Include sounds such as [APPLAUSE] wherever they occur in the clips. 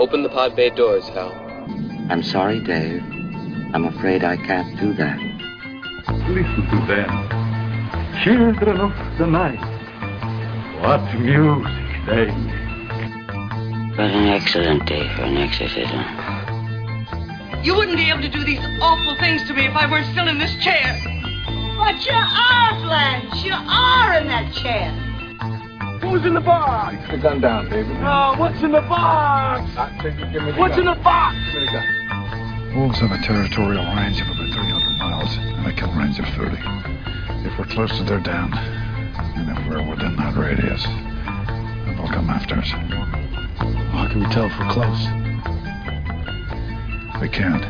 Open the pod bay doors, Hal. I'm sorry, Dave. I'm afraid I can't do that. Listen to them. Children of the night. What music they make. What an excellent day for an exorcism. You wouldn't be able to do these awful things to me if I weren't still in this chair. But you are, Blanche. You are in that chair. Who's in the box? Put the gun down, David. Oh, what's in the box? I take it, give me the What's gun. in the box? Give me the gun. Wolves have a territorial range of about 300 miles and a kill range of 30. If we're close to their den, and if we're within that radius, then they'll come after us. How can we tell if we're close? We can't.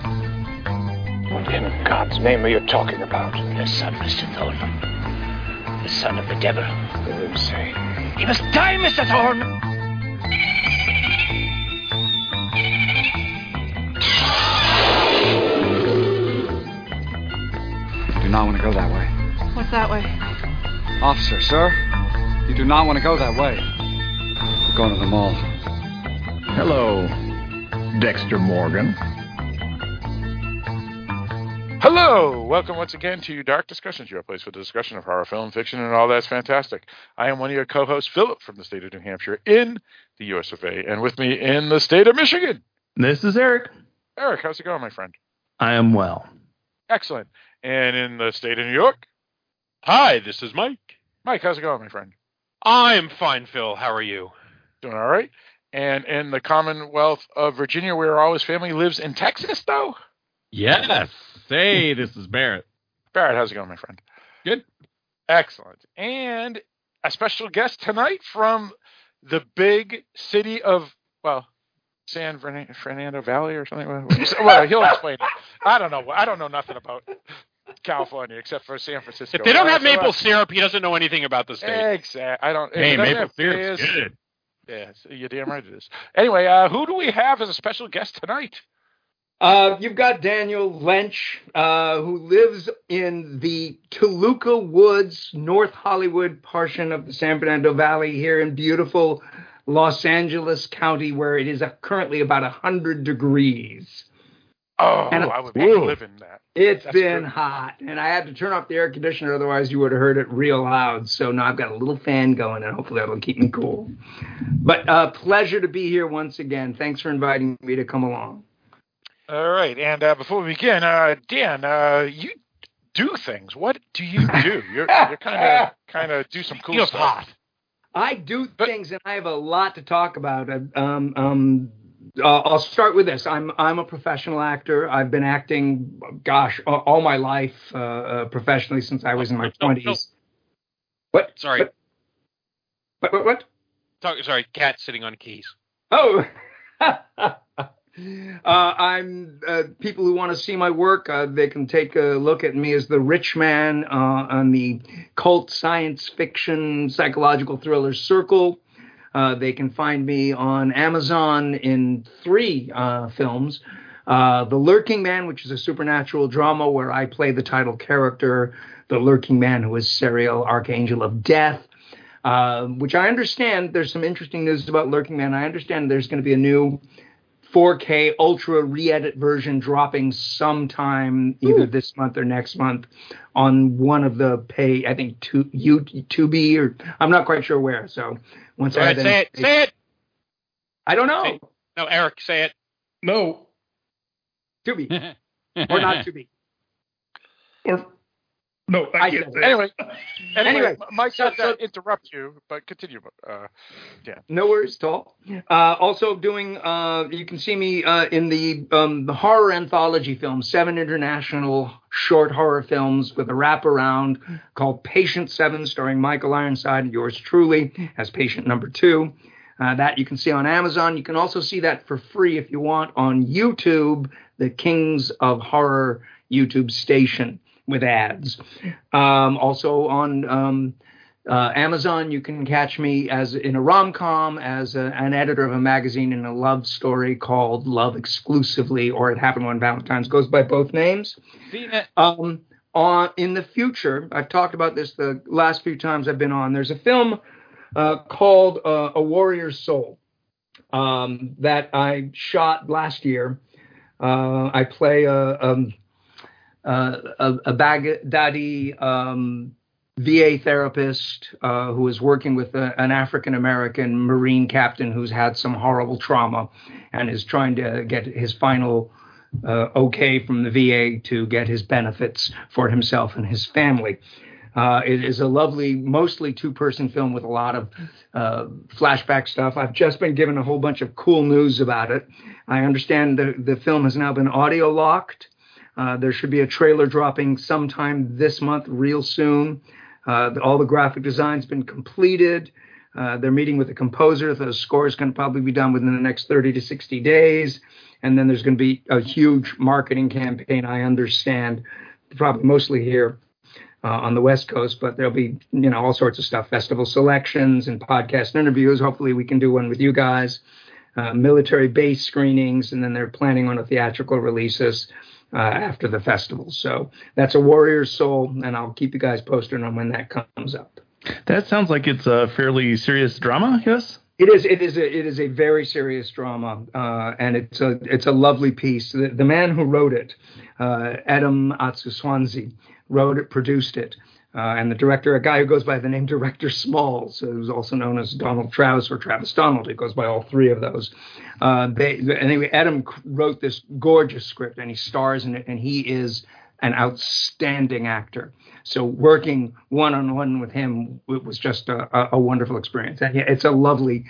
What in God's name are you talking about? The son, Mr. Thorne. The son of the devil. Let him say. He must die, Mr. Thorne! You do not want to go that way. What's that way? Officer, sir, you do not want to go that way. We're going to the mall. Hello, Dexter Morgan. Hello, welcome once again to Dark Discussions, your place for the discussion of horror, film, fiction, and all that's fantastic. I am one of your co-hosts, Philip, from the state of New Hampshire, in the U.S. of A., and with me in the state of Michigan, This is Eric. Eric. How's it going, my friend? I am well. Excellent. And in the state of New York, Hi, this is Mike. Mike. How's it going, my friend? I'm fine, Phil. How are you? Doing all right. And in the Commonwealth of Virginia, where all his family lives in Texas, though. Yes. Hey, [LAUGHS] this is Barrett. Barrett, how's it going, my friend? Good. Excellent. And a special guest tonight from the big city of, well, San Fernando Valley or something. Well, he'll explain it. I don't know. I don't know nothing about California except for San Francisco. If they don't Uh, have uh, maple syrup, he doesn't know anything about the state. Exactly. I don't. Hey, maple syrup's beers. good. Yeah, you're damn right it is. Anyway, uh, who do we have as a special guest tonight? Uh, you've got Daniel Lench, uh, who lives in the Toluca Woods, North Hollywood portion of the San Fernando Valley here in beautiful Los Angeles County, where it is currently about 100 degrees. Oh, And- I would Whoa. live in that. It's That's been good. hot, and I had to turn off the air conditioner, otherwise you would have heard it real loud. So now I've got a little fan going, and hopefully that'll keep me cool. But uh, pleasure to be here once again. Thanks for inviting me to come along. All right, and uh, before we begin, uh, Dan, uh, you do things. What do you do? You're you're kind of kind of do some cool Feels stuff. hot. I do But- things, and I have a lot to talk about. Um, um, uh, I'll start with this. I'm I'm a professional actor. I've been acting, gosh, all, my life uh, uh, professionally since I was in my twenties. What? Sorry. What? What? What? what? Talk, sorry, cat sitting on keys. Oh. [LAUGHS] uh, I'm uh, people who want to see my work. Uh, they can take a look at me as the rich man uh, on the cult science fiction psychological thriller Circle. Uh, they can find me on Amazon in three uh, films. The Lurking Man, which is a supernatural drama where I play the title character, the Lurking Man, who is serial archangel of death. Which I understand. There's some interesting news about Lurking Man. I understand there's going to be a new 4K ultra re-edit version dropping sometime either this month or next month on one of the pay. I think two U Tubi or I'm not quite sure where. So once Go I ahead, have say that it. Say it. I don't know. Say- No, Eric, say it. No. Tubi [LAUGHS] or not Tubi. Or no, thank I can't said- say it. Anyway, anyway, Anyway, Mike so- said so- to interrupt you, but continue. Uh, No worries at all. Uh, also doing, uh, you can see me uh, in the um, the horror anthology film, seven international short horror films with a wraparound called Patient Seven, starring Michael Ironside and yours truly as patient number two. Uh, that you can see on Amazon. You can also see that for free if you want on YouTube, the Kings of Horror YouTube station with ads. Um, also on um, uh, Amazon, you can catch me as in a rom com as a, an editor of a magazine in a love story called Love Exclusively, or It Happened When Valentine's goes by both names. Um, on in the future, I've talked about this the last few times I've been on. There's a film uh, called uh, A Warrior's Soul. um, that I shot last year. Uh, I play a, um, uh, a, a Baghdadi um, VA therapist uh, who is working with a, an African American Marine captain who's had some horrible trauma and is trying to get his final uh, okay from the VA to get his benefits for himself and his family. Uh, it is a lovely, mostly two person film with a lot of uh, flashback stuff. I've just been given a whole bunch of cool news about it. I understand the, the film has now been audio locked. Uh, there should be a trailer dropping sometime this month, real soon. Uh, all the graphic design's been completed. Uh, they're meeting with the composer. The score is going to probably be done within the next 30 to 60 days. And then there's going to be a huge marketing campaign, I understand, probably mostly here uh, on the West Coast, but there'll be you know all sorts of stuff, festival selections and podcast interviews. Hopefully, we can do one with you guys. Uh, military base screenings, and then they're planning on a theatrical releases uh, after the festival. So that's a Warrior's Soul, and I'll keep you guys posted on when that comes up. That sounds like it's a fairly serious drama. Yes. It is. It is. A, it is a very serious drama, uh, and it's a it's a lovely piece. The, the man who wrote it, uh, Adam Atsouanzi, wrote it, produced it. Uh, and the director, a guy who goes by the name Director Smalls, who's also known as Donald Travis or Travis Donald. He goes by all three of those. Uh, they, anyway, Adam wrote this gorgeous script, and he stars in it, and he is an outstanding actor. So working one on one with him it was just a, a, wonderful experience. And it's a lovely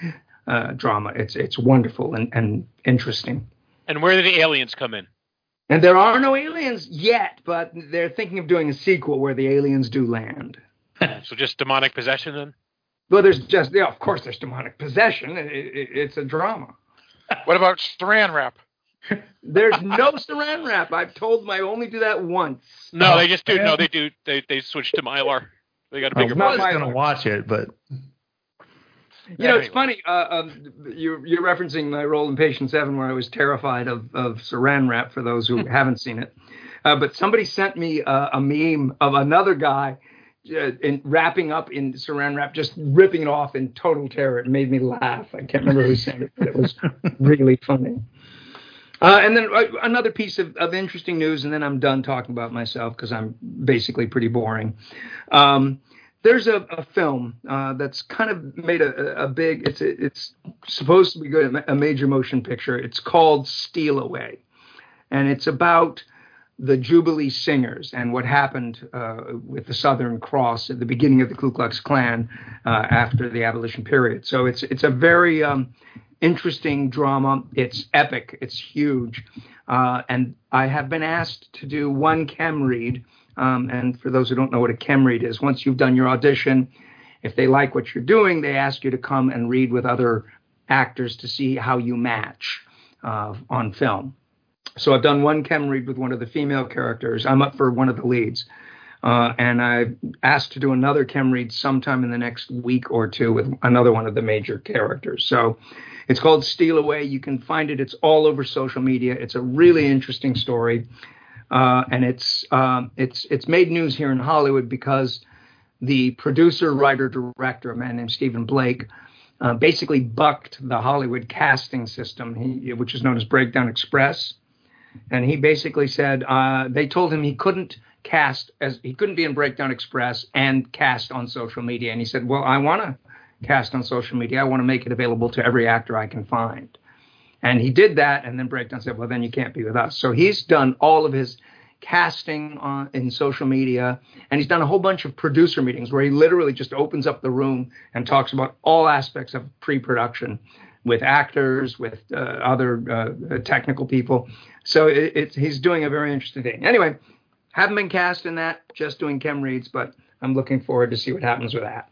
uh, drama. It's it's wonderful and, and interesting. And where do the aliens come in? And there are no aliens yet, but they're thinking of doing a sequel where the aliens do land. [LAUGHS] so just demonic possession then? Well, there's just yeah, of course there's demonic possession. It, it, it's a drama. [LAUGHS] what about Saran wrap? [LAUGHS] There's no Saran wrap. I've told them I only do that once. No, they just do. Man. No, they do. They they switch to Mylar. They got a bigger. I was going to watch it, but you know, it's funny. Uh, um, you're, you're referencing my role in Patient Seven, where I was terrified of, of Saran wrap. For those who [LAUGHS] haven't seen it, uh, but somebody sent me uh, a meme of another guy uh, in, wrapping up in Saran wrap, just ripping it off in total terror. It made me laugh. I can't remember who sent it, but it was [LAUGHS] really funny. Uh, and then uh, another piece of, of, interesting news, and then I'm done talking about myself because I'm basically pretty boring. Um, there's a, a film uh, that's kind of made a, a big. It's it's supposed to be good, a major motion picture. It's called Steal Away, and it's about the Jubilee Singers and what happened uh, with the Southern Cross at the beginning of the Ku Klux Klan uh, after the abolition period. So it's it's a very um, interesting drama. It's epic. It's huge, uh, and I have been asked to do one chem read um, and for those who don't know what a chem read is, once you've done your audition, if they like what you're doing, they ask you to come and read with other actors to see how you match uh, on film. So I've done one chem read with one of the female characters. I'm up for one of the leads. Uh, and I asked to do another chem read sometime in the next week or two with another one of the major characters. So it's called Steal Away. You can find it. It's all over social media. It's a really interesting story. Uh, and it's um, it's it's made news here in Hollywood because the producer, writer, director, a man named Stephen Blake, uh, basically bucked the Hollywood casting system, he, which is known as Breakdown Express. And he basically said uh, they told him he couldn't cast as he couldn't be in Breakdown Express and cast on social media. And he said, "Well, I want to cast on social media. I want to make it available to every actor I can find." And he did that, and then Breakdown said, "Well, then you can't be with us." So he's done all of his casting on in social media, and he's done a whole bunch of producer meetings where he literally just opens up the room and talks about all aspects of pre-production with actors, with uh, other uh, technical people. So it, it's he's doing a very interesting thing. Anyway, haven't been cast in that, just doing chem reads, but I'm looking forward to see what happens with that.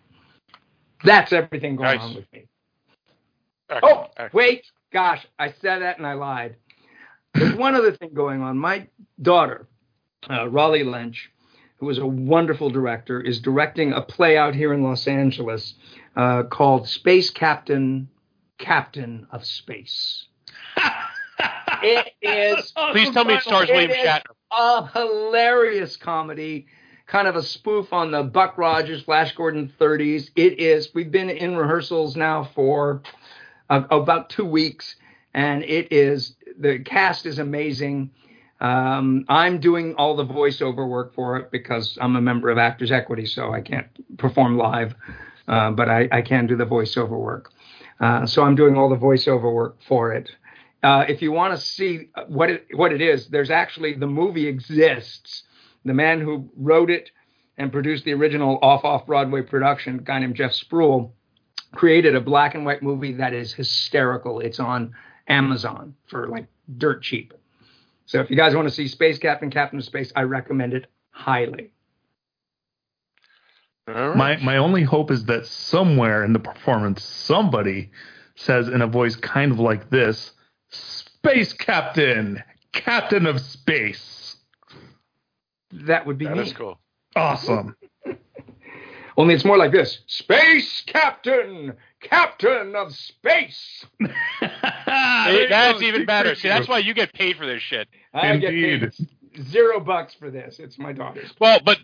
That's everything going nice. on with me. Oh, wait, Gosh, I said that and I lied. There's one other thing going on. My daughter, uh, Raleigh Lench, who is a wonderful director, is directing a play out here in Los Angeles uh, called Space Captain, Captain of Space. [LAUGHS] it is. Please tell me it stars William Shatner. A hilarious comedy, kind of a spoof on the Buck Rogers, Flash Gordon 30s. It is. We've been in rehearsals now for uh, about two weeks, and it is the cast is amazing. Um, I'm doing all the voiceover work for it because I'm a member of Actors Equity, so I can't perform live, uh, but I, I can do the voiceover work. Uh, so I'm doing all the voiceover work for it. Uh, if you want to see what it what it is, there's actually the movie exists. The man who wrote it and produced the original off off Broadway production, guy named Jeff Spruill, created a black and white movie that is hysterical. It's on Amazon for like dirt cheap. So if you guys want to see Space Captain, Captain of Space, I recommend it highly. My my only hope is that somewhere in the performance, somebody says in a voice kind of like this, "Space Captain, Captain of Space." That would be That me. is cool. Awesome. Only it's more like this: Space Captain, Captain of Space. [LAUGHS] That's even better. See, that's why you get paid for this shit. I get paid zero bucks for this. It's my daughter's. Well, but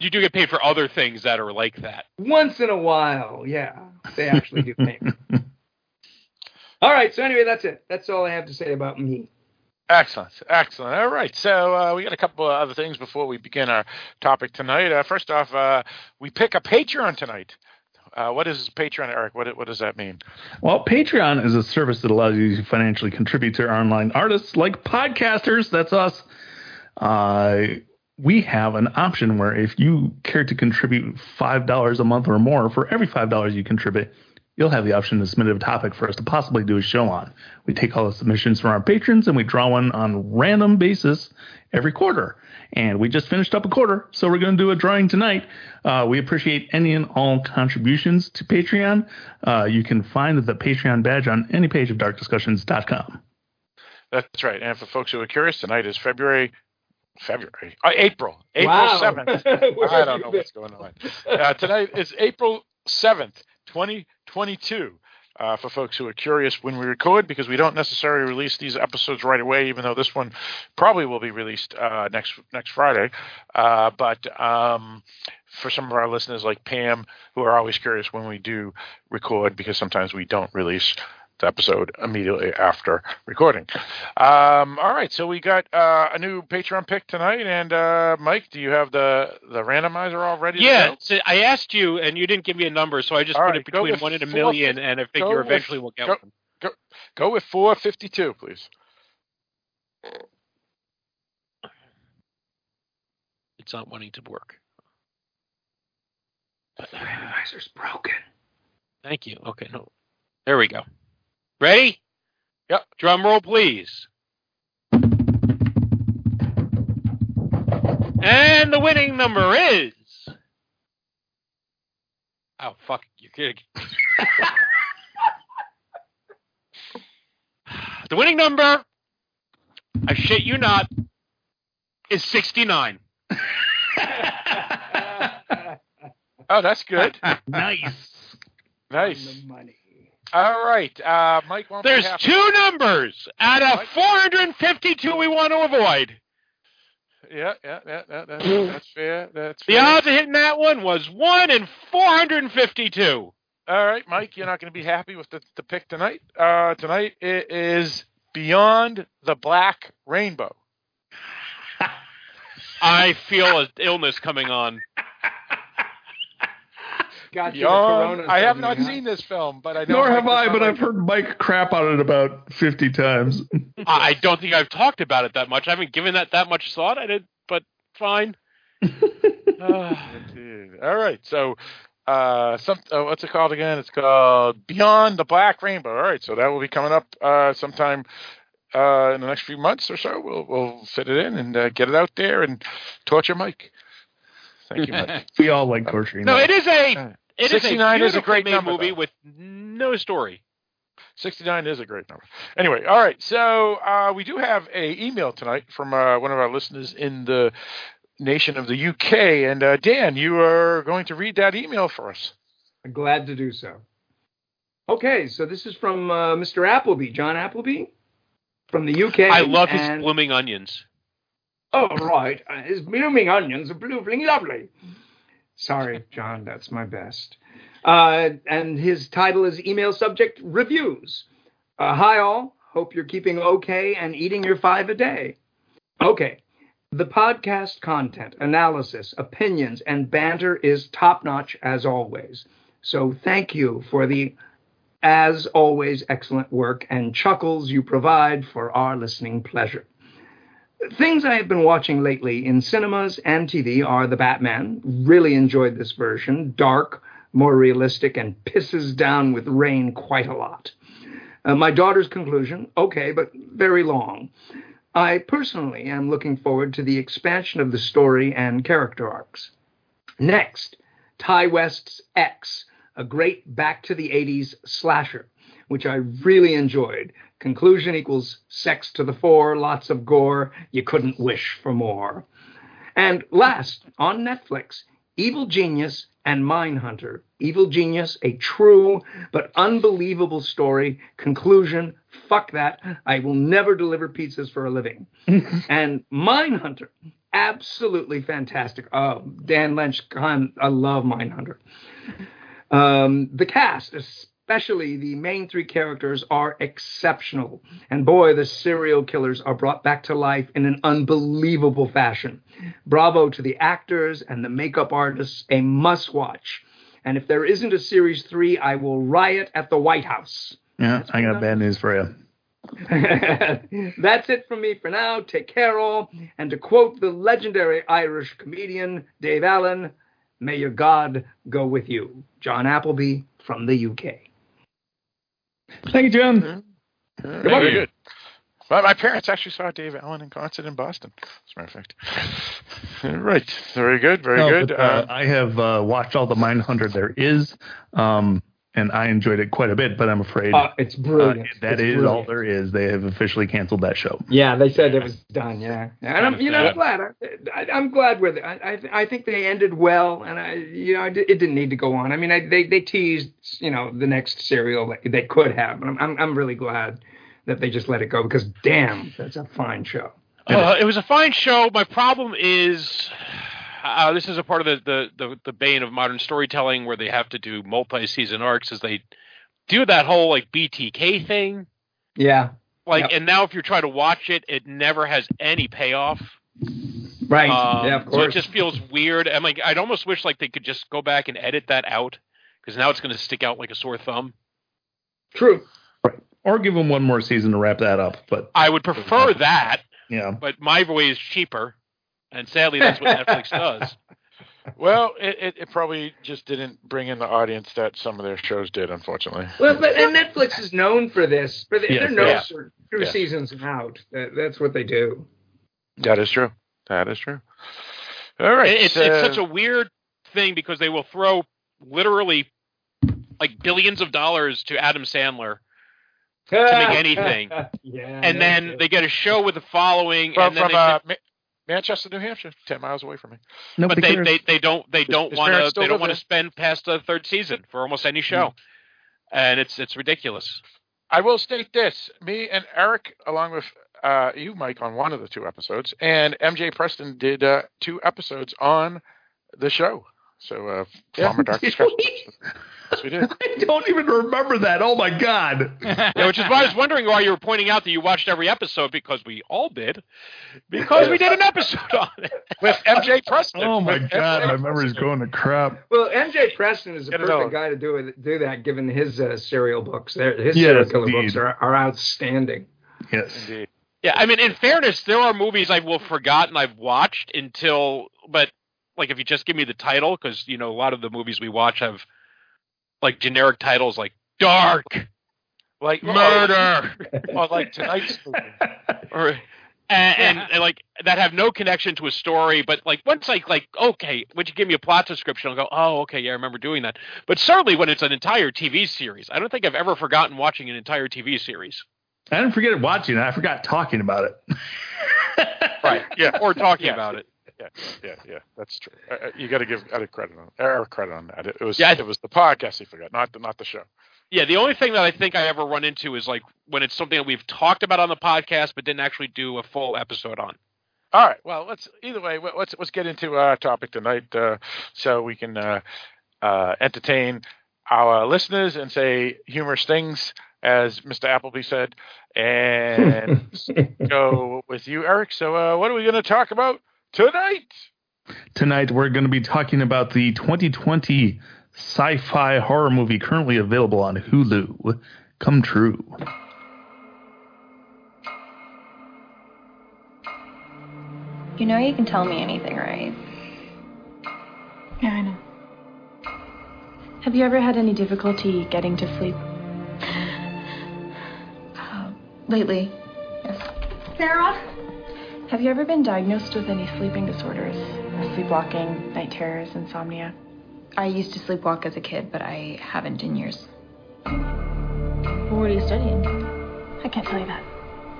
you do get paid for other things that are like that. Once in a while, yeah, they actually do pay. me. [LAUGHS] all right. So anyway, that's it. That's all I have to say about me. Excellent, excellent. All right, so uh, we got a couple of other things before we begin our topic tonight. Uh, first off, uh, we pick a Patreon tonight. Uh, what is Patreon, Eric? What what does that mean? Well, Patreon is a service that allows you to financially contribute to online artists like podcasters. That's us. Uh, we have an option where if you care to contribute $5 a month or more, for every $5 you contribute, you'll have the option to submit a topic for us to possibly do a show on. We take all the submissions from our patrons and we draw one on random basis every quarter. And we just finished up a quarter, so we're going to do a drawing tonight. Uh, we appreciate any and all contributions to Patreon. Uh, you can find the Patreon badge on any page of darkdiscussions.com. That's right. And for folks who are curious, tonight is February, February, uh, April, April Wow. seventh. [LAUGHS] Where I don't know what's going on. Uh, tonight is April seventh, twenty twenty two. Uh, for folks who are curious when we record, because we don't necessarily release these episodes right away, even though this one probably will be released uh, next next Friday. Uh, but um, for some of our listeners like Pam, who are always curious when we do record, because sometimes we don't release episode immediately after recording. Um, all right, so we got uh, a new Patreon pick tonight, and uh, Mike, do you have the the randomizer all ready? to Yeah, go? so I asked you, and you didn't give me a number, so I just All put right, it between one and a four million, fif- and I go figure with- eventually we'll get go- one. Go go with four fifty two, please. It's not wanting to work. The randomizer's broken. Thank you. Okay, no. There we go. Ready? Yep. Drum roll, please. And the winning number is. Oh fuck! You're kidding. [LAUGHS] the winning number, I shit you not, is sixty-nine. [LAUGHS] Oh, that's good. nice. nice. Money. All right, uh, Mike. won't There's two numbers out of 452 we want to avoid. Yeah, yeah, yeah, yeah that's, that's fair. That's The fair. odds of hitting that one was 1 in 452. All right, Mike, you're not going to be happy with the, the pick tonight. Uh, tonight it is Beyond the Black Rainbow. [LAUGHS] I feel an illness coming on. [LAUGHS] Got you. I have not seen this film, but I know. Nor Mike have I, but I've heard Mike crap on it about 50 times. [LAUGHS] I I don't think I've talked about it that much. I haven't given that that much thought. I did, but fine. [LAUGHS] Indeed. All right, so uh, some uh, what's it called again? It's called Beyond the Black Rainbow. All right, so that will be coming up uh, sometime uh, in the next few months or so. We'll we'll fit it in and uh, get it out there and torture Mike. Thank you, Mike. [LAUGHS] we all like torturing. no, Mike. it is a it is a 69 is a great beautifully made number, movie though. with no story. 69 is a great number. Anyway, all right. So uh, we do have a email tonight from uh, one of our listeners in the nation of the UK. And uh, Dan, you are going to read that email for us. I'm Glad to do so. Okay, so this is from uh, Mr. Appleby, John Appleby, from the UK. I love his and- blooming onions. Oh, right. Uh, His blooming onions are blooming lovely. Sorry, John, that's my best. Uh, and his title is email subject reviews. Uh, hi all, hope you're keeping okay and eating your five a day. Okay, the podcast content, analysis, opinions, and banter is top notch as always. So thank you for the, as always, excellent work and chuckles you provide for our listening pleasure. Things I have been watching lately in cinemas and TV are The Batman. Really enjoyed this version. Dark, more realistic, and pisses down with rain quite a lot. Uh, my daughter's conclusion okay, but very long. I personally am looking forward to the expansion of the story and character arcs. Next, Ti West's X, a great back to the 80s slasher, which I really enjoyed. Conclusion equals sex to the fore, lots of gore, you couldn't wish for more. And last, on Netflix, Evil Genius and Mindhunter. Evil Genius, a true but unbelievable story. Conclusion, fuck that. I will never deliver pizzas for a living. [LAUGHS] and Mindhunter, absolutely fantastic. Oh, Dan Lench, I love Mindhunter. Um, the cast, especially the main three characters, are exceptional. And boy, the serial killers are brought back to life in an unbelievable fashion. Bravo to the actors and the makeup artists, a must watch. And if there isn't a series three, I will riot at the White House. Yeah, I got bad news for you. [LAUGHS] That's it from me for now. Take care, all. And to quote the legendary Irish comedian Dave Allen, may your God go with you. John Appleby from the UK. Thank you, John. Very good. Well, my parents actually saw Dave Allen in concert in Boston, as a matter of fact. [LAUGHS] right. Very good. Very No, good. but, uh, I have uh, watched all the Mindhunter there is, um, and I enjoyed it quite a bit. But I'm afraid Uh, it's brilliant. uh, that It's is brilliant. all there is. They have officially canceled that show. Yeah, they said it was done. Yeah, and I'm, you know, I'm glad. I, I, I'm glad with it. I, I, I think they ended well, and I, you know, I it didn't need to go on. I mean, I, they, they teased, you know, the next serial that they could have, but I'm, I'm, I'm really glad that they just let it go because, damn, that's a fine show. Uh, it was a fine show. My problem is, uh, this is a part of the, the, the, the bane of modern storytelling where they have to do multi-season arcs. Is they do that whole like BTK thing, Yeah, like, Yep. and now if you're trying to watch it, it never has any payoff. right. Um, yeah, of course. So it just feels weird. I'm like, I'd almost wish like they could just go back and edit that out because now it's going to stick out like a sore thumb. True. Right. Or give them one more season to wrap that up. But I would prefer that, yeah, but my way is cheaper, and sadly that's what Netflix does. [LAUGHS] well, it, it, it probably just didn't bring in the audience that some of their shows did, unfortunately. Well, but and Netflix is known for this. For the, Yes, they're known yeah. for two Yeah. seasons out. That, that's what they do. That is true. That is true. All right. It's uh, it's such a weird thing because they will throw literally like billions of dollars to Adam Sandler, to make [LAUGHS] anything. yeah, and then they get a show with a following, from, and then from they, uh, Ma- Manchester, New Hampshire, ten miles away from me. No, but they, they they don't they don't want to they don't want to spend past the third season for almost any show, and it's it's ridiculous. I will state this: me and Eric, along with uh, you, Mike, on one of the two episodes, and MJ Preston did uh, two episodes on the show. So, uh, Yeah. Farmer Dark [LAUGHS] Discussion. yes, we did. [LAUGHS] I don't even remember that. Oh my god. Yeah, which is why I was wondering why you were pointing out that you watched every episode because we all did, because we did an episode on it. With MJ Preston. Oh my With god, MJ my memory's going to crap. Well, MJ Preston is a Get perfect guy to do it, do that, given his uh, serial books. They're- His Yes, serial killer indeed. books are, are outstanding. Yes. Indeed. Yeah, I mean, in fairness, there are movies I will forgotten I've watched until, but like if you just give me the title, because you know a lot of the movies we watch have like generic titles like Dark, Like oh, Murder, Or like tonight's movie. [LAUGHS] or and, and, and like that have no connection to a story. But like once I like, okay, would you give me a plot description? I'll go, oh, okay, yeah, I remember doing that. But certainly when it's an entire TV series, I don't think I've ever forgotten watching an entire TV series. I didn't forget watching it. I forgot talking about it. Right. [LAUGHS] Yeah. Or talking Yeah. about it. Yeah, yeah, yeah. That's true. Uh, uh, you got to give Eric credit on Eric credit on that. It, it was Yeah, I- it was the podcast he forgot, not the not the show. Yeah, the only thing that I think I ever run into is like when it's something that we've talked about on the podcast but didn't actually do a full episode on. All right. Well, let's either way. let- Let's let's get into our topic tonight, uh, so we can uh, uh, entertain our listeners and say humorous things, as Mr. Appleby said, and [LAUGHS] go with you, Eric. So, uh, what are we going to talk about tonight? Tonight, we're going to be talking about the 2020 sci fi horror movie currently available on Hulu, Come True. You know you can tell me anything, right? Yeah, I know. Have you ever had any difficulty getting to sleep? Uh, [SIGHS] lately, yes. Sarah? Have you ever been diagnosed with any sleeping disorders? Sleepwalking, night terrors, insomnia? I used to sleepwalk as a kid, but I haven't in years. What are you studying? I can't tell you that.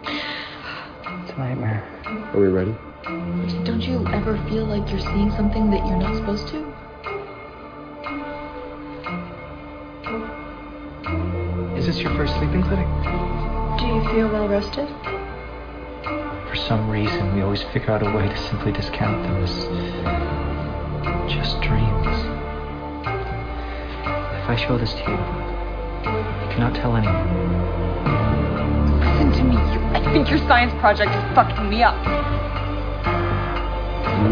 It's a nightmare. Are we ready? Don't you ever feel like you're seeing something that you're not supposed to? Is this your first sleeping clinic? Do you feel well rested? For some reason, we always figure out a way to simply discount them as just dreams. If I show this to you, you cannot tell anyone. Listen to me. You, I think your science project is fucking me up.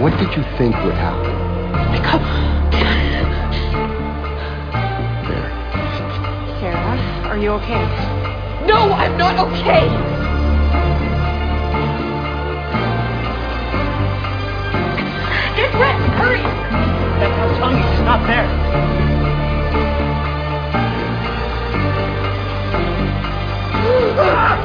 What did you think would happen? Wake up. There. Sarah, are you okay? No, I'm not okay. You, it's not there. Run!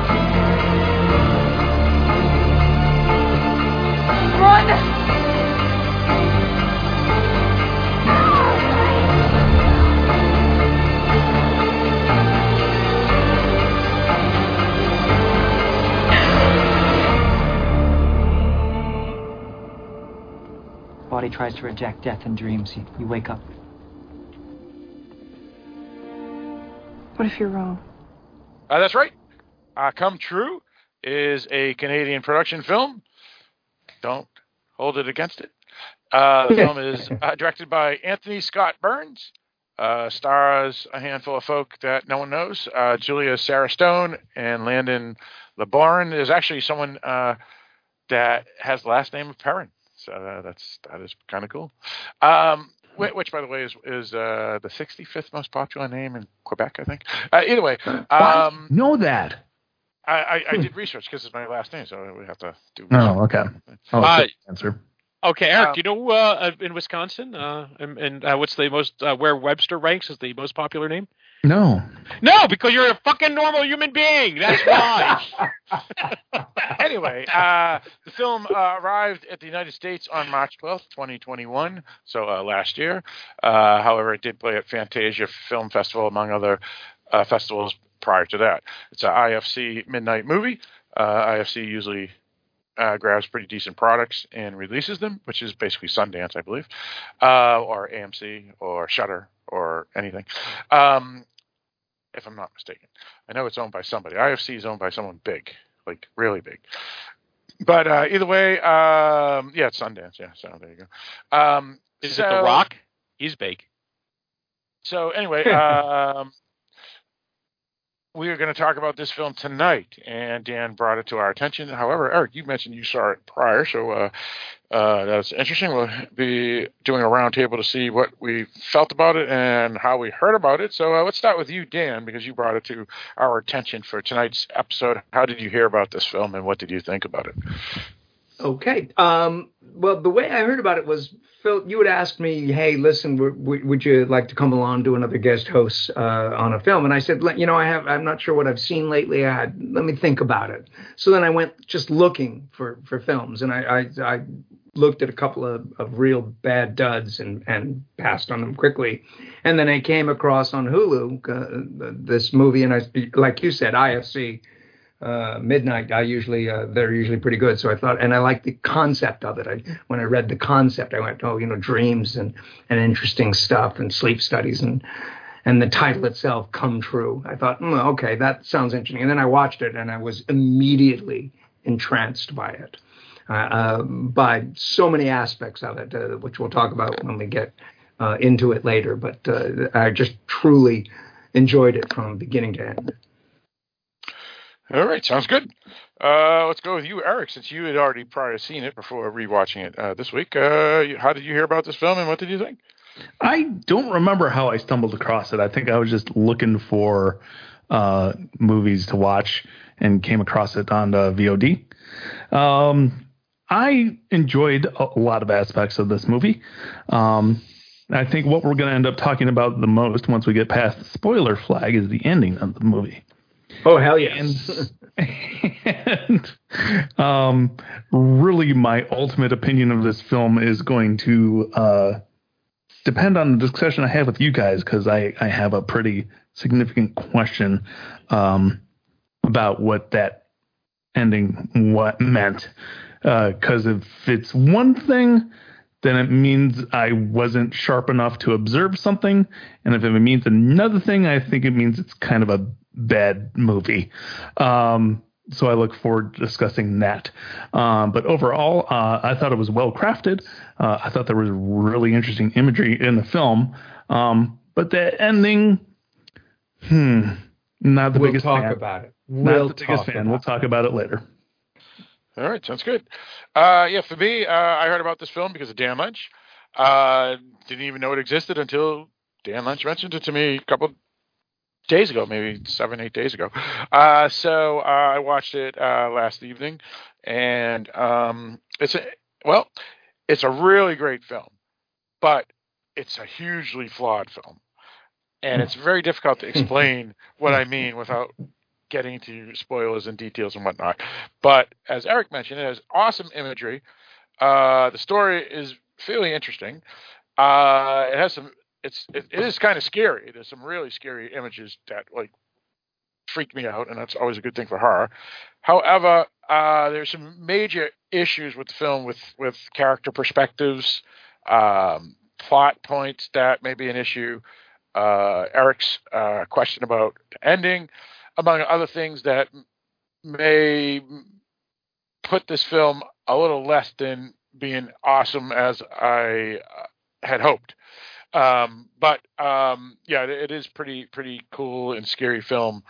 Tries to reject death in dreams. You, you wake up. What if you're wrong? Uh, that's right. Uh, Come True is a Canadian production film. Don't hold it against it. Uh, the film [LAUGHS] is uh, directed by Anthony Scott Burns. Uh, stars a handful of folk that no one knows. Uh, Julia Sarah Stone and Landon Liboiron. There's actually someone uh, that has the last name of Perrin. So uh, that's that is kind of cool. Um, which, which, by the way, is is uh, the 65th most popular name in Quebec, I think. Uh, either way, um, know that. I, I, I did research because it's my last name, so we have to do. Oh, okay. Oh, Uh, answer. Okay, Eric, Um, do you know uh, in Wisconsin, uh, and, and uh, what's the most uh, where Webster ranks as the most popular name? No. No, because you're a fucking normal human being. That's why. [LAUGHS] anyway, uh, the film uh, arrived at the United States on March 12th, 2021, so uh, last year. Uh, however, it did play at Fantasia Film Festival, among other uh, festivals prior to that. It's an IFC midnight movie. Uh, IFC usually uh, grabs pretty decent products and releases them, which is basically Sundance, I believe, uh, or AMC or Shudder or anything. Um, if I'm not mistaken, I know it's owned by somebody. IFC is owned by someone big, like really big. But uh, either way, um, yeah, it's Sundance. Yeah, so there you go. Um, Is so, it The Rock? He's big. So anyway, [LAUGHS] um, we are going to talk about this film tonight, and Dan brought it to our attention. However, Eric, you mentioned you saw it prior, so uh, uh, that's interesting. We'll be doing a roundtable to see what we felt about it and how we heard about it. So uh, let's start with you, Dan, because you brought it to our attention for tonight's episode. How did you hear about this film, and what did you think about it? Okay. Um, well, the way I heard about it was Phil. You had asked me, "Hey, listen, w- w- would you like to come along do another guest host uh, on a film?" And I said, "You know, I have. I'm not sure what I've seen lately. I let me think about it." So then I went just looking for for films, and I I, I looked at a couple of, of real bad duds and and passed on them quickly, and then I came across on Hulu uh, this movie, and I like you said, IFC uh, midnight. I usually uh, they're usually pretty good. So I thought, and I like the concept of it. I, when I read the concept, I went, oh, you know, dreams and and interesting stuff and sleep studies and and the title itself, come true. I thought, mm, okay, that sounds interesting. And then I watched it, and I was immediately entranced by it, uh, uh, by so many aspects of it, uh, which we'll talk about when we get into it later. But I just truly enjoyed it from beginning to end. All right, sounds good. Uh, let's go with you, Eric, since you had already prior seen it before rewatching it uh, this week. Uh, how did you hear about this film and what did you think? I don't remember how I stumbled across it. I think I was just looking for uh, movies to watch and came across it on the VOD. Um, I enjoyed a lot of aspects of this movie. Um, I think what we're going to end up talking about the most once we get past the spoiler flag is the ending of the movie. Oh hell yes! and um, really, my ultimate opinion of this film is going to uh, depend on the discussion I have with you guys because I, I have a pretty significant question um, about what that ending what meant. Because if it's one thing, then it means I wasn't sharp enough to observe something, and if it means another thing, I think it means it's kind of a bad movie. Um, so I look forward to discussing that. Um, but overall, uh, I thought it was well crafted. Uh, I thought there was really interesting imagery in the film. Um, but the ending, hmm, not the biggest We'll biggest talk fan. about it. Not We'll the biggest talk fan. We'll talk about it later. All right, sounds good. Uh, yeah, for me, uh, I heard about this film because of Dan Lench. Uh, didn't even know it existed until Dan Lench mentioned it to me a couple days ago, maybe seven, eight days ago. Uh, so uh, I watched it uh, last evening, and um, it's a well, it's a really great film, but it's a hugely flawed film, and it's very difficult to explain [LAUGHS] what I mean without getting into spoilers and details and whatnot. But as Eric mentioned, it has awesome imagery. Uh, the story is fairly interesting. Uh, it has some. It's it, it is kind of scary. There's some really scary images that like freak me out, and that's always a good thing for horror. However, uh, there's some major issues with the film with with character perspectives, um, plot points that may be an issue. Uh, Eric's uh, question about ending, among other things that may put this film a little less than being awesome as I uh, had hoped. Um, but um, yeah, it, it is pretty pretty cool and scary film.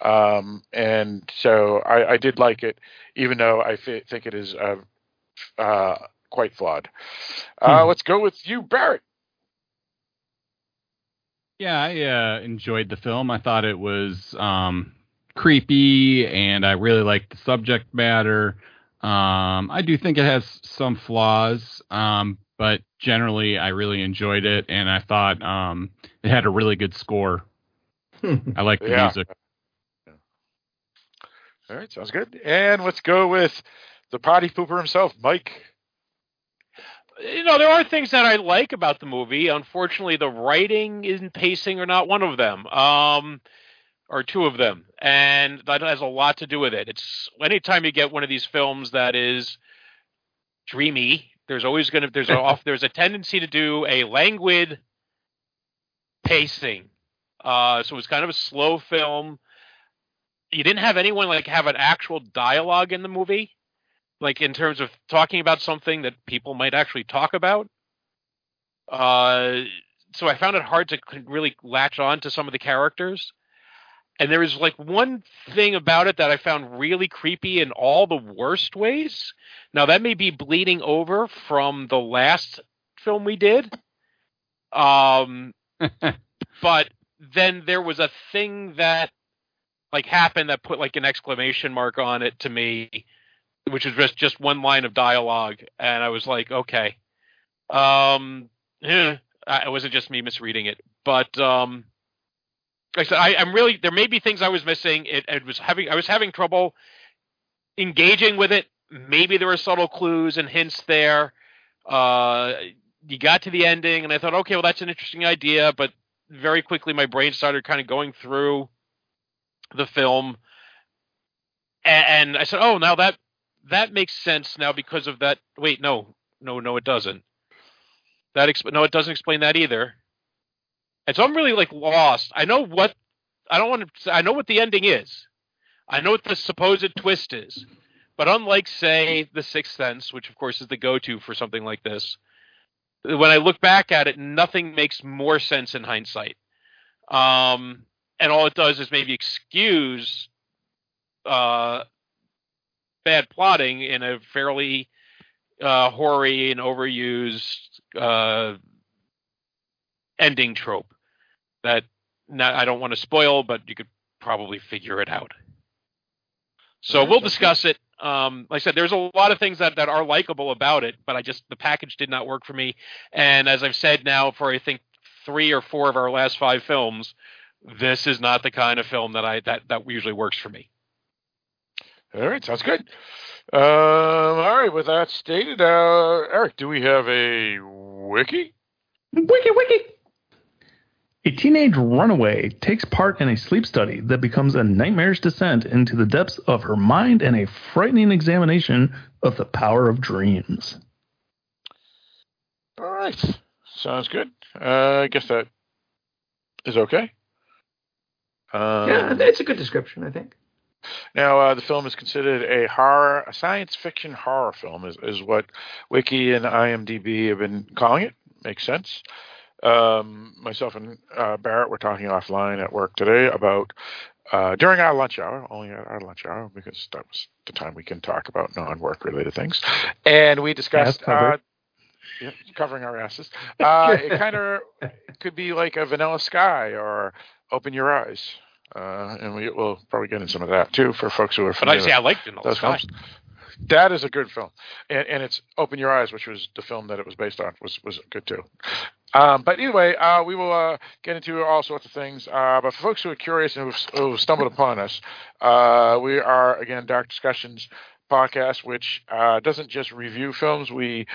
Um, and so I, I did like it, even though I think it is uh, uh, quite flawed. Uh, Hmm. Let's go with you, Barrett. Yeah, I uh, enjoyed the film. I thought it was um, creepy, and I really liked the subject matter. Um, I do think it has some flaws, um, but generally, I really enjoyed it, and I thought um, it had a really good score. [LAUGHS] I like the Yeah. music. All right, sounds good. And let's go with the potty pooper himself, Mike. you know, there are things that I like about the movie. Unfortunately, the writing and pacing are not one of them, um, or two of them, and that has a lot to do with it. It's anytime you get one of these films that is dreamy, there's always going to there's a off there's a tendency to do a languid pacing. Uh, so it was kind of a slow film. You didn't have anyone like have an actual dialogue in the movie like in terms of talking about something that people might actually talk about. Uh, so I found it hard to really latch on to some of the characters. And there is like one thing about it that I found really creepy in all the worst ways. Now that may be bleeding over from the last film we did. Um, [LAUGHS] but then there was a thing that like happened that put like an exclamation mark on it to me which was just just one line of dialogue, and I was like, okay, um, eh, it wasn't just me misreading it, but um, like I said, I, I'm really there may be things I was missing. It, it was having I was having trouble engaging with it. Maybe there were subtle clues and hints there. Uh, you got to the ending, and I thought, okay, well, that's an interesting idea, but very quickly my brain started kind of going through the film, and, and I said, oh, now that that makes sense now because of that. Wait, no, no, no, it doesn't. That exp- no, it doesn't explain that either. And so I'm really like lost. I know what I don't want to. I know what the ending is. I know what the supposed twist is. But unlike, say, The Sixth Sense, which of course is the go-to for something like this, when I look back at it, nothing makes more sense in hindsight. Um, and all it does is maybe excuse uh, bad plotting in a fairly uh, hoary and overused uh, ending trope that not, I don't want to spoil, but you could probably figure it out. So we'll discuss it. Um, like I said, there's a lot of things that, that are likable about it, but I just the package did not work for me. And as I've said now for I think three or four of our last five films, this is not the kind of film that I that that usually works for me. All right, sounds good. Um, all right, with that stated, uh, Eric, do we have a wiki? Wiki, wiki. A teenage runaway takes part in a sleep study that becomes a nightmarish descent into the depths of her mind and a frightening examination of the power of dreams. All right, sounds good. Uh, I guess that is okay. Um, yeah, it's a good description, I think. Now, uh, the film is considered a horror, a science fiction horror film, is, is what Wiki and IMDb have been calling it. Makes sense. Um, myself and uh, Barrett were talking offline at work today about uh, during our lunch hour, only at our lunch hour, because that was the time we can talk about non-work related things, and we discussed uh, yeah, covering our asses. Uh, it [LAUGHS] kind of could be like a Vanilla Sky or Open Your Eyes. Uh, and we will probably get into some of that too for folks who are But familiar. I say I like Vanilla those Sky. films. That is a good film, and, and it's Open Your Eyes, which was the film that it was based on, was was good too. Um, but anyway, uh, we will uh, get into all sorts of things. Uh, but for folks who are curious and who've, who've stumbled upon us, uh, we are again Dark Discussions podcast, which uh, doesn't just review films we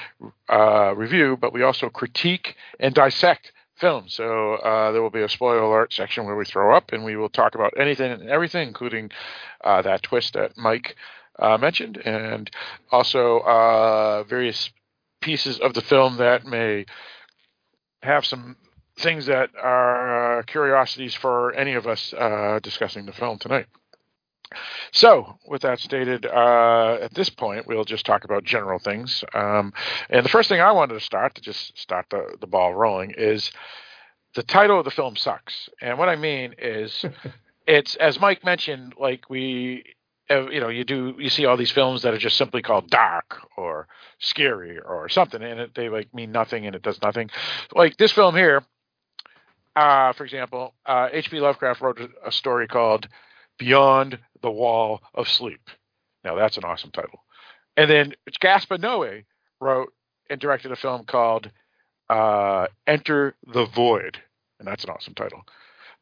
uh, review, but we also critique and dissect films. So uh, there will be a spoiler alert section where we throw up, and we will talk about anything and everything, including uh, that twist that Mike uh, mentioned, and also various pieces of the film that may have some things that are uh, curiosities for any of us uh, discussing the film tonight. So, with that stated, uh, at this point, we'll just talk about general things. Um, and the first thing I wanted to start, to just start the, the ball rolling, is the title of the film sucks. And what I mean is, [LAUGHS] it's, as Mike mentioned, like we, you know, you do, you see all these films that are just simply called dark or scary or something, and it, they like mean nothing and it does nothing. Like this film here, uh, for example, uh, H.P. Lovecraft wrote a, story called Beyond the Wall of Sleep. Now that's an awesome title. And then Gaspar Noé wrote and directed a film called uh, Enter the Void, and that's an awesome title.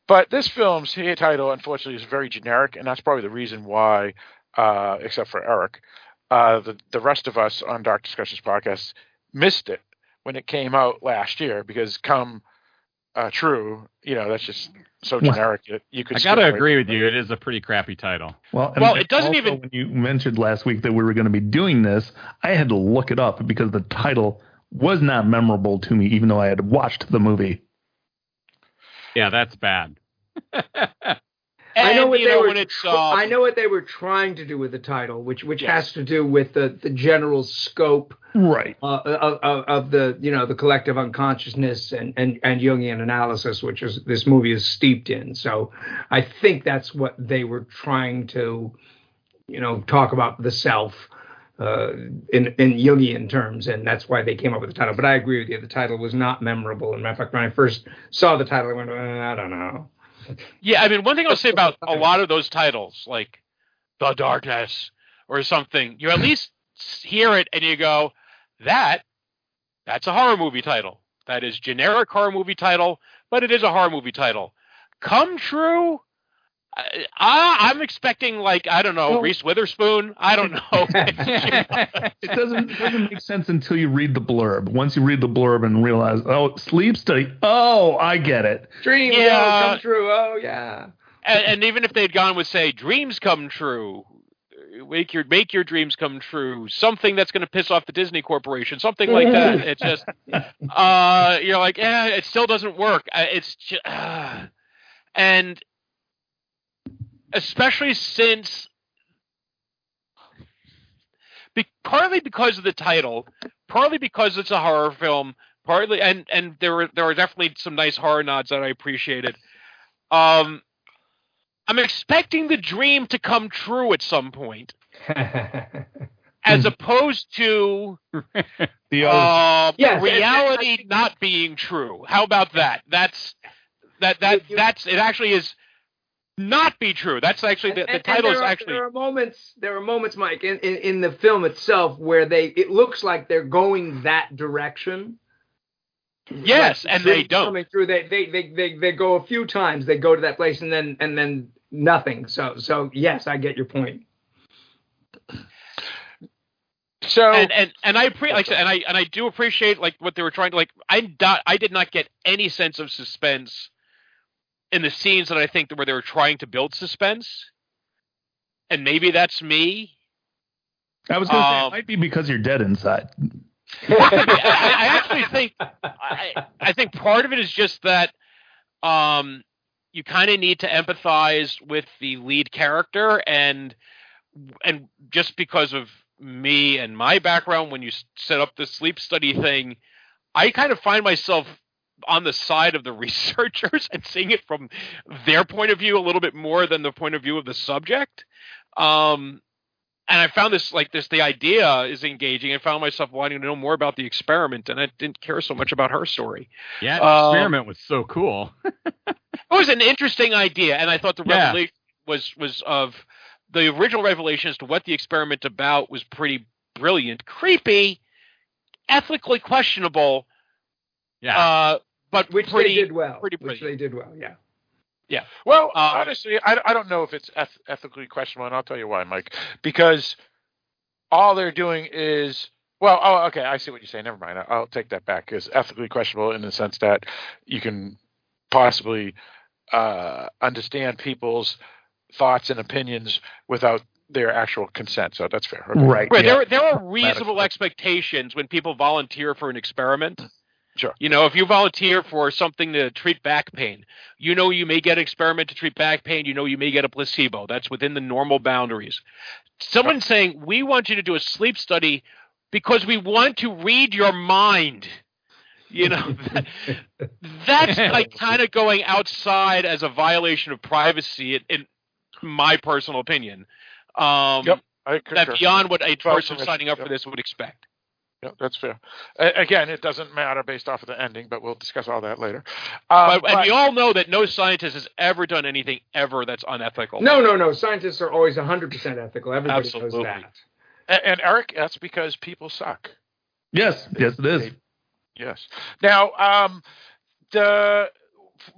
But this film's title, unfortunately, is very generic, and that's probably the reason why, uh, except for Eric, uh, the the rest of us on Dark Discussions podcast missed it when it came out last year because come uh, true, you know, that's just so generic. You, you could. I gotta right agree with you. It is a pretty crappy title. Well, Well, it doesn't also even- When you mentioned last week that we were going to be doing this, I had to look it up because the title was not memorable to me, even though I had watched the movie. Yeah, that's bad. [LAUGHS] I know what they know, were. when it's, tr- um, I know what they were trying to do with the title, which which Yes. has to do with the the general scope Right. uh, of, of, of the you know the collective unconsciousness and, and and Jungian analysis, which is this movie is steeped in. So I think that's what they were trying to, you know, talk about the self uh, in in Jungian terms, and that's why they came up with the title. But I agree with you, the title was not memorable. And matter of fact, when I first saw the title, I went, uh, I don't know. Yeah, I mean, one thing I'll say about a lot of those titles, like The Darkness or something, you at hmm. least hear it and you go, that, that's a horror movie title. That is generic horror movie title, but it is a horror movie title. Come True, I, I, I'm expecting like I don't know Well- Reese Witherspoon. I don't know. [LAUGHS] [LAUGHS] It doesn't it doesn't make sense until you read the blurb. Once you read the blurb and realize, oh, sleep study. Oh, I get it. Dreams Yeah. come true. Oh yeah. and, and even if they'd gone with say dreams come true make your make your dreams come true something that's going to piss off the disney corporation something like that [LAUGHS] it's just uh you're like yeah it still doesn't work Uh, it's just, [SIGHS] uh, and especially since be, partly because of the title partly because it's a horror film partly and and there were there were definitely some nice horror nods that i appreciated Um, I'm expecting the dream to come true at some point, [LAUGHS] as opposed to [LAUGHS] the uh, Yes, reality not being true. How about that? That's that that that's it. Actually, is not be true. That's actually the, the title is are, actually there are moments there are moments mike in, in, in the film itself where they it looks like they're going that direction yes, Like, and they don't. coming through they, they they they they go a few times they go to that place and then and then nothing so so yes i get your point So and and and I pre- like I said, and I and I do appreciate like what they were trying to like. I do- I did not get any sense of suspense in the scenes that I think where they were trying to build suspense, and maybe that's me. I was going to say Um, it might be because you're dead inside. [LAUGHS] I, I actually think I, I think part of it is just that um, you kind of need to empathize with the lead character, and and just because of me and my background, when you set up the sleep study thing, I kind of find myself on the side of the [LAUGHS] researchers and seeing it from their point of view a little bit more than the point of view of the subject. Um, and I found this like this the idea is engaging. I found myself wanting to know more about the experiment, and I didn't care so much about her story. Yeah, the Um, experiment was so cool. [LAUGHS] It was an interesting idea, and I thought the Yeah. revelation was was of the original revelation as to what the experiment about was pretty brilliant, creepy, ethically questionable. Yeah, uh, but which pretty they did well pretty which they did well yeah Yeah. Well, Uh, honestly, I, I don't know if it's eth- ethically questionable, and I'll tell you why, Mike. Because all they're doing is well, oh, okay, I see what you're saying. Never mind, I- I'll take that back. It's ethically questionable in the sense that you can possibly uh, understand people's thoughts and opinions without their actual consent. So that's fair. Okay. Right. Right. yeah. There, there are reasonable expectations when people volunteer for an experiment. Sure. You know, if you volunteer for something to treat back pain, you know you may get an experiment to treat back pain. You know you may get a placebo. That's within the normal boundaries. Someone saying we want you to do a sleep study because we want to read your mind. You know, that, that's [LAUGHS] like kind of going outside as a violation of privacy, in, in my personal opinion. Um, Yep, I concur. that beyond what a person signing up yep. for this would expect. Yeah, that's fair. A- again, it doesn't matter based off of the ending, but we'll discuss all that later. Um, but, and we all know that no scientist has ever done anything ever that's unethical. no no no scientists are always 100% ethical everybody Absolutely. knows that and, and Eric, that's because people suck. Yes, yes, it is. Yes. Now, um, the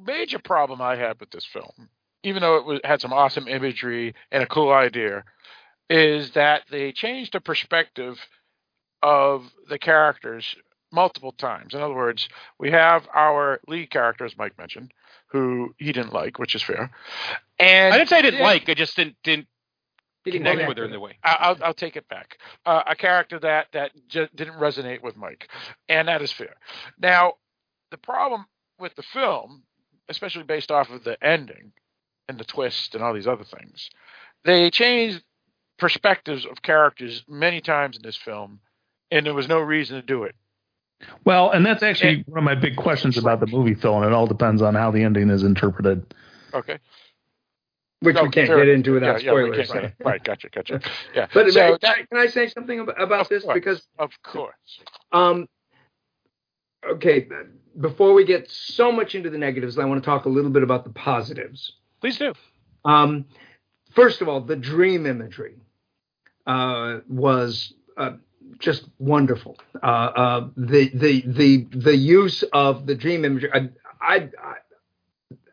major problem I had with this film, even though it was, had some awesome imagery and a cool idea, is that they changed the perspective of the characters multiple times. In other words, we have our lead character, as Mike mentioned, who he didn't like, which is fair. And I didn't say I didn't Yeah. like. I just didn't didn't didn't connect connect with her in the way. I- I'll, I'll take it back. Uh, a character that that just didn't resonate with Mike, and that is fair. Now, the problem with the film, especially based off of the ending and the twist and all these other things, they changed perspectives of characters many times in this film, and there was no reason to do it. Well, and that's actually one of my big questions about the movie, Phil, and it all depends on how the ending is interpreted. Okay. which No, we can't fair. get into without yeah, yeah, spoilers can't get. Right, gotcha, gotcha. [LAUGHS] Yeah. but so can i say something about, about this course. because of course. Um, okay, before we get so much into the negatives, I want to talk a little bit about the positives. Please do. Um, first of all, the dream imagery uh, was uh, just wonderful. Uh, uh, the the the the use of the dream imagery. I, I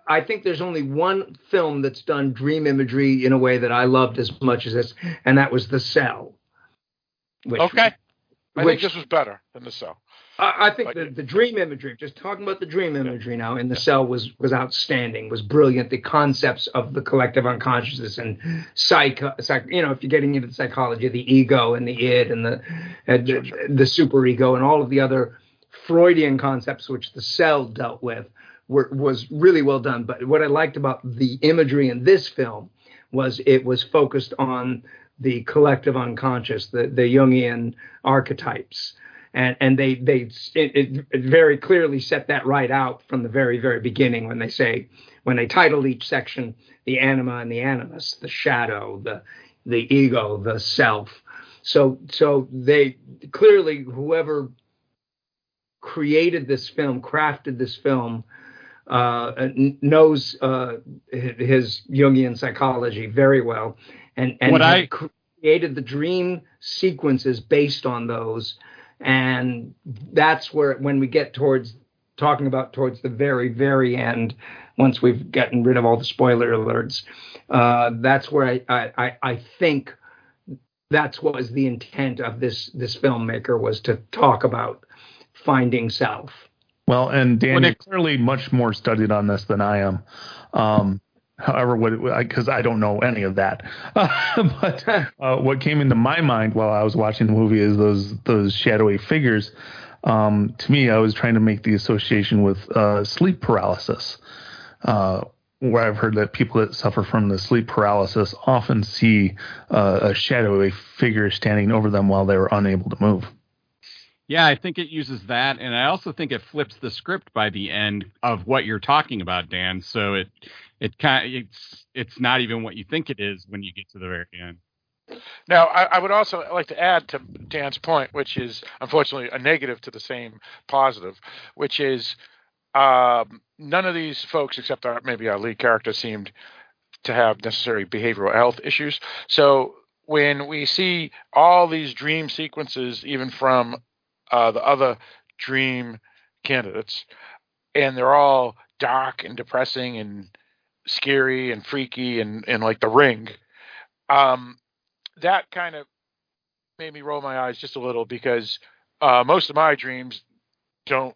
I think there's only one film that's done dream imagery in a way that I loved as much as this, and that was The Cell. Which, Okay. I which- think this was better than the cell. I, I think the, the dream imagery, just talking about the dream imagery now in the cell was was outstanding, was brilliant. The concepts of the collective unconsciousness and psych, psych you know, if you're getting into the psychology of the ego and the id and the and the, the super ego and all of the other Freudian concepts which the cell dealt with were, was really well done. But what I liked about the imagery in this film was it was focused on the collective unconscious, the, the Jungian archetypes. And and they they it, it very clearly set that right out from the very very beginning when they say when they titled each section the anima and the animus, the shadow, the the ego, the self. So so they clearly whoever created this film, crafted this film, uh, knows uh, his Jungian psychology very well, and and What I- created the dream sequences based on those, and that's where when we get towards talking about towards the very very end, once we've gotten rid of all the spoiler alerts, uh, that's where I, I I I think that's what was the intent of this this filmmaker was to talk about finding self. Well, and Dan, When clearly much more studied on this than I am. Um, however, what because I don't know any of that. [LAUGHS] but uh, what came into my mind while I was watching the movie is those those shadowy figures. Um, to me, I was trying to make the association with uh, sleep paralysis, uh, where I've heard that people that suffer from the sleep paralysis often see uh, a shadowy figure standing over them while they were unable to move. Yeah, I think it uses that, and I also think it flips the script by the end of what you're talking about, Dan. So it it kind it's it's not even what you think it is when you get to the very end. Now, I, I would also like to add to Dan's point, which is unfortunately a negative to the same positive, which is um, none of these folks, except our, maybe our lead character, seemed to have necessary behavioral health issues. So when we see all these dream sequences, even from uh, the other dream candidates, and they're all dark and depressing and scary and freaky and, and like the ring. Um, that kind of made me roll my eyes just a little because uh, most of my dreams don't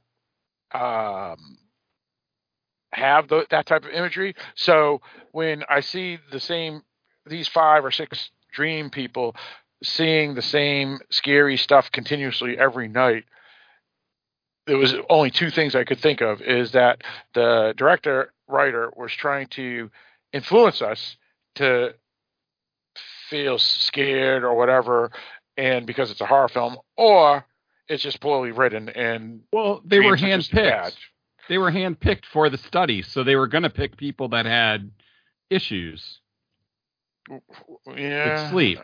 um, have tho- that type of imagery. So when I see the same these five or six dream people seeing the same scary stuff continuously every night, there was only two things I could think of is that the director writer was trying to influence us to feel scared or whatever and because it's a horror film or it's just poorly written and well they were dreams are just bad. handpicked. They were handpicked for the study, so they were going to pick people that had issues yeah with sleep.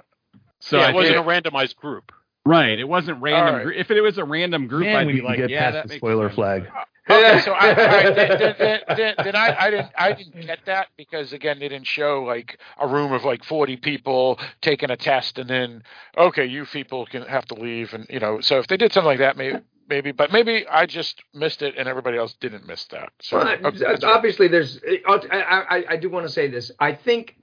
So yeah, I it wasn't think- a randomized group. right. It wasn't random. right. gr- If it was a random group, Man, I'd be like, get yeah, past that the makes spoiler sense. flag. Okay, so I, all right, then, then, then, [LAUGHS] then, then I, I didn't I didn't get that because again they didn't show like a room of like forty people taking a test and then okay you people can have to leave and you know so if they did something like that maybe maybe but maybe I just missed it and everybody else didn't miss that so Well, okay, that's right. obviously, there's. I, I, I do want to say this. I think,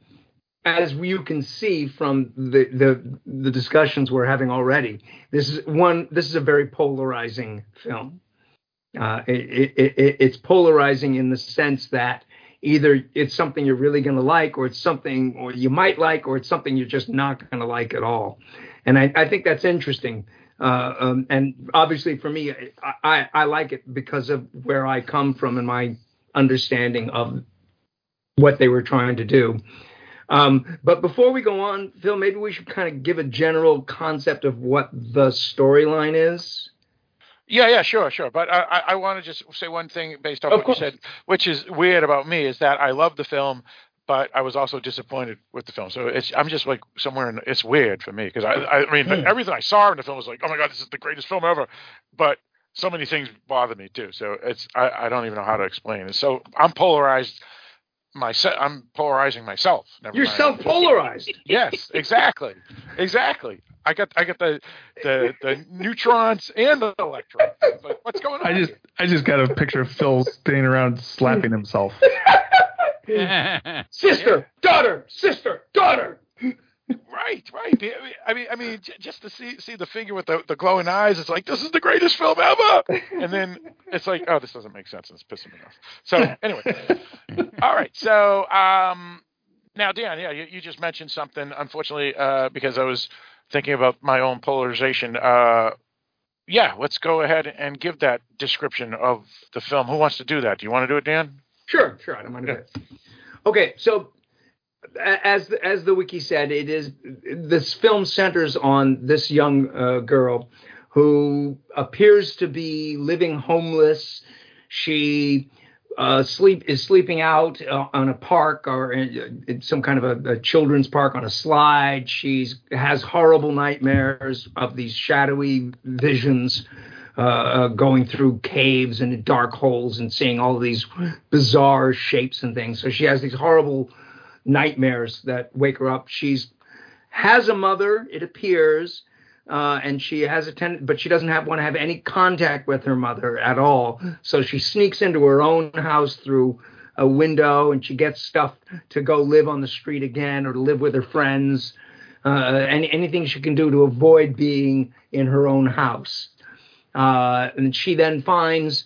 as you can see from the, the the discussions we're having already, this is one. This is a very polarizing film. Uh, it, it, it, it's polarizing in the sense that either it's something you're really going to like, or it's something, or you might like, or it's something you're just not going to like at all. And I, I think that's interesting. Uh, um, and obviously, for me, I, I, I like it because of where I come from and my understanding of what they were trying to do. Um, but before we go on, Phil, maybe we should kind of give a general concept of what the storyline is. Yeah, yeah, sure, sure. But I, I, I want to just say one thing based off Of what course. you said, which is weird about me, is that I love the film, but I was also disappointed with the film. So it's I'm just like somewhere in it's weird for me because I I mean Hmm. everything I saw in the film was like, oh my god, this is the greatest film ever, but so many things bother me too. So it's I, I don't even know how to explain it. So I'm polarized. Myself, I'm polarizing myself. Never You're mind. self-polarized. [LAUGHS] Yes, exactly, exactly. I got I got the the the neutrons and the electrons. Like, what's going on? I just I just got a picture of Phil standing around slapping himself. [LAUGHS] Sister, daughter, sister, daughter. Right, right. I mean, I mean, just to see see the figure with the, the glowing eyes, it's like this is the greatest film ever. And then it's like, oh, this doesn't make sense. And it's pissing me off. So anyway, [LAUGHS] all right. So um, now, Dan, yeah, you, you just mentioned something. Unfortunately, uh, because I was thinking about my own polarization. Uh, yeah, let's go ahead and give that description of the film. Who wants to do that? Do you want to do it, Dan? Sure, sure. I don't mind a bit. Okay, so a- as as the wiki said, it is this film centers on this young uh, girl who appears to be living homeless. She uh, sleep is sleeping out uh, on a park or in, in some kind of a, a, children's park on a slide. She's has horrible nightmares of these shadowy visions uh, uh, going through caves and dark holes and seeing all these bizarre shapes and things. So she has these horrible nightmares that wake her up. She's has a mother, it appears, uh, and she has a ten, but she doesn't have want to have any contact with her mother at all. So she sneaks into her own house through a window, and she gets stuff to go live on the street again or to live with her friends. Uh, any, anything she can do to avoid being in her own house. Uh, and she then finds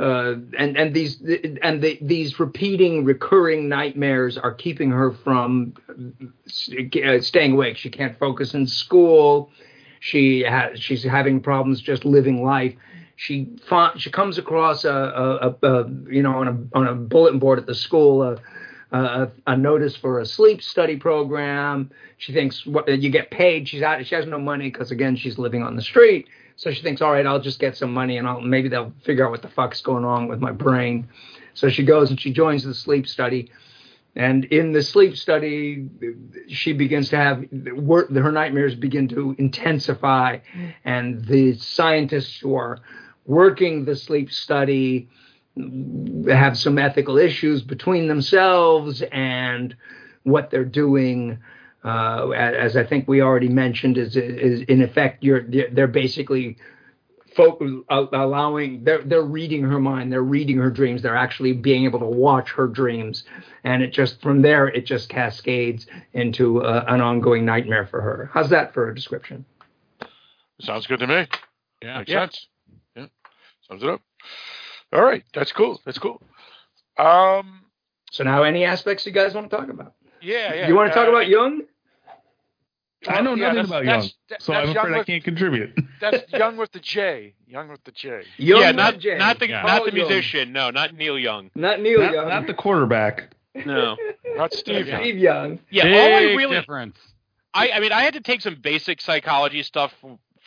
uh, and and these and the, these repeating recurring nightmares are keeping her from uh, staying awake. She can't focus in school. She has she's having problems just living life. She she comes across a, a, a, a, you know on a on a bulletin board at the school a, a, notice for a sleep study program. She thinks what, you get paid. She's out. She has no money because again she's living on the street. So she thinks, all right, I'll just get some money and I'll maybe they'll figure out what the fuck's going on with my brain. So she goes and she joins the sleep study. And in the sleep study, she begins to have her nightmares begin to intensify, mm. and the scientists who are working the sleep study have some ethical issues between themselves and what they're doing uh, as I think we already mentioned, is, is in effect you're they're basically folk, allowing they're they're reading her mind, they're reading her dreams, they're actually being able to watch her dreams, and it just from there it just cascades into uh, an ongoing nightmare for her. How's that for a description? Sounds good to me. Yeah, makes yeah. sense. Yeah, sums it up. All right, that's cool. That's cool. Um. So now, any aspects you guys want to talk about? Yeah, yeah. You want to talk uh, about Jung? I know Yeah, nothing about Young, that- so that's I'm Young afraid I can't contribute. [LAUGHS] That's young with the J. Young with the J. Young yeah, not J. not the Yeah. not the musician. No, not Neil Young. Not Neil not, Young. not the quarterback. No. [LAUGHS] Not Steve. Young. Steve Young. Yeah, Big all I really difference. I, I mean, I had to take some basic psychology stuff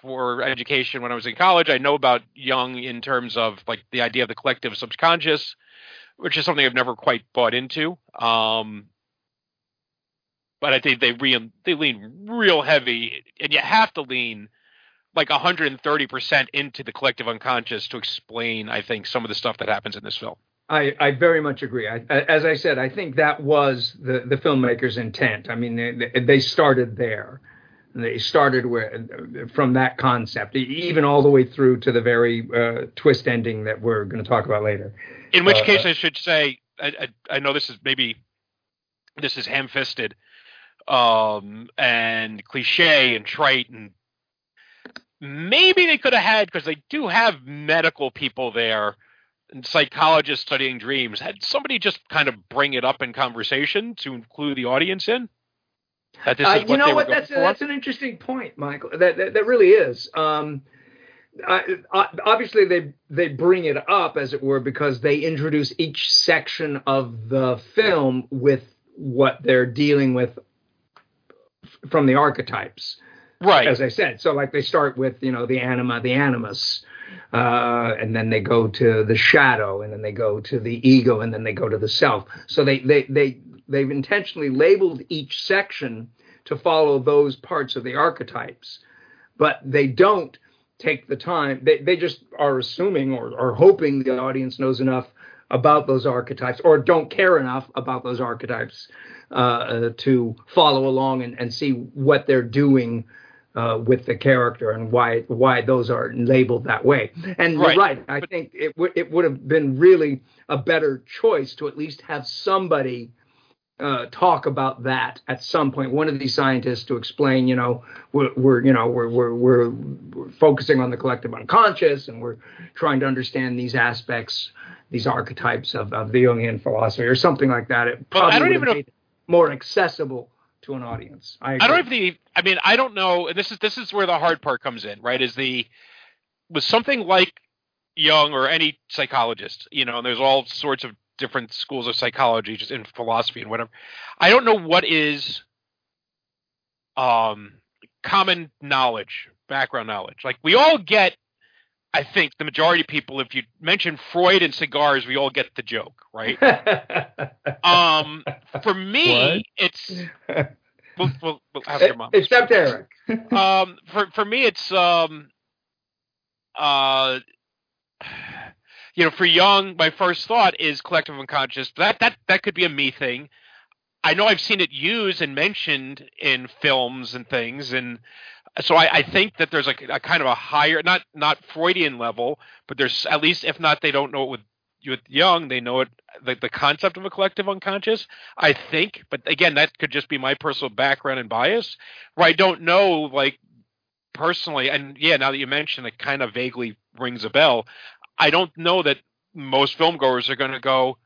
for education when I was in college. I know about Jung in terms of like the idea of the collective subconscious, which is something I've never quite bought into. Um, but I think they re- they lean real heavy, and you have to lean like 130 percent into the collective unconscious to explain, I think, some of the stuff that happens in this film. I, I very much agree. I, as I said, I think that was the, the filmmaker's intent. I mean, they, they started there. They started where, from that concept, even all the way through to the very uh, twist ending that we're going to talk about later. In which Uh, case, I should say, I, I, I know this is maybe this is ham-fisted um, and cliche and trite, and maybe they could have had because they do have medical people there and psychologists studying dreams. Had somebody just kind of bring it up in conversation to include the audience in? That this Uh, is you what know they what? That's that's an interesting point, Michael. That that, that really is. Um, I, I, obviously, they they bring it up as it were because they introduce each section of the film with what they're dealing with from the archetypes. right. As I said, so like they start with you know the anima, the animus, uh, and then they go to the shadow, and then they go to the ego, and then they go to the self. So they they they they've intentionally labeled each section to follow those parts of the archetypes, but they don't take the time. They they just are assuming or or hoping the audience knows enough about those archetypes or don't care enough about those archetypes uh, uh, to follow along and, and see what they're doing uh, with the character and why why those are labeled that way. And Right. you're right. I think it would it would have been really a better choice to at least have somebody uh, talk about that at some point. One of these scientists to explain, you know, we're, we're you know we're, we're we're we're focusing on the collective unconscious and we're trying to understand these aspects, these archetypes of, of the Jungian philosophy or something like that. It Well, I don't even know- more accessible to an audience. I, I don't even. I mean, I don't know. And this is this is where the hard part comes in, right? Is the with something like Jung or any psychologist, you know, and there's all sorts of different schools of psychology, just in philosophy and whatever. I don't know what is um common knowledge background knowledge. Like we all get, I think the majority of people, if you mention Freud and cigars, we all get the joke, right? [LAUGHS] um, for me, it's we'll, we'll, we'll ask your mom. Except Eric. [LAUGHS] um, for for me, it's um, uh, you know, for Jung, my first thought is collective unconscious. That that that could be a me thing. I know I've seen it used and mentioned in films and things, and so I, I think that there's a, a, kind of a higher, not not Freudian level, but there's at least if not they don't know it with with Jung, they know it the, the concept of a collective unconscious. I think, but again, that could just be my personal background and bias, where I don't know like personally, and yeah, now that you mention it, kind of vaguely rings a bell. I don't know that most film goers are going to go,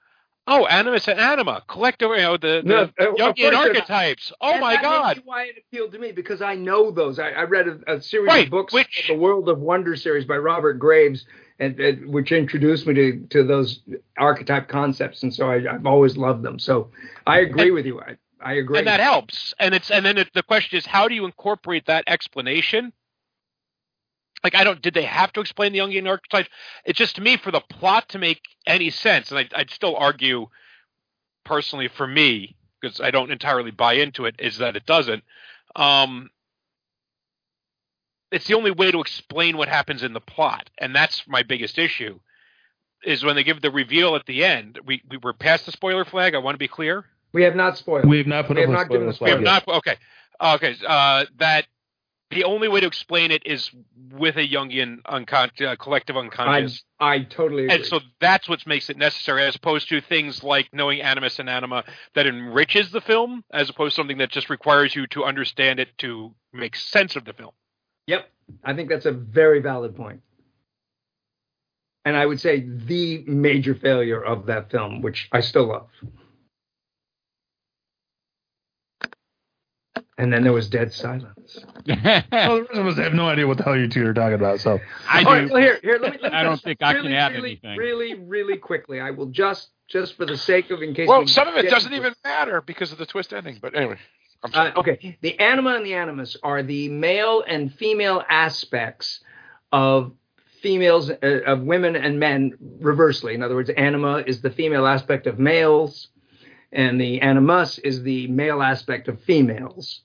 oh, animus and anima, collective, you know, the, the No, uh, Jungian archetypes. Oh And my that God. be why it appealed to me because I know those. I, I read a, a series Right, of books, the World of Wonder series by Robert Graves, and, and which introduced me to, to those archetype concepts, and so I, I've always loved them. So I agree with you. I, I agree. and that helps. And it's and then it, the question is, how do you incorporate that explanation? Like, I don't. Did they have to explain the Jungian archetypes? It's just to me for the plot to make any sense, and I, I'd still argue, personally, for me, because I don't entirely buy into it, is that it doesn't. Um, it's the only way to explain what happens in the plot, and that's my biggest issue. Is when they give the reveal at the end. We we were past the spoiler flag. I want to be clear. we have not spoiled. We have not put We up have a not given spoiler a We have yet. not. Okay. Okay. Uh, that the only way to explain it is with a Jungian uncon- uh, collective I, unconscious. I totally agree. and so that's what makes it necessary, as opposed to things like knowing animus and anima that enriches the film, as opposed to something that just requires you to understand it to make sense of the film. Yep. I think that's a very valid point. And I would say the major failure of that film, which I still love. And then there was dead silence. [LAUGHS] well, the rest of us have no idea what the hell you two are talking about. So I All right, do. well, here, here, let me. Let me I don't just think I can really, add really, anything. Really, really quickly. I will just, just for the sake of, in case. Well, we some of it doesn't into even matter because of the twist ending. But anyway, I'm sorry. Uh, okay, the anima and the animus are the male and female aspects of females, uh, of women and men reversely. In other words, anima is the female aspect of males, and the animus is the male aspect of females.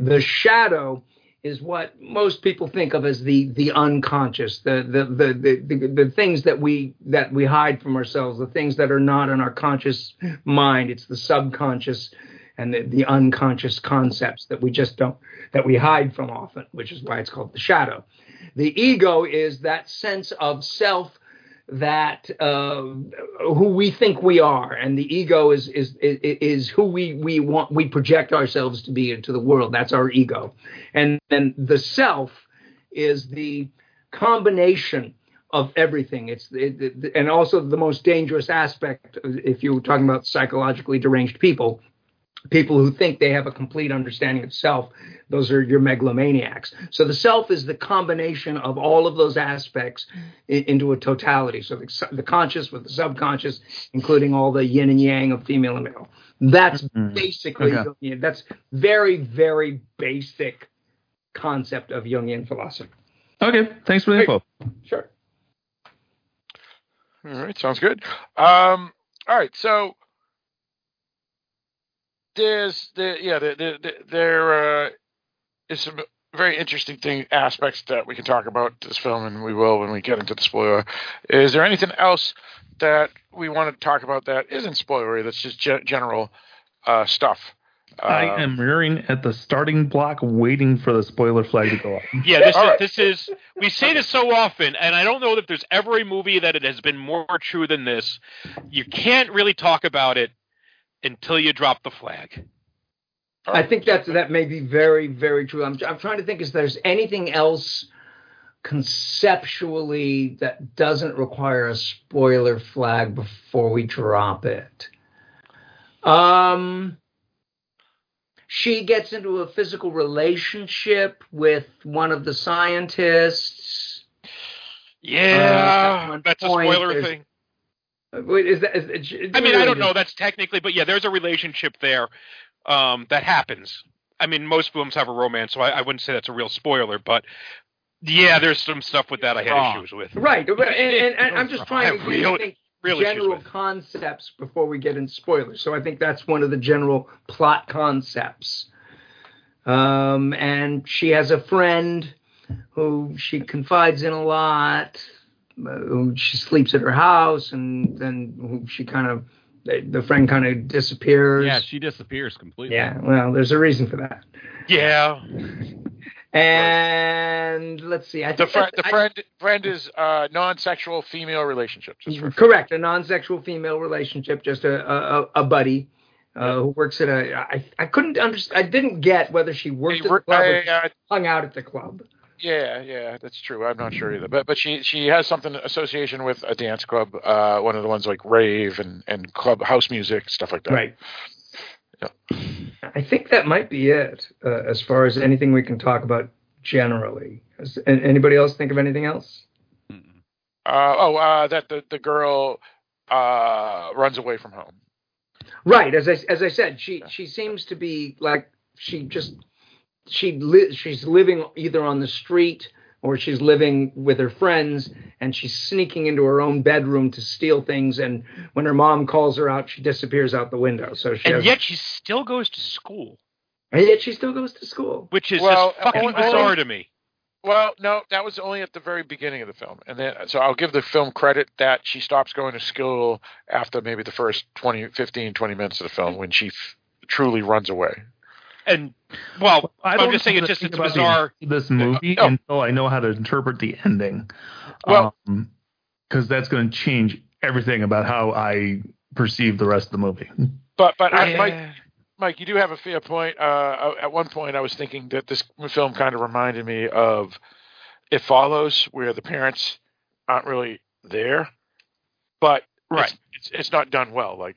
The shadow is what most people think of as the the unconscious, the the the the, the, the things that we that we hide from ourselves, the things that are not in our conscious mind. It's the subconscious and the, the unconscious concepts that we just don't that we hide from often, which is why it's called the shadow. The ego is that sense of self that uh, who we think we are, and the ego is is is, who we we want we project ourselves to be into the world. That's our ego, and then the self is the combination of everything. It's it, it, and also the most dangerous aspect if you're talking about psychologically deranged people people who think they have a complete understanding of self those are your megalomaniacs so the self is the combination of all of those aspects in, into a totality so the, the conscious with the subconscious including all the yin and yang of female and male that's Mhm. basically Okay. Jungian. that's very very basic concept of jungian philosophy okay, thanks for the info. sure All right, sounds good. Um, all right, so there's the yeah the, the, the, there uh, is some very interesting thing aspects that we can talk about this film, and we will when we get into the spoiler. Is there anything else that we want to talk about that isn't spoilery? That's just ge- general uh, stuff. I Uh, am rearing at the starting block, waiting for the spoiler flag to go up. Yeah, this is right. this is we say this so often, and I don't know that there's ever a movie that it has been more true than this. You can't really talk about it until you drop the flag. I think that's that may be very very true. I'm I'm trying to think if there's anything else conceptually that doesn't require a spoiler flag before we drop it. Um she gets into a physical relationship with one of the scientists. Yeah, Uh, that's a spoiler thing. Wait, is that? Is, is, I mean, I don't know. That's technically, but yeah, there's a relationship there um, that happens. I mean, most films have a romance, so I, I wouldn't say that's a real spoiler, but yeah, there's some stuff with that I had Wrong. issues with. Right, and, and, and [LAUGHS] I'm just trying to really- think real general concepts before we get in spoilers. So I think that's one of the general plot concepts. Um, and she has a friend who she confides in a lot. Who she sleeps at her house, and then she kind of the friend kind of disappears. Yeah, she disappears completely. Yeah, well, there's a reason for that. Yeah. And let's see. I The that's- the I- friend, friend is uh, non-sexual female relationships. Is Correct, a non-sexual female relationship, just a a, a buddy uh, who works at a. I I couldn't understand. I didn't get whether she worked at the club or I, uh, hung out at the club. Yeah, yeah, that's true. I'm not sure either, but but she she has something association with a dance club, uh, one of the ones like rave and and club house music stuff like that. Right. Yeah. I think that might be it uh, as far as anything we can talk about generally. Does anybody else think of anything else? Uh, oh, uh, that the the girl uh, runs away from home. Right, as I as I said, she she seems to be like she just she li- she's living either on the street or she's living with her friends and she's sneaking into her own bedroom to steal things and when her mom calls her out she disappears out the window so she And has, yet she still goes to school, and yet she still goes to school which is Well, just fucking only- bizarre to me. Well, no, that was only at the very beginning of the film, and then so I'll give the film credit that she stops going to school after maybe the first 20, 15, 20 minutes of the film when she f- truly runs away. And well, I I'm don't just saying know it's just it's about the- bizarre. this movie Oh. until I know how to interpret the ending. Well- because that's going to change everything about how I perceive the rest of the movie. But but I, Mike, Mike, you do have a fair point. Uh, at one point, I was thinking that this film kind of reminded me of It Follows, where the parents aren't really there, but Right. it's, it's, it's not done well. Like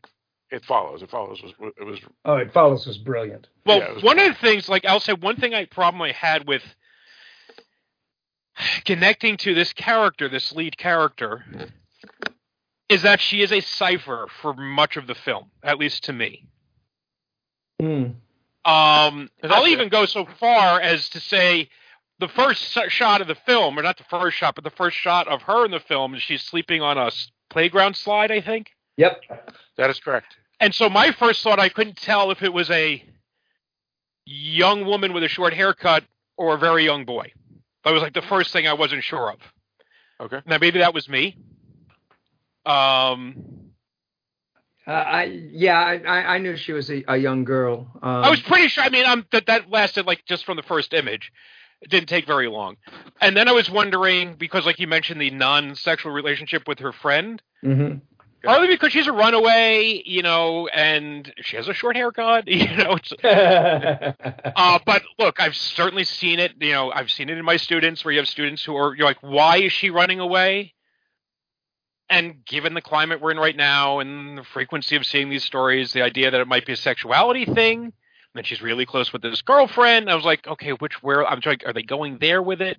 It Follows. It Follows was it was oh it follows was brilliant Well, Yeah, was one of the things, like I'll say, one thing I problem I had with connecting to this character, this lead character, is that she is a cipher for much of the film, at least to me. Hmm. Um, That's I'll even go so far as to say the first shot of the film, or not the first shot, but the first shot of her in the film, is she's sleeping on a playground slide, I think. yep that is correct. And so my first thought, I couldn't tell if it was a young woman with a short haircut or a very young boy. That was like the first thing I wasn't sure of. Okay. Now maybe that was me. Um, uh, I yeah I, I I knew she was a, a young girl um, I was pretty sure. I mean, um, that that lasted like just from the first image. It didn't take very long. And then I was wondering because, like you mentioned, the non-sexual relationship with her friend. mhm. Partly because she's a runaway, you know, and she has a short haircut, [LAUGHS] you know. [LAUGHS] Uh, but look, I've certainly seen it. You know, I've seen it in my students where you have students who are you're like, why is she running away? And given the climate we're in right now and the frequency of seeing these stories, the idea that it might be a sexuality thing, that she's really close with this girlfriend, I was like, okay, which where I'm trying, are they going there with it?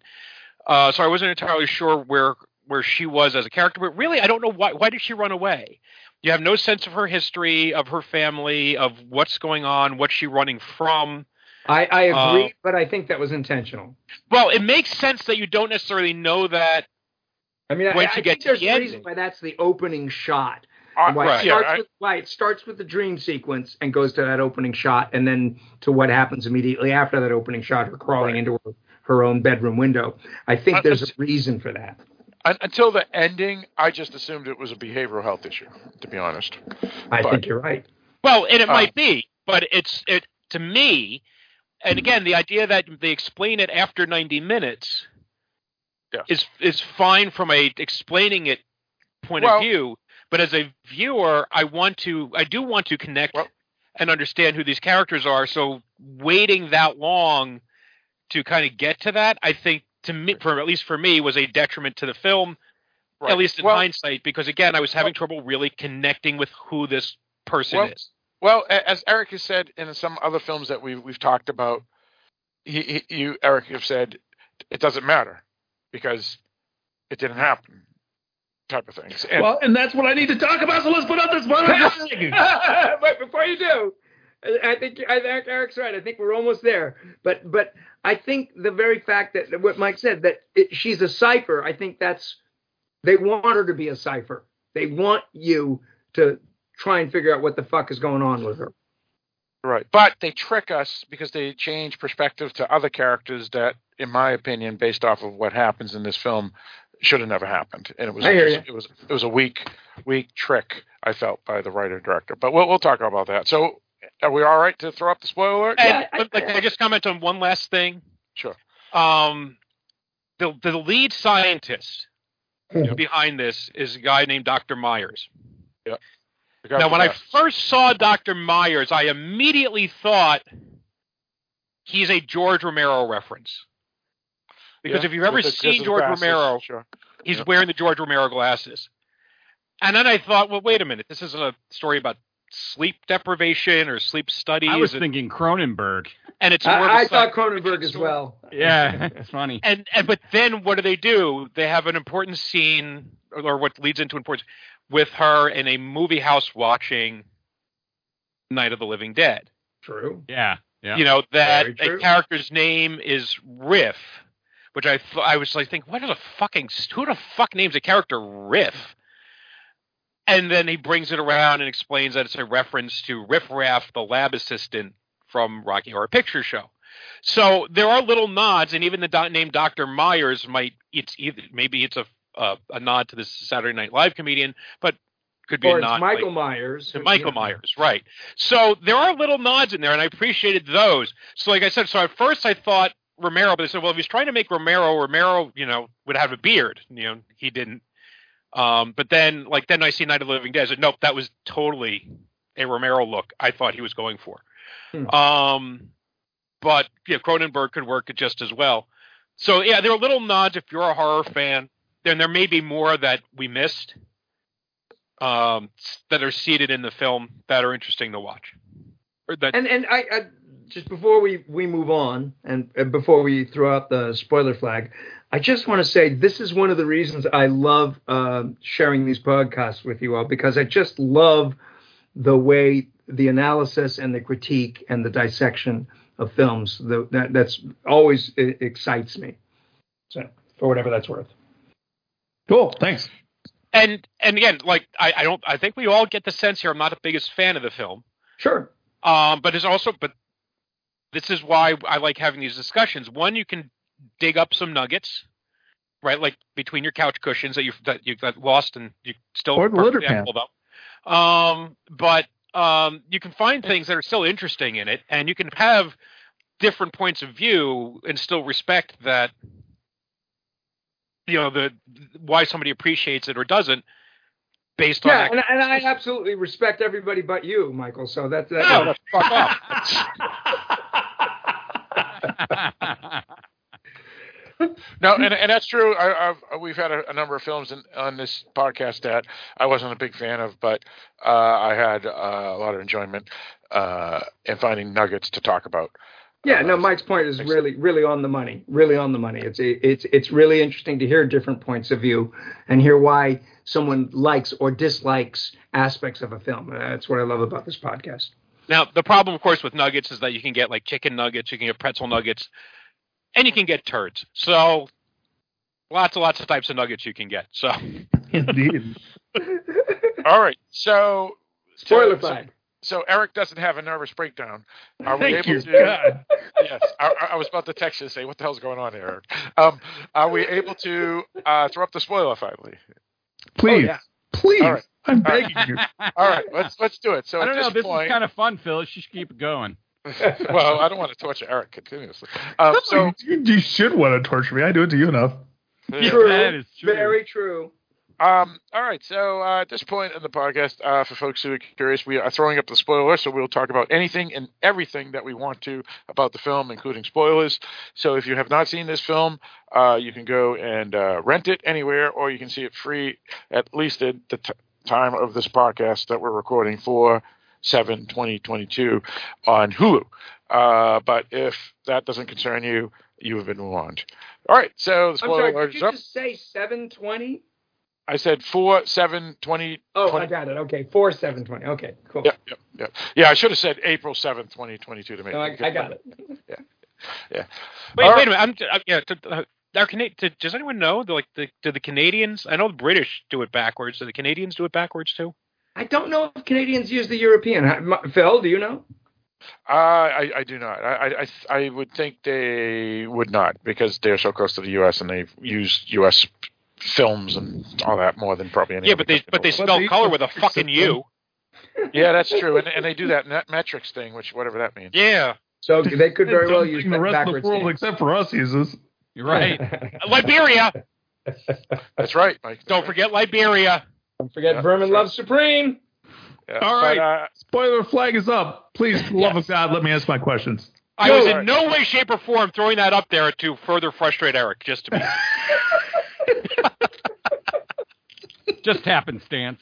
Uh, so I wasn't entirely sure where where she was as a character, but really, I don't know why. Why did she run away? You have no sense of her history, of her family, of what's going on, what's she running from. I I agree Uh, but I think that was intentional Well, it makes sense that you don't necessarily know that I mean, Once I, you I get think to there's the a reason why that's the opening shot. Uh, why, right, it yeah, I- with, why it starts with the dream sequence and goes to that opening shot, and then to what happens immediately after that opening shot, her crawling Right. into her, her own bedroom window. I think Uh, there's a reason for that. Un- Until the ending, I just assumed it was a behavioral health issue. To be honest, I But- think you're right. Well, and it Uh, might be, but it's it to me. And again, the idea that they explain it after 90 minutes Yeah. is is fine from a explaining it point Well- of view. But as a viewer, I want to, I do want to connect Well- and understand who these characters are. So waiting that long to kind of get to that, I think to me, for at least for me, was a detriment to the film. Right. At least in Well- hindsight, because again, I was having trouble really connecting with who this person Well, is. Well, as Eric has said in some other films that we've we've talked about, he, he, you Eric have said it doesn't matter because it didn't happen, type of things. And well, and that's what I need to talk about. So let's put up this one. [LAUGHS] but before you do, I think I think Eric's right. I think we're almost there. But but I think the very fact that what Mike said that it, she's a cipher. I think that's they want her to be a cipher. They want you to try and figure out what the fuck is going on with her. Right. But they trick us because they change perspective to other characters that, in my opinion, based off of what happens in this film, should have never happened. And it was just- it was it was a weak weak trick I felt by the writer director. But we'll we'll talk about that. So are we all right to throw up the spoiler alert? And but, like, can I just comment on one last thing? Sure. Um, the the lead scientist behind this is a guy named Dr. Myers. Yeah. Now, when I first saw Dr. Myers, I immediately thought he's a George Romero reference. Because Yeah, if you've ever the- seen George glasses, Romero, sure. he's Yeah. wearing the George Romero glasses. And then I thought, well, wait a minute, this isn't a story about sleep deprivation or sleep studies. I was and, thinking Cronenberg. and it's more of a I, I thought Cronenberg as well. Yeah, [LAUGHS] it's funny. And, and but then what do they do? They have an important scene, or, or what leads into important, with her in a movie house watching Night of the Living Dead. True. Yeah, yeah. You know that a character's name is Riff, which I th- I was like, think, what are the fucking who the fuck names a character Riff? And then he brings it around and explains that it's a reference to Riff Raff, the lab assistant from Rocky Horror Picture Show. So there are little nods, and even the do- name Doctor Myers might it's either maybe it's a uh, a nod to this Saturday Night Live comedian, but could be Or a it's nod Michael like, Myers. to Michael Yeah. Myers, right? So there are little nods in there, and I appreciated those. So, like I said, so at first I thought Romero, but I said, well, if he's trying to make Romero, Romero, you know, would have a beard. You know, he didn't. Um, but then, like, then I see Night of the Living Dead. I said, nope, that was totally a Romero look. I thought he was going for. Hmm. Um, but yeah, Cronenberg could work it just as well. So yeah, there are little nods if you're a horror fan. Then there may be more that we missed um, that are seated in the film that are interesting to watch. Or that, And and I, I just before we we move on and, and before we throw out the spoiler flag, I just want to say this is one of the reasons I love uh, sharing these podcasts with you all because I just love the way the analysis and the critique and the dissection of films. The, that that's always it excites me. So for whatever that's worth. Cool. Thanks. and and again, like I, I don't, I think we all get the sense here. I'm not the biggest fan of the film, Sure. um, but it's also, but this is why I like having these discussions. One, you can dig up some nuggets, right? Like between your couch cushions that you've that you got lost and you still Or the litter pan. pulled. Um, but um, you can find things that are still interesting in it, and you can have different points of view and still respect that. You know the why somebody appreciates it or doesn't, based on Yeah, that and, and I absolutely respect everybody but you, Michael. So that's that. No, that's fuck off. [LAUGHS] [LAUGHS] No, and, and that's true. I, I've, we've had a, a number of films in, on this podcast that I wasn't a big fan of, but uh, I had uh, a lot of enjoyment uh, in finding nuggets to talk about. Yeah, no, Mike's point is really, really on the money. Really on the money. It's it's it's really interesting to hear different points of view and hear why someone likes or dislikes aspects of a film. Uh, That's what I love about this podcast. Now, the problem, of course, with nuggets is that you can get like chicken nuggets, you can get pretzel nuggets, and you can get turds. So, lots and lots of types of nuggets you can get. So, [LAUGHS] Indeed. [LAUGHS] All right, so Spoiler so, flag. So Eric doesn't have a nervous breakdown. Are we Thank able you, to? God. [LAUGHS] Yes, I, I was about to text you and say, "What the hell's going on here?" Eric? Um, are we able to uh, throw up the spoiler finally? Please. yeah. Please. All right. I'm All right. begging you. All right, let's let's do it. So I don't know. this This point, is kind of fun, Phil. You should keep it going. [LAUGHS] well, I don't want to torture Eric continuously. Um, so you, you should want to torture me. I do it to you enough. Yeah. True. That is true. Very true. Um, all right, so uh, at this point in the podcast, uh, for folks who are curious, we are throwing up the spoiler, so we'll talk about anything and everything that we want to about the film, including spoilers. So if you have not seen this film, uh, you can go and uh, rent it anywhere, or you can see it free, at least at the t- time of this podcast that we're recording for 7 2022 on Hulu. Uh, but if that doesn't concern you, you have been warned. All right, so the I'm sorry. alert Did is you up. just say seven twenty? I said 4 7 20. Oh, 20 I got it. Okay, four seven twenty. Okay, cool. Yep, yep. Yeah, yeah. I should have said April seventh, twenty twenty two to make. No, I, I got it. [LAUGHS] Yeah, yeah. Wait, All wait right. a minute. I'm uh, yeah. To, uh, are Cana- to, does anyone know? The, like the do the Canadians? I know the British do it backwards. Do the Canadians do it backwards too? I don't know if Canadians use the European. Phil, do you know? Uh, I, I do not. I, I, I, I would think they would not because they're so close to the U.S. and they've used U.S. films and all that more than probably any. Yeah, but they but they world. spell color with a fucking U. Yeah, that's true, and, and they do that net metrics thing, which whatever that means. Yeah. So they could very well use the that rest of the world except for us uses. You're right. Liberia. That's right, Mike. Don't forget Liberia. Don't forget Vermin loves Supreme. Yeah, All right, but, uh, spoiler flag is up. Please, for [LAUGHS] the love of God, let me ask my questions. I was Yo. in no way, shape, or form throwing that up there to further frustrate Eric. Just to be. [LAUGHS] Just happenstance.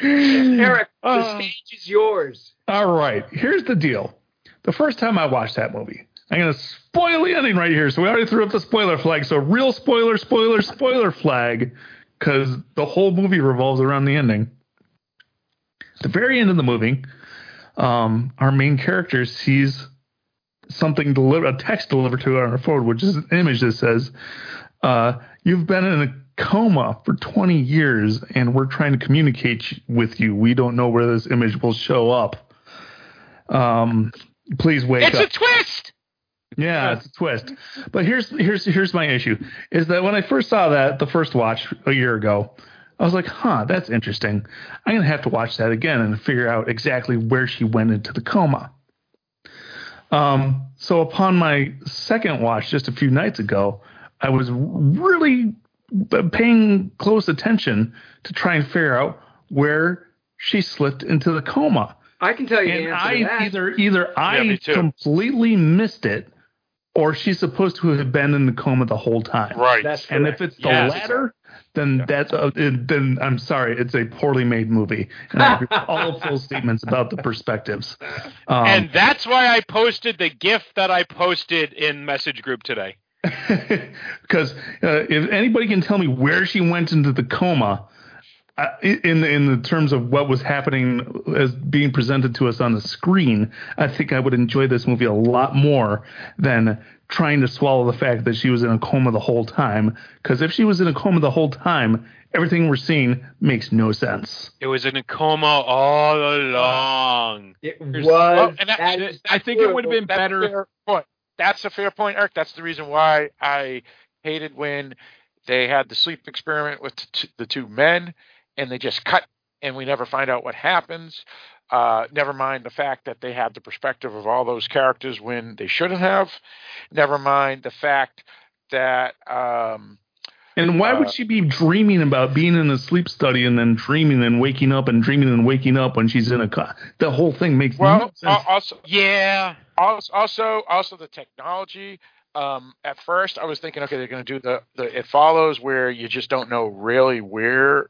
Eric, the Uh, stage is yours. All right, here's the deal. The first time I watched that movie, I'm going to spoil the ending right here. So we already threw up the spoiler flag. So real spoiler, spoiler, spoiler flag, because the whole movie revolves around the ending. The very end of the movie, um, our main character sees something delivered, a text delivered to her on her phone, which is an image that says, uh, "You've been in a coma for 20 years, and we're trying to communicate with you. We don't know where this image will show up. Um, please wake it's up." a twist. Yeah, it's a twist. But here's here's here's my issue is that when I first saw that the first watch a year ago, I was like, "Huh, that's interesting. I'm going to have to watch that again and figure out exactly where she went into the coma." Um, so upon my second watch just a few nights ago, I was really paying close attention to try and figure out where she slipped into the coma I can tell you the and answer I to that. either either I me completely missed it, or she's supposed to have been in the coma the whole time. right. That's And correct. if it's the Yes. latter, then that's uh, it- then I'm sorry, it's a poorly made movie. And I all full [LAUGHS] statements about the perspectives. Um, and that's why I posted the GIF that I posted in message group today. [LAUGHS] because uh, if anybody can tell me where she went into the coma, uh, in in the terms of what was happening as being presented to us on the screen, I think I would enjoy this movie a lot more than trying to swallow the fact that she was in a coma the whole time. Because if she was in a coma the whole time, everything we're seeing makes no sense. It was in a coma all along. It There's- was. well, and that- that is I think it would have been That's a better. fair. That's a fair point, Eric. That's the reason why I hated when they had the sleep experiment with t- the two men, and they just cut, and we never find out what happens. Uh, never mind the fact that they had the perspective of all those characters when they shouldn't have. Never mind the fact that um, And why would Uh, she be dreaming about being in a sleep study and then dreaming and waking up and dreaming and waking up when she's in a co- the whole thing makes no sense. al- also Yeah. also also also the technology um at first i was thinking okay they're going to do the the it follows where you just don't know really where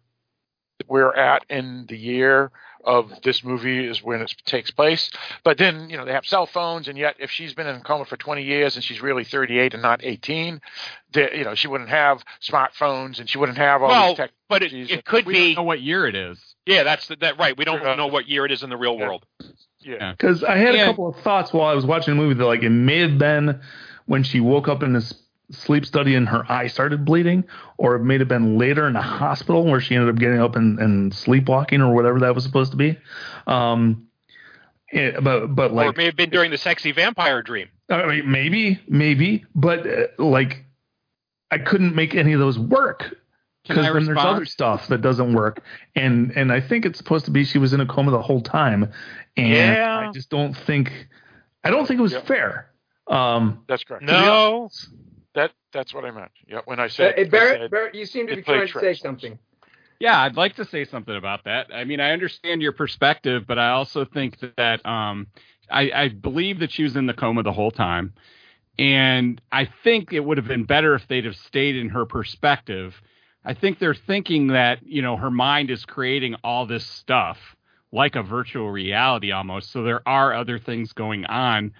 we're at in the year of this movie is when it takes place but then you know they have cell phones and yet if she's been in a coma for 20 years and she's really 38 and not 18 the, you know she wouldn't have smartphones and she wouldn't have all Well, these tech but it, it could We be. don't know what year it is. Yeah, that's the, that right. We don't Yeah. Uh, know what year it is in the real Yeah. world. yeah Because I had Yeah. a couple of thoughts while I was watching the movie that like it may have been when she woke up in this sleep study and her eye started bleeding, or it may have been later in a hospital where she ended up getting up and, and sleepwalking or whatever that was supposed to be. Um, it- but but or like it may have been during the sexy vampire dream. I mean, maybe maybe, but uh, like I couldn't make any of those work because then there's other stuff that doesn't work, and and I think it's supposed to be she was in a coma the whole time, and Yeah. I just don't think I don't think it was Yep. fair. Um, that's correct No. That that's what i meant yeah when i Uh, said, I said Barrett, you seem to be trying to say something. Yeah, I'd like to say something about that. I mean, I understand your perspective, but I also think that um, I, I believe that she was in the coma the whole time, and I think it would have been better if they'd have stayed in her perspective. I think they're thinking that you know her mind is creating all this stuff like a virtual reality almost. So there are other things going on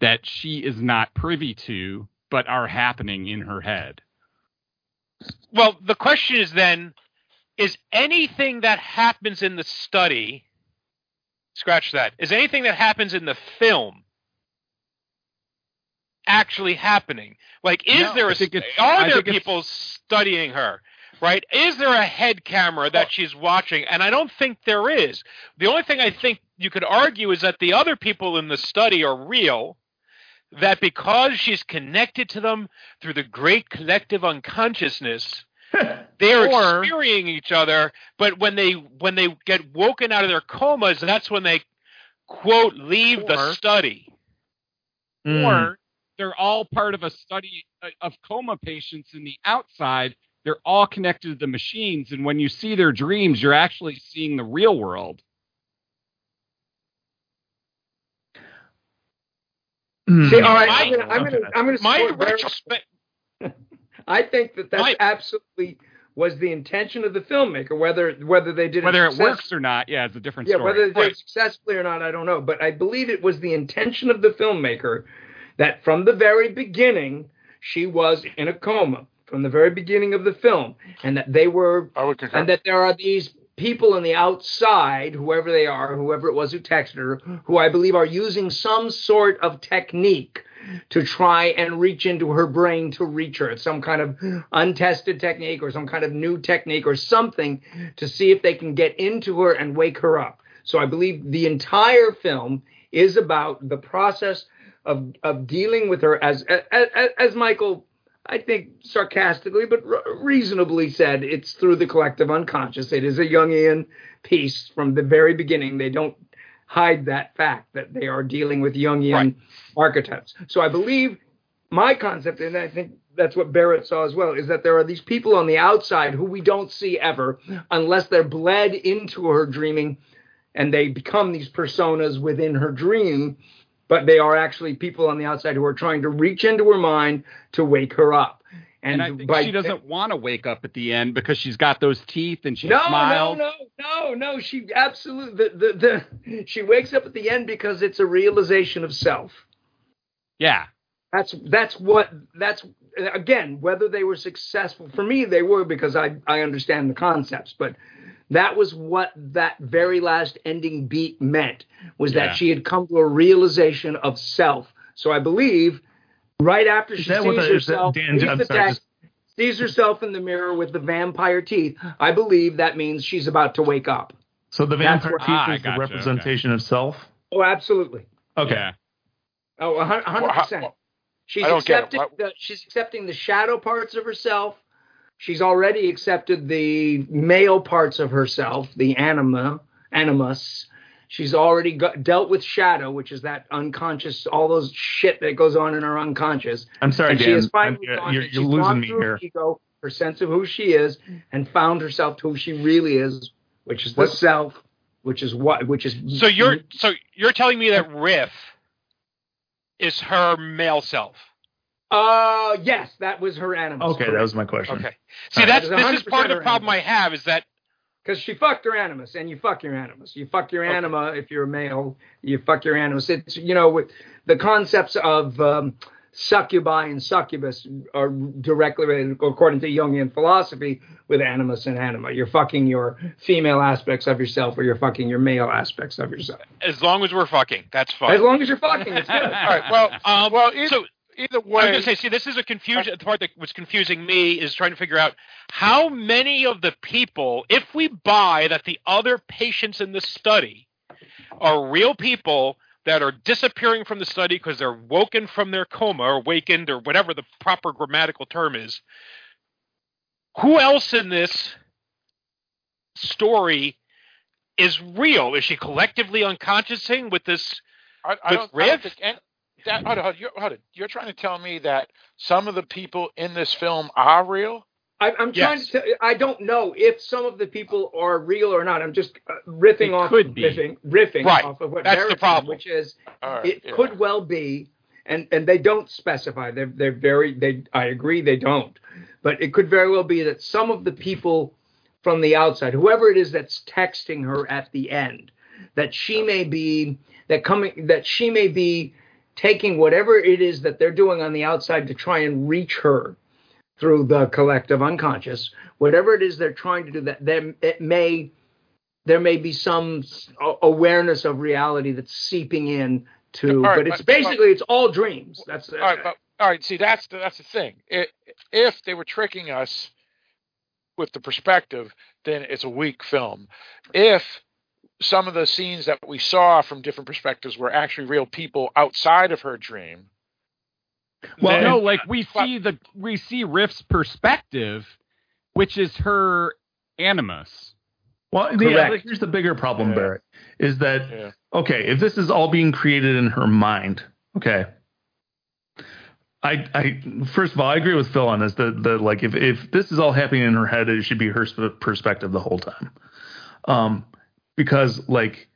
that she is not privy to, but are happening in her head. Well, the question is then: Is anything that happens in the study scratch that. Is anything that happens in the film actually happening? Like, is No, there a are I there people studying her? Right? Is there a head camera that she's watching? And I don't think there is. The only thing I think you could argue is that the other people in the study are real. That because she's connected to them through the great collective unconsciousness, [LAUGHS] they are Or- experiencing each other. But when they when they get woken out of their comas, that's when they quote leave the study. Mm. Or they're all part of a study uh, of coma patients in the outside. They're all connected to the machines, and when you see their dreams, you're actually seeing the real world. Hmm. See, all right, I'm gonna, I'm gonna, I'm gonna My retrospect. I think that that's My- absolutely was the intention of the filmmaker. Whether whether they did Whether it success- works or not, yeah, it's a different yeah, story. whether they did it successfully or not, I don't know. But I believe it was the intention of the filmmaker that from the very beginning she was in a coma from the very beginning of the film, and that they were I would and that there are these people on the outside, whoever they are, whoever it was who texted her, who I believe are using some sort of technique to try and reach into her brain to reach her. It's some kind of untested technique or some kind of new technique or something to see if they can get into her and wake her up. So I believe the entire film is about the process of of dealing with her as as, as Michael I think sarcastically, but reasonably said, it's through the collective unconscious. It is a Jungian piece from the very beginning. They don't hide that fact that they are dealing with Jungian Right. archetypes. So I believe my concept, and I think that's what Barrett saw as well, is that there are these people on the outside who we don't see ever unless they're bled into her dreaming and they become these personas within her dream but they are actually people on the outside who are trying to reach into her mind to wake her up. and I think she doesn't want to wake up at the end because she's got those teeth and she no, smiles. no, no, no, no. She absolutely the, the the she wakes up at the end because it's a realization of self. Yeah. That's that's what that's again whether they were successful for me they were because I I understand the concepts but that was what that very last ending beat meant was Yeah. that she had come to a realization of self. So I believe right after she sees what the- is that- herself, Dan, sees the sorry, text, just- sees herself in the mirror with the vampire teeth, I believe that means she's about to wake up. So the vampire teeth Ah, I is the gotcha, representation of self. Oh, absolutely. Okay. Yeah. Oh, a hun- hundred Well, how- percent. well, She's I don't get it. accepted. What- The, she's accepting the shadow parts of herself. She's already accepted the male parts of herself, the anima, animus. She's already got, dealt with shadow, which is that unconscious, all those shit that goes on in her unconscious. I'm sorry, and Dan. she has finally I'm- gone- you're, you're gone losing me through her here. Ego, her sense of who she is, and found herself to who she really is, which is the self, which is what, which is. So you're so you're telling me that Riff is her male self. Uh, yes, that was her animus. Okay, that was my question. Okay. See, All right. that's That is this is part of the problem I have is that Because she fucked her animus, and you fuck your animus. You fuck your anima if you're a male. You fuck your animus. It's you know with the concepts of um, succubi and succubus are directly related, according to Jungian philosophy, with animus and anima. You're fucking your female aspects of yourself, or you're fucking your male aspects of yourself. as long as we're fucking, that's fine. As long as you're fucking, it's good. [LAUGHS] All right. Well, Um, well, either, so either way, I was way, going to say, see, this is a confusion. The part that was confusing me is trying to figure out how many of the people, if we buy that the other patients in the study are real people that are disappearing from the study because they're woken from their coma or awakened or whatever the proper grammatical term is, who else in this story is real? Is she collectively unconsciousing with this? I, I don't, I don't think. And that, hold on, hold on, you're, hold on. You're trying to tell me that some of the people in this film are real? I, I'm trying Yes. to. Tell, I don't know if some of the people are real or not. I'm just uh, riffing It off, could be. riffing, riffing Right. off of what That's the Barrett said, problem. which is All right, it yeah. could well be, and and they don't specify. They're they're very. They I agree they don't, but it could very well be that some of the people from the outside, whoever it is that's texting her at the end, that she may be that coming that she may be taking whatever it is that they're doing on the outside to try and reach her through the collective unconscious, whatever it is they're trying to do, that then it may there may be some awareness of reality that's seeping in to, right, but it's but- basically it's all dreams. That's all right, but, all right. See, that's the, that's the thing. I if they were tricking us with the perspective, then it's a weak film. If some of the scenes that we saw from different perspectives were actually real people outside of her dream, Well, then- no, like we see the we see Riff's perspective, which is her animus. Well, yeah, like, here's the bigger problem, Barrett, is that okay, if this is all being created in her mind, okay. I, I first of all, I agree with Phil on this. That that like if if this is all happening in her head, it should be her perspective the whole time. Um, because like.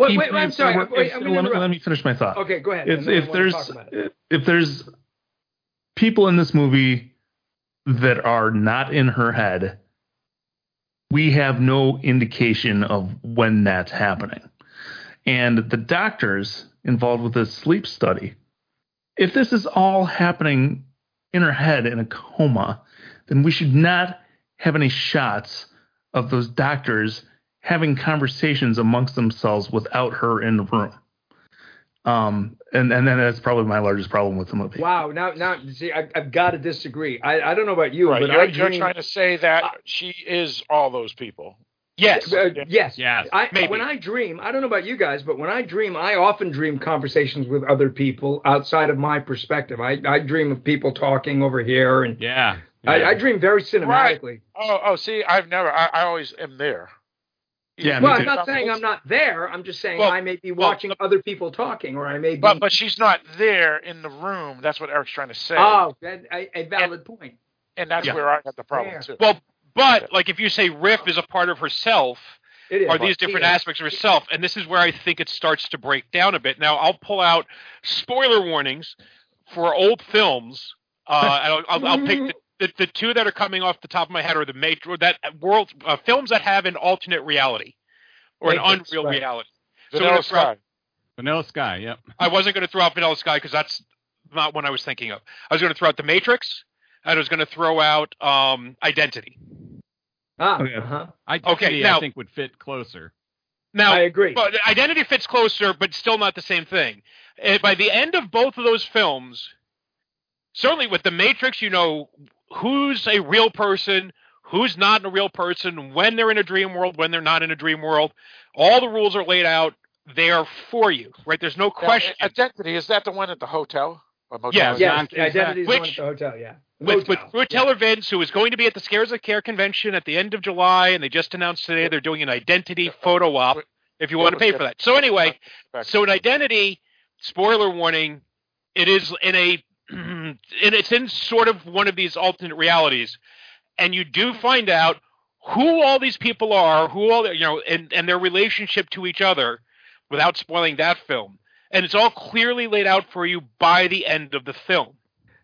Wait, even wait, I'm sorry. were- Wait, if- I'm let, me, let me finish my thought. Okay, go ahead. If and then I if there's talk about it. if there's people in this movie that are not in her head, we have no indication of when that's happening. And the doctors involved with this sleep study, if this is all happening in her head in a coma, then we should not have any shots of those doctors having conversations amongst themselves without her in the room. Um, and and then that's probably my largest problem with the movie. Wow, now now see, I, I've got to disagree. I, I don't know about you, right, but you're, I you're dream, trying to say that she is all those people. Yes. Uh, yes. Yes. I, maybe. When I dream, I don't know about you guys, but when I dream, I often dream conversations with other people outside of my perspective. I, I dream of people talking over here, and yeah, I, I dream very Right. cinematically. Oh, oh, see, I've never. I, I always am there. Yeah, well, I'm not saying I'm not there. I'm just saying Well, I may be well, watching other people talking, or I may be. But but she's not there in the room. That's what Eric's trying to say. oh, that, a, a valid point. and that's Yeah. where I have the problem Fair. too. Well, but like if you say Riff is a part of herself, It is. are these different Yeah. aspects of herself? And this is where I think it starts to break down a bit. Now I'll pull out spoiler warnings for old films. Uh, and I'll, I'll, I'll pick the, the, the two that are coming off the top of my head are the major that world uh, films that have an alternate reality or an unreal right. reality. Vanilla we're gonna Sky. Vanilla Sky. Yep. I wasn't going to throw out Vanilla Sky because that's not what I was thinking of. I was going to throw out The Matrix. And I was going to throw out um, Identity. Ah, Okay. uh-huh. Identity, now- I think would fit closer. Now, I agree. But identity fits closer, but still not the same thing. Uh, by the end of both of those films, certainly with The Matrix, you know who's a real person, who's not a real person, when they're in a dream world, when they're not in a dream world. All the rules are laid out there for you, right? There's no Now, question. Identity is that the one at the hotel? Or motel? Yeah, Yes, John identity is the one Which- at the hotel. Yeah. with, with Motel. Pruitt Taylor Vince, who is going to be at the Scares of Care convention at the end of July, and they just announced today they're doing an identity photo op if you want to pay for that. So anyway, so an identity, spoiler warning, it is in a, [CLEARS THROAT] and it's in sort of one of these alternate realities, and you do mm-hmm. find out who all these people are, who all you know, and and their relationship to each other, without spoiling that film, and it's all clearly laid out for you by the end of the film.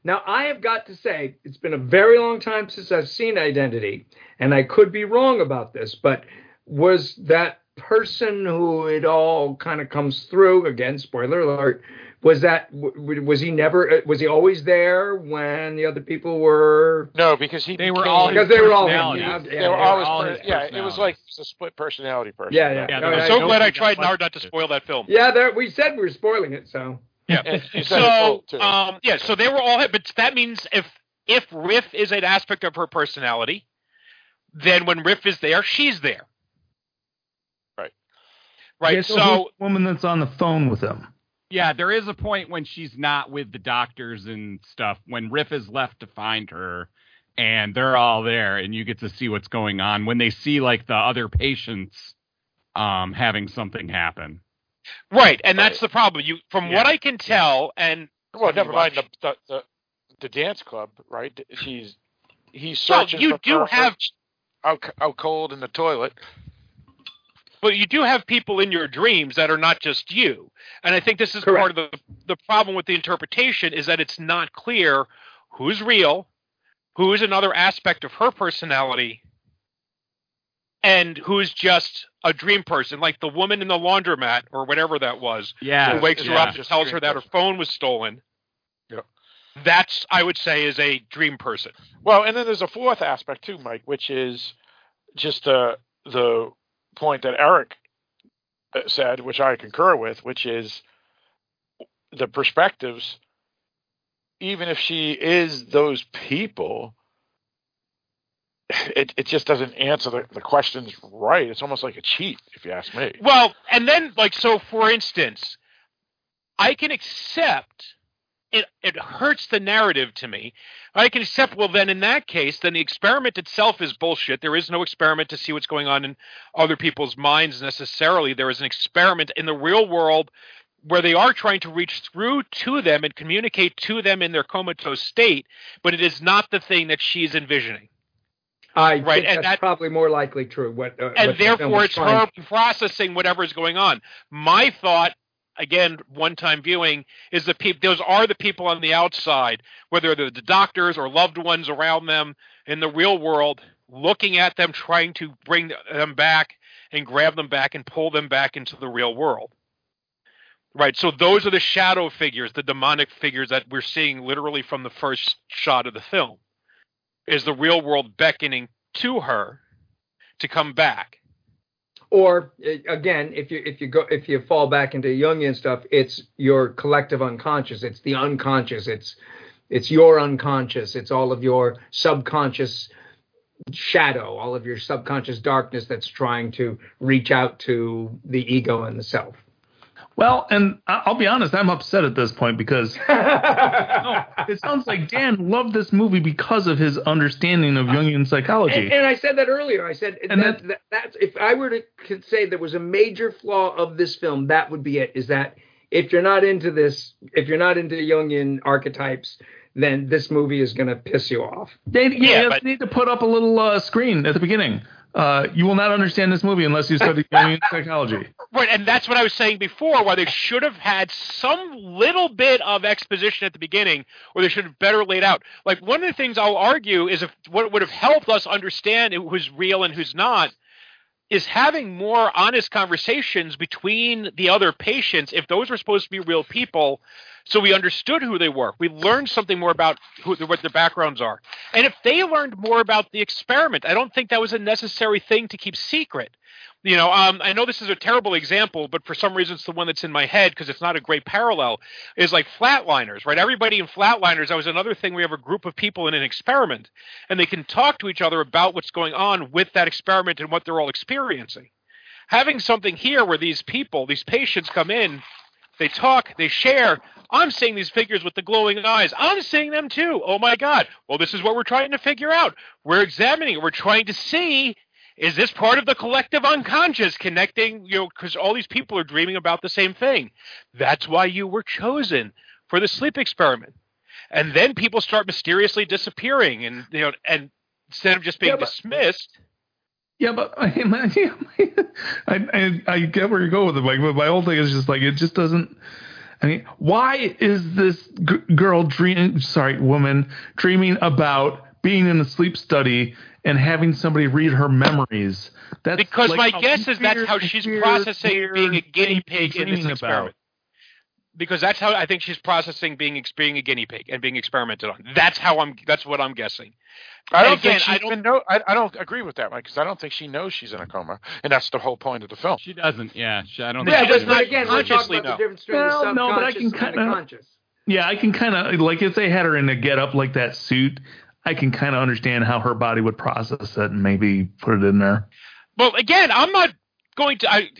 Now, I have got to say, it's been a very long time since I've seen Identity, and I could be wrong about this, but was that person who it all kind of comes through again? Spoiler alert. Was that was he never? uh, Was he always there when the other people were? No, because he They were all Because they were all him. personalities. Yeah, they were yeah, always all per- yeah. It was personalities. like it's a split personality person. Yeah, yeah. Yeah, No, I'm was so no glad I tried hard not to spoil that film. Yeah, there, we said we were spoiling it, so. And you said it So, um, yeah, so they were all, but that means if if Riff is an aspect of her personality, then when Riff is there, she's there. Right. Right. Yeah, so, who's the woman that's on the phone with him. Yeah, there is a point when she's not with the doctors and stuff, when Riff is left to find her and they're all there and you get to see what's going on when they see like the other patients um having something happen. right, and that's the problem. You, from Yeah. what I can tell, and well, never mind the, the the the dance club, right? He's he's Well, searching. you for do her have out out cold in the toilet. But you do have people in your dreams that are not just you. And I think this is Correct. part of the the problem with the interpretation is that it's not clear who's real, who is another aspect of her personality, and who's just a dream person, like the woman in the laundromat or whatever that was, Yeah. who wakes her up and tells her that her phone was stolen. Yep. That's I would say is a dream person. Well, and then there's a fourth aspect too, Mike, which is just uh, the the point that Eric uh, said, which I concur with, which is the perspectives. Even if she is those people, [SIGHS] it it just doesn't answer the, the questions right. It's almost like a cheat, if you ask me. Well, and then like so, for instance, I can accept it. It hurts the narrative to me. I can accept. Well, then in that case, then the experiment itself is bullshit. There is no experiment to see what's going on in other people's minds necessarily. There is an experiment in the real world where they are trying to reach through to them and communicate to them in their comatose state, but it is not the thing that she's envisioning. I Right, and that's that- probably more likely true. What, uh, and what therefore was it's trying- her processing whatever is going on. My thought, again, one-time viewing, is the people. Those are the people on the outside, whether they're the doctors or loved ones around them in the real world, looking at them, trying to bring them back and grab them back and pull them back into the real world. Right. So those are the shadow figures, the demonic figures that we're seeing literally from the first shot of the film. Is the real world beckoning to her to come back? Or uh, again, if you if you go if you fall back into Jungian stuff, it's your collective unconscious. It's the unconscious. It's it's your unconscious. It's all of your subconscious shadow, all of your subconscious darkness that's trying to reach out to the ego and the self. Well, and I- I'll be honest, I'm upset at this point because [LAUGHS] no, it sounds like Dan loved this movie because of his understanding of Jungian psychology. And, and I said that earlier. I said And that, that, that's if I were to say there was a major flaw of this film, that would be it. Is that if you're not into this, if you're not into Jungian archetypes, then this movie is going to piss you off. They yeah, they need to put up a little uh, screen at the beginning. Uh, you will not understand this movie unless you study [LAUGHS] Jungian psychology. Right, and that's what I was saying before, why they should have had some little bit of exposition at the beginning, or they should have better laid out. Like one of the things I'll argue is if what would have helped us understand who's real and who's not is having more honest conversations between the other patients if those were supposed to be real people so we understood who they were. We learned something more about who what their backgrounds are. And if they learned more about the experiment i don't think that was a necessary thing to keep secret. You know um, i know this is a terrible example but for some reason it's the one that's in my head because it's not a great parallel is like flatliners right? Everybody in flatliners that was another thing. We have a group of people in an experiment and they can talk to each other about what's going on with that experiment and what they're all experiencing. Having something here where these people these patients come in they talk they share i'm seeing these figures with the glowing eyes. I'm seeing them too. Oh my god. Well this is what we're trying to figure out. We're examining. It we're trying to see is this part of the collective unconscious connecting you know because all these people are dreaming about the same thing. That's why you were chosen for the sleep experiment. And then people start mysteriously disappearing and you know and instead of just being Yeah, but- dismissed. Yeah, but [LAUGHS] I, I, I, I get where you're going with it, Mike. But my whole thing is just like it just doesn't. I mean, why is this g- girl dreaming? Sorry, woman dreaming about being in a sleep study and having somebody read her memories? That's because like my guess is that's how she's processing being a guinea pig in this about. Experiment. Because that's how I think she's processing being being a guinea pig and being experimented on. That's how I'm. That's what I'm guessing. I don't again, think she I don't- even know. I, I don't agree with that, Mike, because I don't think she knows she's in a coma, and that's the whole point of the film. She doesn't. Yeah, she, I don't. Yeah, think but, she but again, we're talking consciously about know. the difference between Well, the no, but I can and kinda- conscious. Yeah, I can kind of like if they had her in a get up like that suit, I can kind of understand how her body would process it and maybe put it in there. Well, again, I'm not going to. I,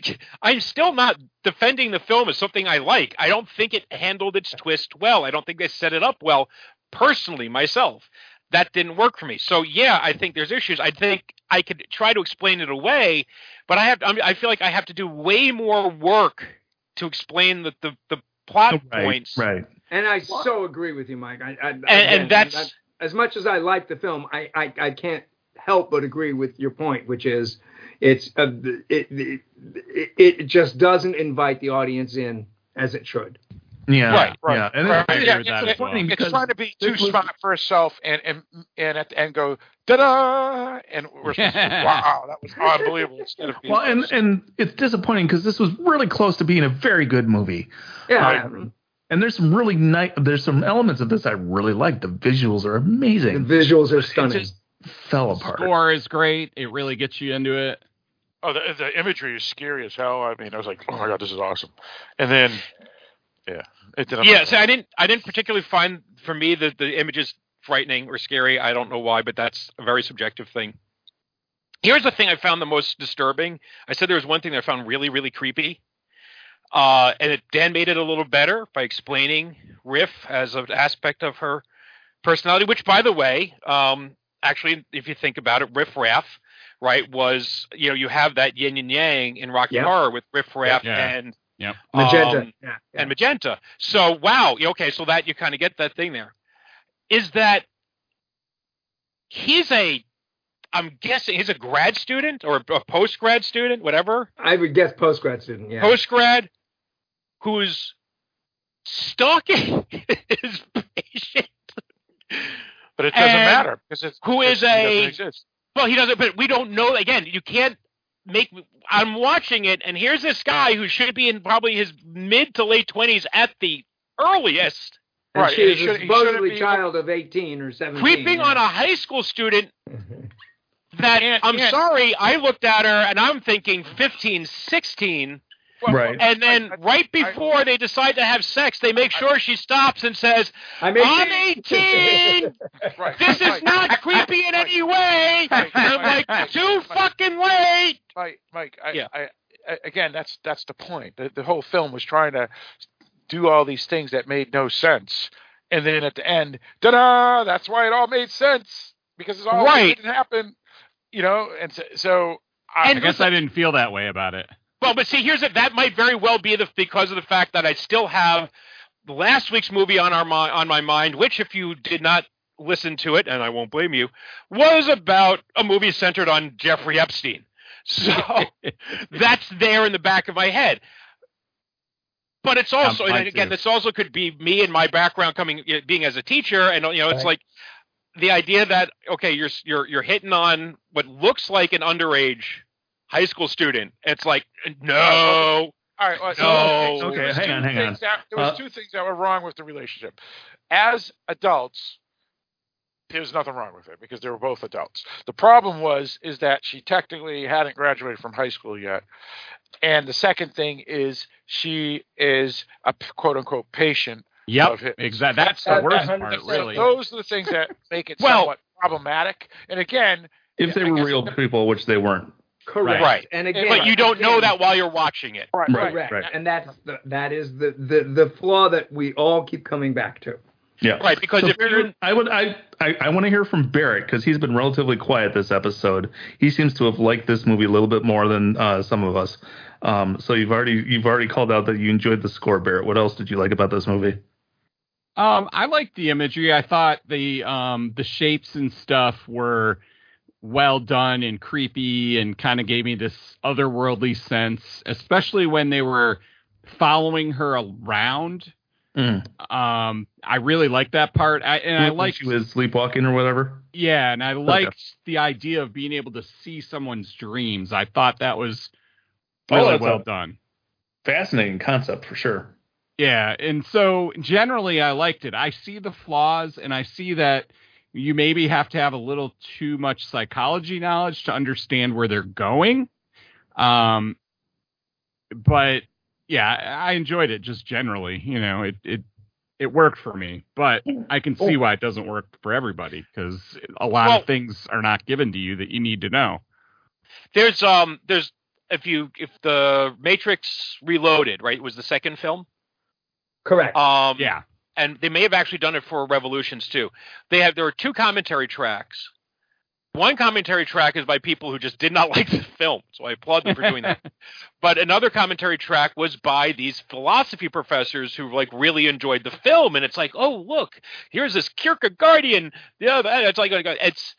I'm still not defending the film as something I like. I don't think it handled its twist well. I don't think they set it up well. Personally, myself, that didn't work for me. So yeah, I think there's issues. I think I could try to explain it away, but I have. I, mean, I feel like I have to do way more work to explain the the, the plot points. Right. And I so agree with you, Mike. I, I, and, and that's- as much as I like the film, I, I, I can't help but agree with your point, which is it's uh, it, it it it just doesn't invite the audience in as it should. Yeah. Right, right. Yeah. And Right. it's, Yeah, it's it's, so it's- funny it's trying to be too smart for itself, and and and at the end go da da, and we're supposed [LAUGHS] to, wow, that was unbelievable. Instead of being Well, and and it's disappointing because this was really close to being a very good movie. Yeah. Um, and there's some really nice. There's some elements of this I really like. The visuals are amazing. The visuals are It stunning. just fell apart. Score is great. It really gets you into it. Oh, the, the imagery is scary as hell. I mean, I was like, oh my god, this is awesome. And then, yeah, it didn't. Yeah, so I didn't I didn't particularly find for me the the images frightening or scary. I don't know why, but that's a very subjective thing. Here's the thing I found the most disturbing. I said there was one thing that I found really really creepy. Uh, and it, Dan made it a little better by explaining Riff as an aspect of her personality, which, by the way, um, actually, if you think about it, Riff Raff, right, was you know you have that yin and yang in Rocky Yep. Horror with Riff Raff Yeah. and Yep. Magenta. um, yeah, yeah. and Magenta. So wow, okay, so that you kind of get that thing there. Is that he's a I'm guessing he's a grad student or a post grad student, whatever. I would guess post grad student. Yeah. Post grad who's stalking [LAUGHS] his patient. But it doesn't And matter because it's who is he a- exist. Well, he doesn't, but we don't know. Again, you can't make. I'm watching it, and here's this guy who should be in probably his mid to late twenties at the earliest, And Right, she is a should- supposedly child of 18 or 17. creeping yeah. on a high school student. That [LAUGHS] And- I'm and- sorry, I looked at her and I'm thinking 15, 16, Well, Right. and then I- right before they decide to have sex, they make sure she stops and says, I'm "I'm 18. [LAUGHS] 18. Right, This is right, not creepy in any way." Right, I'm right, like, right. "Too fucking late." Mike, Mike, I, Yeah. I, I, again, that's that's the point. The, the whole film was trying to do all these things that made no sense, and then at the end, da-da! That's why it all made sense because it's all Right. didn't happen, you know. And so, so I, I And guess I didn't feel that way about it. Well, but see, here's it. That might very well be the because of the fact that I still have last week's movie on our on my mind, which, if you did not listen to it, and I won't blame you, was about a movie centered on Jeffrey Epstein. So [LAUGHS] that's there in the back of my head. But it's also, and again, this also could be me and my background coming, being as a teacher, and you know, it's Right. like the idea that okay, you're you're you're hitting on what looks like an underage high school student. It's like no, all right. Well, No. so Okay, there was hang two on, hang on. things That, there was Uh, two things that were wrong with the relationship. As adults, there was nothing wrong with it because they were both adults. The problem was is that she technically hadn't graduated from high school yet, and the second thing is she is a quote unquote patient. Yep, Of his. exactly. That's the worst that- part, So really. those are the things that make it Well- somewhat problematic. And again, If they were real people, which they weren't. Correct. Right. And again, but you don't know that while you're watching it. right, Right. right, Correct. And that's the, that is the, the the flaw that we all keep coming back to. Yeah. Right, because So if you're I would I I, I want to hear from Barrett because he's been relatively quiet this episode. He seems to have liked this movie a little bit more than uh, some of us. Um, so you've already you've already called out that you enjoyed the score, Barrett. What else did you like about this movie? Um, I liked the imagery. I thought the um the shapes and stuff were well done and creepy and kind of gave me this otherworldly sense, especially when they were following her around. Mm. Um, I really liked that part. I and I When liked she was sleepwalking or whatever. yeah, and I liked the idea of being able to see someone's dreams. I thought that was Oh, really that's well done. Fascinating concept for sure. Yeah, and so generally I liked it. I see the flaws and I see that you maybe have to have a little too much psychology knowledge to understand where they're going. Um but yeah, I I enjoyed it just generally, you know, it it it worked for me, but I can see why it doesn't work for everybody cuz a lot Well- of things are not given to you that you need to know. There's um there's if you if the Matrix Reloaded right was the second film. Correct. Um Yeah. And they may have actually done it for Revolutions too. They have there are two commentary tracks. One commentary track is by people who just did not [LAUGHS] like the film, so I applaud them for doing that. [LAUGHS] But another commentary track was by these philosophy professors who like really enjoyed the film, and it's like, oh look, here's this Kierkegaardian. Yeah, that- it's like it's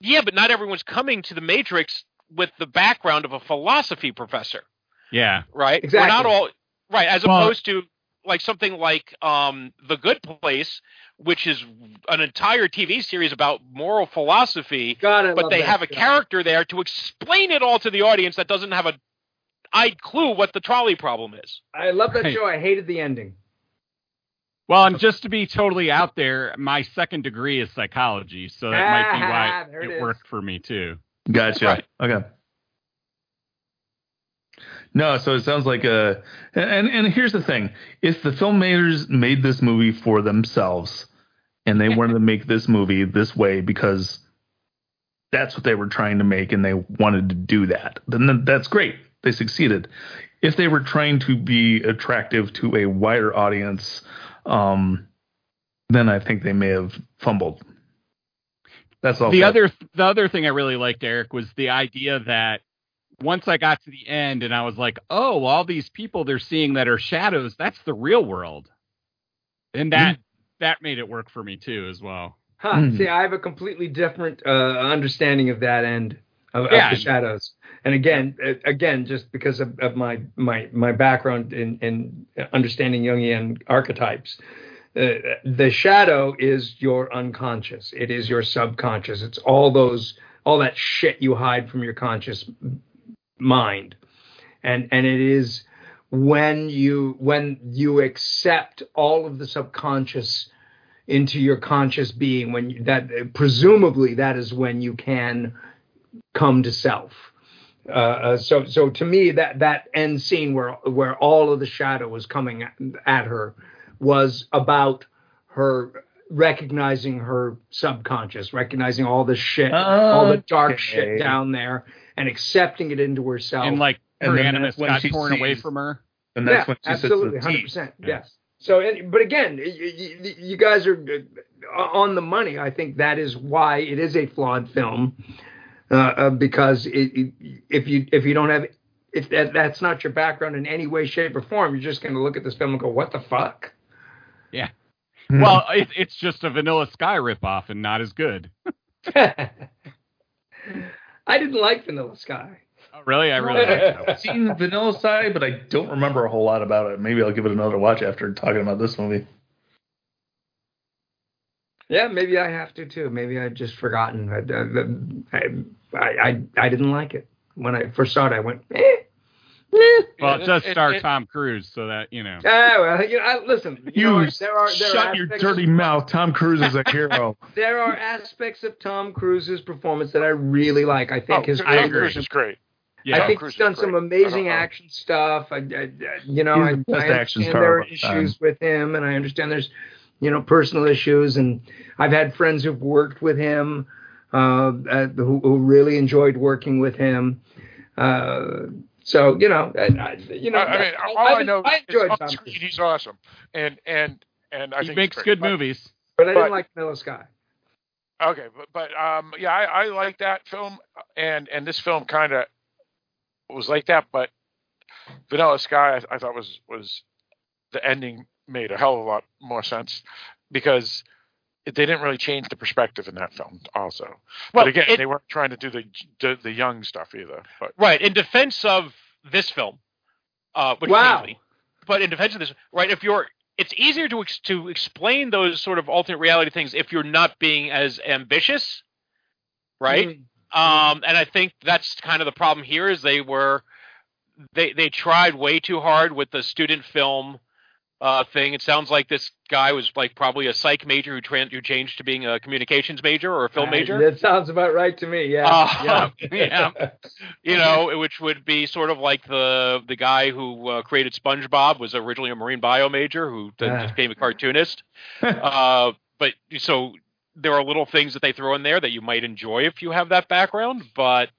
yeah, but not everyone's coming to the Matrix with the background of a philosophy professor Yeah. right? Exactly. We're not all right, as Well- opposed to like something like um The Good Place, which is an entire TV series about moral philosophy, God, I but they that have a character there to explain it all to the audience that doesn't have a eyed clue what the trolley problem is. I love that Right. show. I hated the ending. Well, and just to be totally out there, my second degree is psychology, so that might be why There it it is. worked for me too. Gotcha. Right. Okay. No, so it sounds like a and and here's the thing: if the filmmakers made this movie for themselves and they wanted to make this movie this way because that's what they were trying to make and they wanted to do that, then that's great. They succeeded. If they were trying to be attractive to a wider audience, um, then I think they may have fumbled. That's all. The other the other thing I really liked, Eric, was the idea that once I got to the end and I was like, oh, all these people they're seeing that are shadows, that's the real world. And that that made it work for me too as well. Huh. Hmm. See, I have a completely different uh, understanding of that end of, of the shadows. And again, uh, again, just because of, of my my my background in, in understanding Jungian archetypes, uh, the shadow is your unconscious. It is your subconscious. It's all those all that shit you hide from your conscious mind, and and it is when you when you accept all of the subconscious into your conscious being when you, that presumably that is when you can come to self. Uh, uh, so so to me that that end scene where where all of the shadow was coming at, her was about her recognizing her subconscious recognizing all the shit all the dark shit down there and accepting it into herself And like And her then animus that's got she torn away from her. and that's yeah, when she absolutely, sits hundred percent, T. Yes. So, and, but again, y- y- y- you guys are uh, on the money. I think that is why it is a flawed film, uh, uh, because it, it, if you if you don't have if that, that's not your background in any way, shape, or form, you're just going to look at this film and go, "What the fuck?" Yeah. Hmm. Well, it, it's just a Vanilla Sky ripoff and not as good. [LAUGHS] I didn't like Vanilla Sky. Oh, really? I really like [LAUGHS] that. I've seen Vanilla Sky, but I don't remember a whole lot about it. Maybe I'll give it another watch after talking about this movie. Yeah, maybe I have to too. Maybe I've just forgotten. I, I, I, I, I didn't like it when I first saw it. I went, eh. [LAUGHS] Well, it does star it- Tom Cruise, so that you know. Ah, well, you know, I, listen. You, You know, there are there shut are your dirty of, mouth. Tom Cruise is a [LAUGHS] hero. There are aspects of Tom Cruise's performance that I really like. I think Oh, his Tom I. Cruise is great. Yeah. I think Cruise he's done some amazing I don't action stuff. I, I, I- you know, I, the I understand there are of all time. issues with him, and I understand there's, you know, personal issues, and I've had friends who've worked with him, uh, uh, who, who really enjoyed working with him. Uh, so you know, I, I, you know, I, I mean, I, all I, I, know I enjoyed on Tom Cruise, he's awesome, and and and I he think makes he's good. But- movies. but I didn't but- like Vanilla Sky. Okay, but but um yeah, I, I like that film, and and this film kind of was like that, but Vanilla Sky I, I thought was was the ending made a hell of a lot more sense because it, they didn't really change the perspective in that film also. Well, but again, it- they weren't trying to do the, the the Jung stuff either. But Right. In defense of this film, uh, which Wow. mainly, but in defense of this, right? If you're, it's easier to ex- to explain those sort of alternate reality things if you're not being as ambitious, right? Mm. Um, and I think that's kind of the problem here is they were they they tried way too hard with the student film uh, thing. It sounds like this guy was like probably a psych major who, who changed to being a communications major or a film major. That sounds about right to me. Yeah. Uh, yeah. [LAUGHS] yeah. you know, which would be sort of like the the guy who uh, created SpongeBob was originally a marine bio major who then Ah. just became a cartoonist. [LAUGHS] uh, but so there are little things that they throw in there that you might enjoy if you have that background, but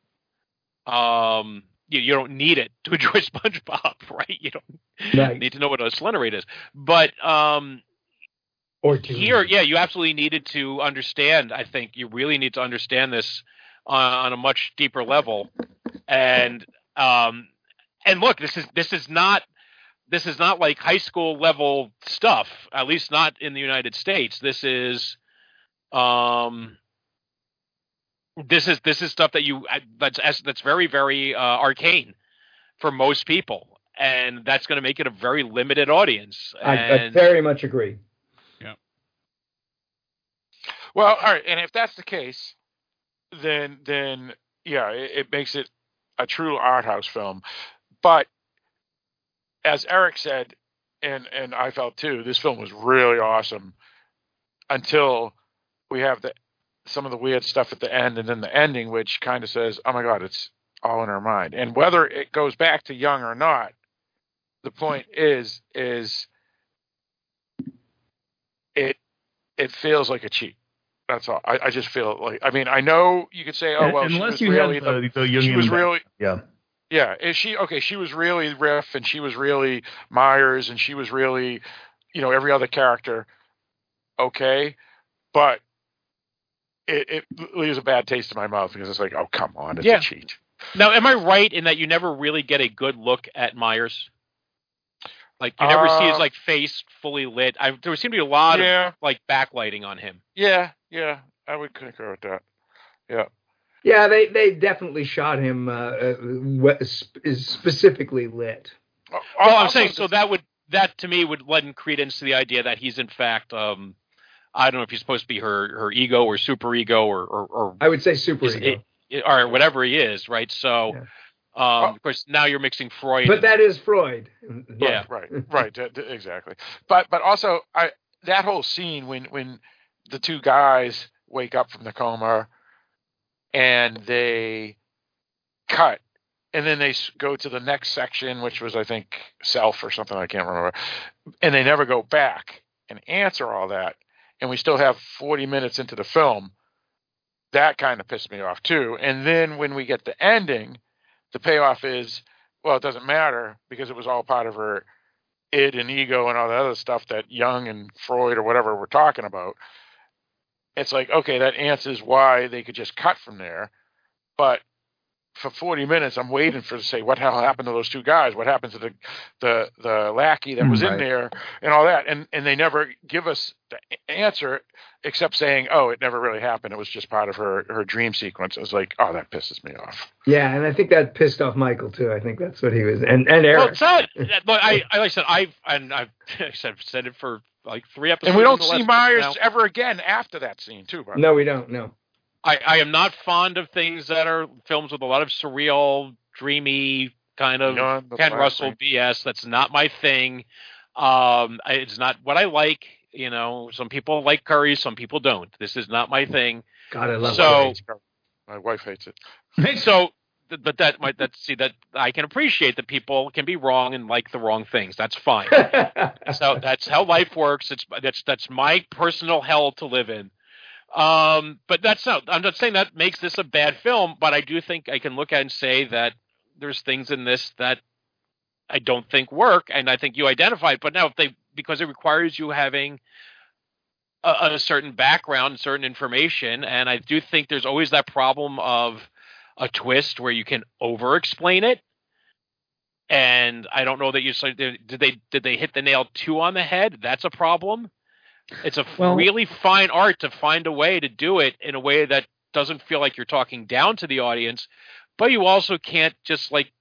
um, you, you don't need it to enjoy [LAUGHS] SpongeBob, right? You don't Right. need to know what a Slenderate is, but um, Or two. here, yeah, you absolutely needed to understand. I think you really need to understand this on, on a much deeper level. And um, and look, this is this is not this is not like high school level stuff. At least not in the United States. This is um this is this is stuff that you that's that's very very uh, arcane for most people. And that's going to make it a very limited audience. I, I very much agree. Yeah. Well, all right, and if that's the case, then then yeah, it, it makes it a true art house film. But as Eric said, and and I felt too, this film was really awesome until we have the some of the weird stuff at the end, and then the ending, which kind of says, "Oh my God, it's all in her mind. And whether it goes back to Jung or not, the point is is it it feels like a cheat. That's all. I, I just feel like I mean I know you could say oh well she unless was you really the, the, the young she was in the back. really yeah. yeah is she okay she was really Riff and she was really Myers and she was really you know every other character okay but it, it leaves a bad taste in my mouth because it's like oh come on it's Yeah. a cheat Now, am I right in that you never really get a good look at Myers? Like you never see his Uh, like face fully lit. I, there seemed to be a lot Yeah. of like backlighting on him. yeah yeah I would concur with that yeah Yeah, they they definitely shot him uh, uh, is specifically lit. Well, I'm saying so that would that to me would lend credence to the idea that he's in fact um I don't know if he's supposed to be her her ego or super ego or or, or I would say super is ego. it- or whatever he is, right? So um of course now you're mixing Freud But and- that is Freud. Yeah. right right d- d- exactly but but also i that whole scene when when the two guys wake up from the coma and they cut and then they go to the next section which was i think self or something i can't remember and they never go back and answer all that and we still have 40 minutes into the film that kind of pissed me off too and then when we get the ending the payoff is well it doesn't matter because it was all part of her id and ego and all that other stuff that Jung and Freud or whatever were talking about. It's like, okay, that answers why they could just cut from there. But for 40 minutes, I'm waiting for to say what hell happened to those two guys? What happened to the the the lackey that was in there and all that? And and they never give us the answer except saying, oh, it never really happened. It was just part of her her dream sequence. I was like, oh, that pisses me off. Yeah, and I think that pissed off Michael too. I think that's what he was, and and Well, Eric. it's not. But I, I like I said, I've and I've [LAUGHS] said said it for like three episodes. And we don't see Myers now. ever again after that scene, too. By the no, we don't. No. I, I am not fond of things that are films with a lot of surreal, dreamy kind of Beyond the Ken Russell Rain. BS. That's not my thing. Um, it's not what I like. You know, some people like curry, some people don't. This is not my thing. God, I love so. My wife hates it. [LAUGHS] So, but that might that see that I can appreciate that people can be wrong and like the wrong things. That's fine. [LAUGHS] so that's how life works. It's that's that's my personal hell to live in. Um, but that's not. I'm not saying that makes this a bad film, but I do think I can look at and say that there's things in this that I don't think work, and I think you identified. But now, if they because it requires you having a, a certain background, certain information, and I do think there's always that problem of a twist where you can over explain it. And I don't know that you did they did they hit the nail too on the head? That's a problem. It's a Well- really fine art to find a way to do it in a way that doesn't feel like you're talking down to the audience, but you also can't just like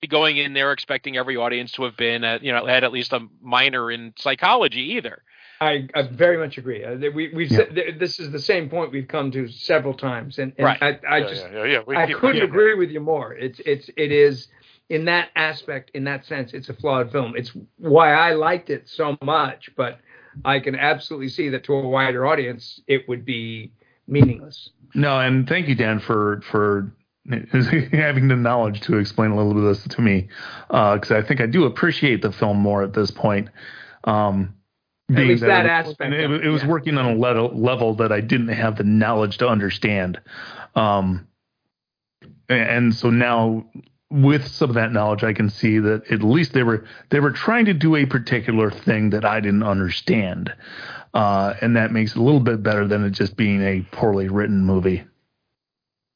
be going in there expecting every audience to have been at, you know had at least a minor in psychology either. I, I very much agree. Uh, we we've said, this is the same point we've come to several times, and, and Right. I, I Yeah, just yeah, yeah, yeah. We I keep- couldn't yeah. agree with you more. It's it's it is in that aspect, in that sense, it's a flawed film. It's why I liked it so much, but I can absolutely see that to a wider audience, it would be meaningless. No, and thank you, Dan, for for [LAUGHS] having the knowledge to explain a little bit of this to me, because I think I do appreciate the film more at this point. Um, At least that it, aspect it, it, it, was yeah. working on a level, level that I didn't have the knowledge to understand. Um, and so now with some of that knowledge, I can see that at least they were they were trying to do a particular thing that I didn't understand, uh, and that makes it a little bit better than it just being a poorly written movie.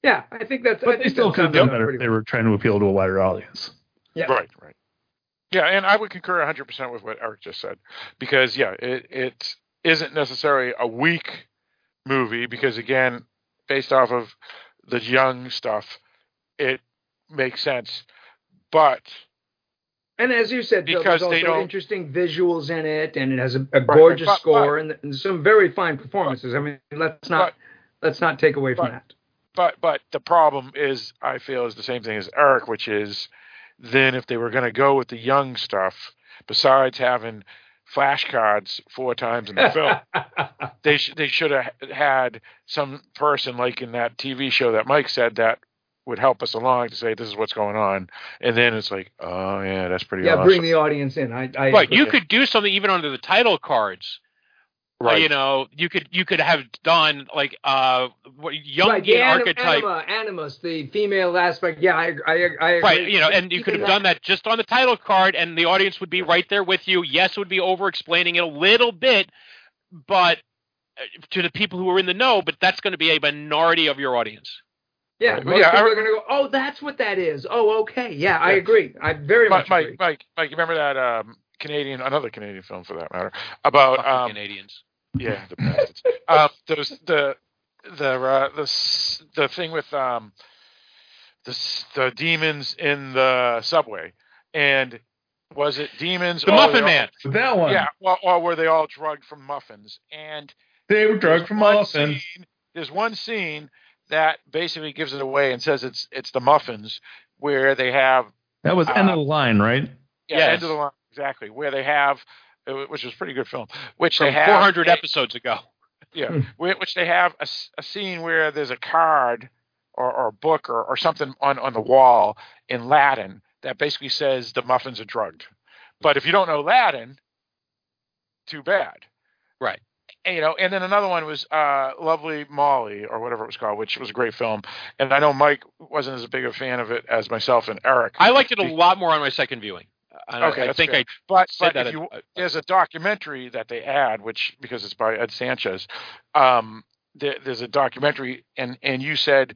Yeah, I think that's. I But they still that could have done better if they were trying to appeal to a wider audience. Yeah. Right, right. Yeah, and I would concur 100% with what Eric just said because yeah, it it isn't necessarily a weak movie because again, based off of the Jung stuff, it makes sense. But And as you said, Because there's also interesting visuals in it, and it has a, a gorgeous but- score and, and some very fine performances. I mean, let's not let's not take away from that. but but the problem is I feel is the same thing as Eric, which is then if they were going to go with the Jung stuff, besides having flashcards four times in the film, [LAUGHS] they sh- they should have had some person like in that TV show that Mike said that would help us along to say this is what's going on, and then it's like, oh yeah, that's pretty. Yeah, awesome. bring the audience in. I, I Right, you could do something even under the title cards. Uh, Right. you know, you could you could have done like uh what Jungian right, the anim- archetype. anima, animus, the female aspect. Yeah, I, I, I agree. Right, you know, and you could have done that just on the title card, and the audience would be right there with you. Yes, it would be over explaining it a little bit, but uh, to the people who are in the know, but that's going to be a minority of your audience. Yeah, Right. most Yeah, people I- are going to go, oh, that's what that is. Oh, okay. Yeah, I agree. I very Mike, much agree. Mike, Mike, Mike, you remember that um, Canadian, another Canadian film for that matter, about um, Canadians. yeah, the bastards. um, those the the uh, the the thing with um, the the demons in the subway, and was it demons? The Muffin were they Man. That one. Yeah, or, or were they all drugged from muffins? And They were drugged from muffins. scene- there's one scene that basically gives it away and says it's it's the muffins where they have That was end Uh, of the line, right? yeah Yes. end of the line exactly where they have uh, which was a pretty good film which From they have 400 a- episodes ago. yeah which they have a scene where there's a card or, or a book or, or something on on the wall in Latin that basically says the muffins are drugged but if you don't know Latin too bad Right. And, you know, and then another one was uh, Lovely Molly or whatever it was called, which was a great film. And I know Mike wasn't as big a fan of it as myself and Eric. I liked it a lot more on my second viewing. I, Okay, I think. I but said but that. if you, at- there's a documentary that they add, which because it's by Ed Sanchez, um, there, there's a documentary, and and you said,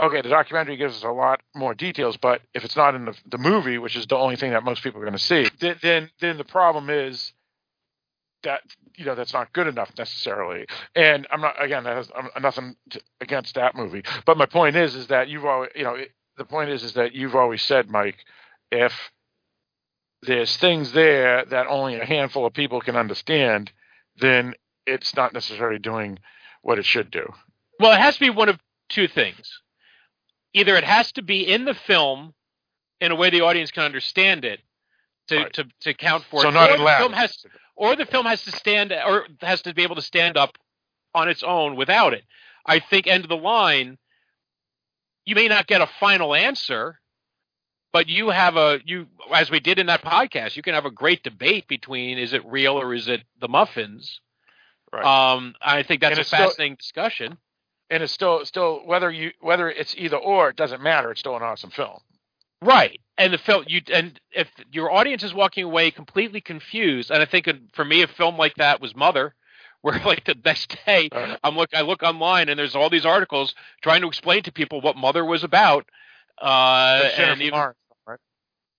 okay, the documentary gives us a lot more details, but if it's not in the the movie, which is the only thing that most people are going to see, then, then the problem is that you know that's not good enough necessarily. And I'm not again that has I'm, nothing to, against that movie, but my point is is that you've always you know it, the point is is that you've always said, Mike, if there's things there that only a handful of people can understand, then it's not necessarily doing what it should do. Well, it has to be one of two things. Either it has to be in the film in a way the audience can understand it to, to, to count for So it, not or in the film has or the film has to stand or has to be able to stand up on its own without it. I think end of the line, you may not get a final answer, but you have a you as we did in that podcast, you can have a great debate between is it real or is it the muffins. Right. Um, I think that's And a it's still- fascinating discussion. and it's still still whether you whether it's either or it doesn't matter. It's still an awesome film. Right. And the film you and if your audience is walking away completely confused, and I think for me a film like that was Mother, [LAUGHS] where like the next day I'm look I look online and there's all these articles trying to explain to people what Mother was about. Uh and even, Lawrence, right?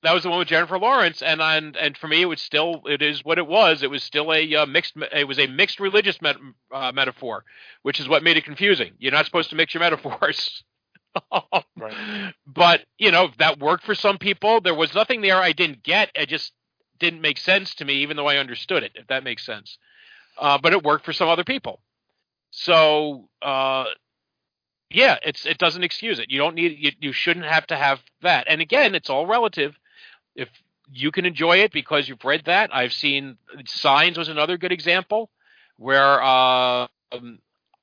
that was the one with Jennifer Lawrence, and and and for me, it was still it is what it was. It was still a uh, mixed. It was a mixed religious met, uh, metaphor, which is what made it confusing. You're not supposed to mix your metaphors. [LAUGHS] [LAUGHS] But you know that worked for some people. There was nothing there I didn't get. It just didn't make sense to me, even though I understood it. If that makes sense. Uh, but it worked for some other people. So uh, yeah, it's it doesn't excuse it. You don't need you, you shouldn't have to have that. And again, it's all relative. If you can enjoy it because you've read that, I've seen Signs was another good example where uh, um,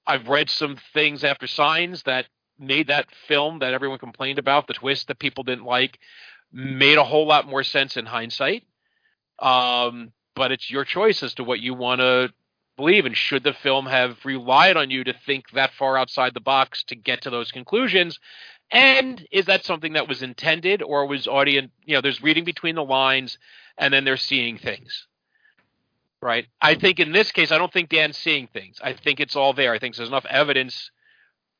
I've read some things after Signs that made that film that everyone complained about, the twist that people didn't like, made a whole lot more sense in hindsight. Um, but it's your choice as to what you want to believe and should the film have relied on you to think that far outside the box to get to those conclusions? And is that something that was intended or was audience you know there's reading between the lines and then they're seeing things right? I think in this case i don't think dan's seeing things. I think it's all there. I think there's enough evidence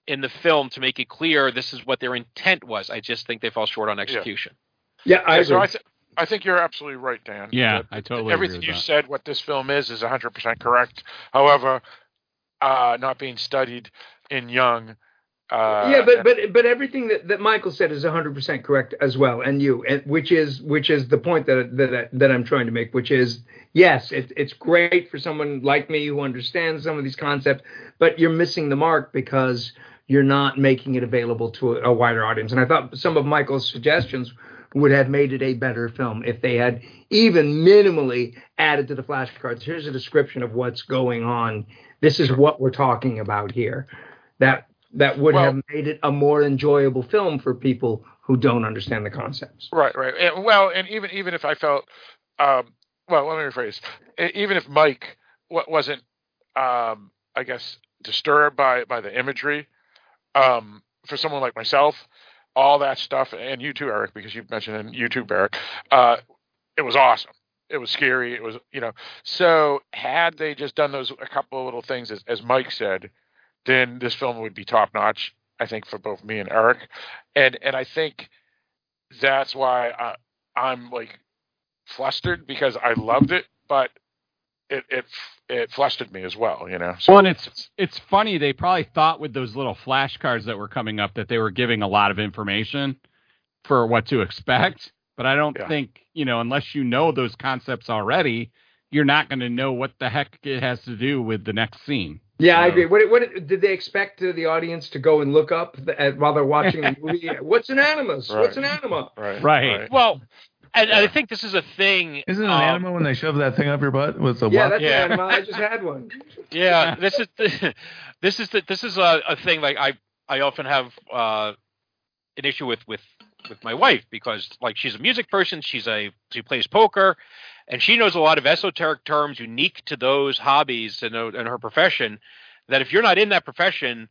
in the film to make it clear this is what their intent was i just think they fall short on execution Yeah, I so agree. I, th- I think you're absolutely right, Dan. Yeah, That I totally agree Everything with you that. said, what this film is, is 100% correct. However, uh, not being studied in Jung. Uh, yeah, but but but everything that, that Michael said is 100% correct as well, and you, and which is which is the point that that that I'm trying to make, which is yes, it, it's great for someone like me who understands some of these concepts, but you're missing the mark because you're not making it available to a, a wider audience. And I thought some of Michael's suggestions would have made it a better film if they had even minimally added to the flashcards. Here's a description of what's going on. This is what we're talking about here. That that would Well- have made it a more enjoyable film for people who don't understand the concepts. Right, right. And, well, and even even if I felt, um, well, let me rephrase. Even if Mike wasn't, um, I guess, disturbed by by the imagery, um, for someone like myself, all that stuff, and you too, Eric, because you've mentioned you too, Eric, uh, it was awesome. It was scary. It was, you know. So had they just done those a couple of little things, as, as Mike said, then this film would be top notch. I think for both me and Eric, and and I think that's why I, I'm like flustered because I loved it, but it it it flustered me as well. You know. So well, and it's it's funny. They probably thought with those little flashcards that were coming up that they were giving a lot of information for what to expect. But I don't think you know unless you know those concepts already, you're not going to know what the heck it has to do with the next scene. Yeah, I agree. What, what did they expect uh, the audience to go and look up the, uh, while they're watching the [LAUGHS] movie? What's an animus? What's an anima? Right. Right. Well, and, and I think this is a thing. Isn't it an um, anima when they shove that thing up your butt with the Yeah, walk? that's Yeah. an anima. I just had one. [LAUGHS] yeah this is the, [LAUGHS] this is the, this is a, a thing like i i often have uh an issue with with with my wife because like she's a music person she's a she plays poker and she knows a lot of esoteric terms unique to those hobbies and, uh, and her profession that if you're not in that profession